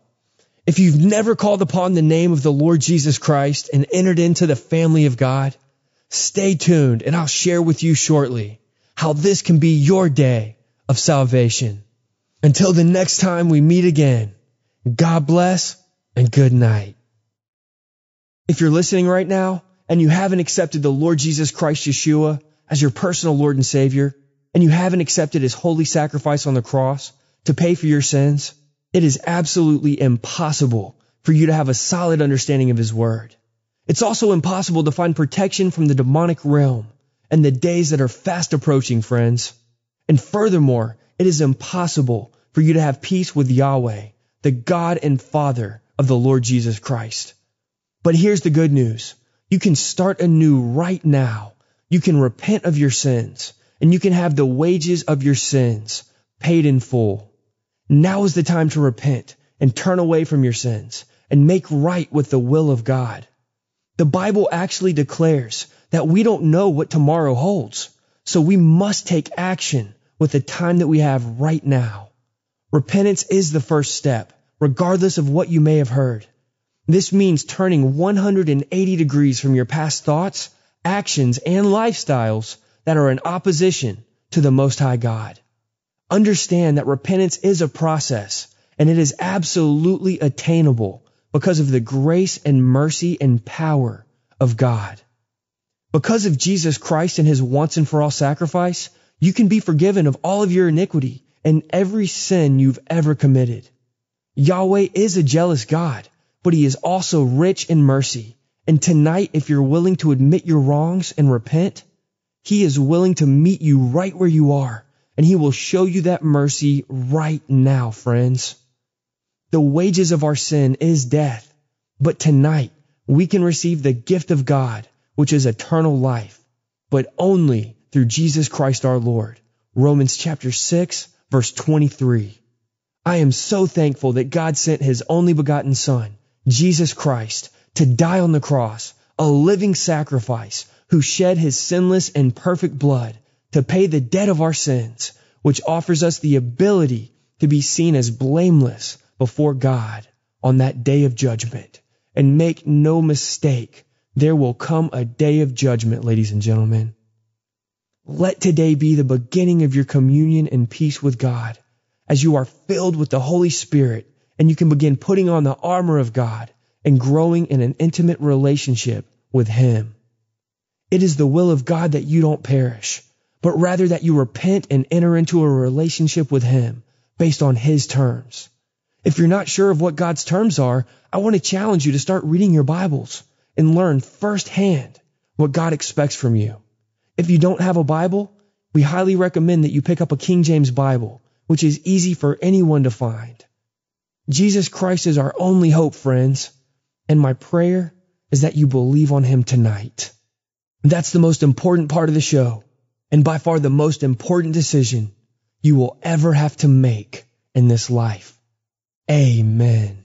If you've never called upon the name of the Lord Jesus Christ and entered into the family of God, stay tuned and I'll share with you shortly how this can be your day of salvation. Until the next time we meet again, God bless and good night. If you're listening right now and you haven't accepted the Lord Jesus Christ Yeshua as your personal Lord and Savior, and you haven't accepted his holy sacrifice on the cross to pay for your sins, it is absolutely impossible for you to have a solid understanding of His Word. It's also impossible to find protection from the demonic realm and the days that are fast approaching, friends. And furthermore, it is impossible for you to have peace with Yahweh, the God and Father of the Lord Jesus Christ. But here's the good news. You can start anew right now. You can repent of your sins and you can have the wages of your sins paid in full. Now is the time to repent and turn away from your sins and make right with the will of God. The Bible actually declares that we don't know what tomorrow holds, so we must take action with the time that we have right now. Repentance is the first step, regardless of what you may have heard. This means turning 180 degrees from your past thoughts, actions, and lifestyles that are in opposition to the Most High God. Understand that repentance is a process and it is absolutely attainable because of the grace and mercy and power of God. Because of Jesus Christ and his once and for all sacrifice, you can be forgiven of all of your iniquity and every sin you've ever committed. Yahweh is a jealous God, but he is also rich in mercy. And tonight, if you're willing to admit your wrongs and repent, he is willing to meet you right where you are and he will show you that mercy right now, friends. The wages of our sin is death, but tonight we can receive the gift of God, which is eternal life, but only through Jesus Christ our Lord. Romans chapter 6, verse 23. I am so thankful that God sent his only begotten Son, Jesus Christ, to die on the cross, a living sacrifice, who shed his sinless and perfect blood to pay the debt of our sins, which offers us the ability to be seen as blameless before God on that day of judgment. And make no mistake, there will come a day of judgment, ladies and gentlemen. Let today be the beginning of your communion and peace with God as you are filled with the Holy Spirit and you can begin putting on the armor of God and growing in an intimate relationship with Him. It is the will of God that you don't perish but rather that you repent and enter into a relationship with Him based on His terms. If you're not sure of what God's terms are, I want to challenge you to start reading your Bibles and learn firsthand what God expects from you. If you don't have a Bible, we highly recommend that you pick up a King James Bible, which is easy for anyone to find. Jesus Christ is our only hope, friends, and my prayer is that you believe on Him tonight. That's the most important part of the show and by far the most important decision you will ever have to make in this life. Amen.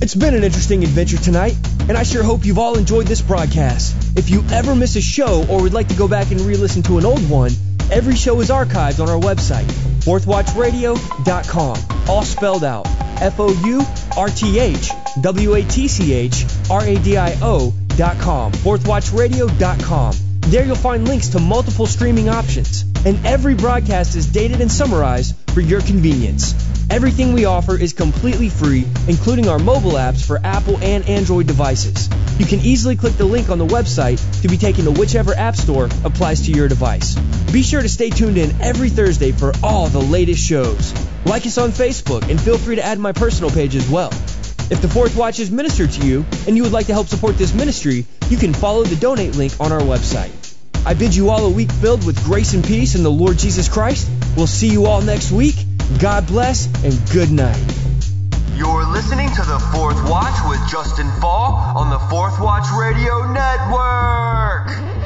It's been an interesting adventure tonight, and I sure hope you've all enjoyed this broadcast. If you ever miss a show or would like to go back and re-listen to an old one, every show is archived on our website, fourthwatchradio.com, all spelled out. F-O-U-R-T-H-W-A-T-C-H-R-A-D-I-O dot com, fourthwatchradio.com. There you'll find links to multiple streaming options, and every broadcast is dated and summarized for your convenience. Everything we offer is completely free, including our mobile apps for Apple and Android devices. You can easily click the link on the website to be taken to whichever app store applies to your device. Be sure to stay tuned in every Thursday for all the latest shows. Like us on Facebook and feel free to add my personal page as well. If the Fourth Watch is ministered to you and you would like to help support this ministry, you can follow the donate link on our website. I bid you all a week filled with grace and peace in the Lord Jesus Christ. We'll see you all next week. God bless and good night. You're listening to The Fourth Watch with Justen Faull on the Fourth Watch Radio Network.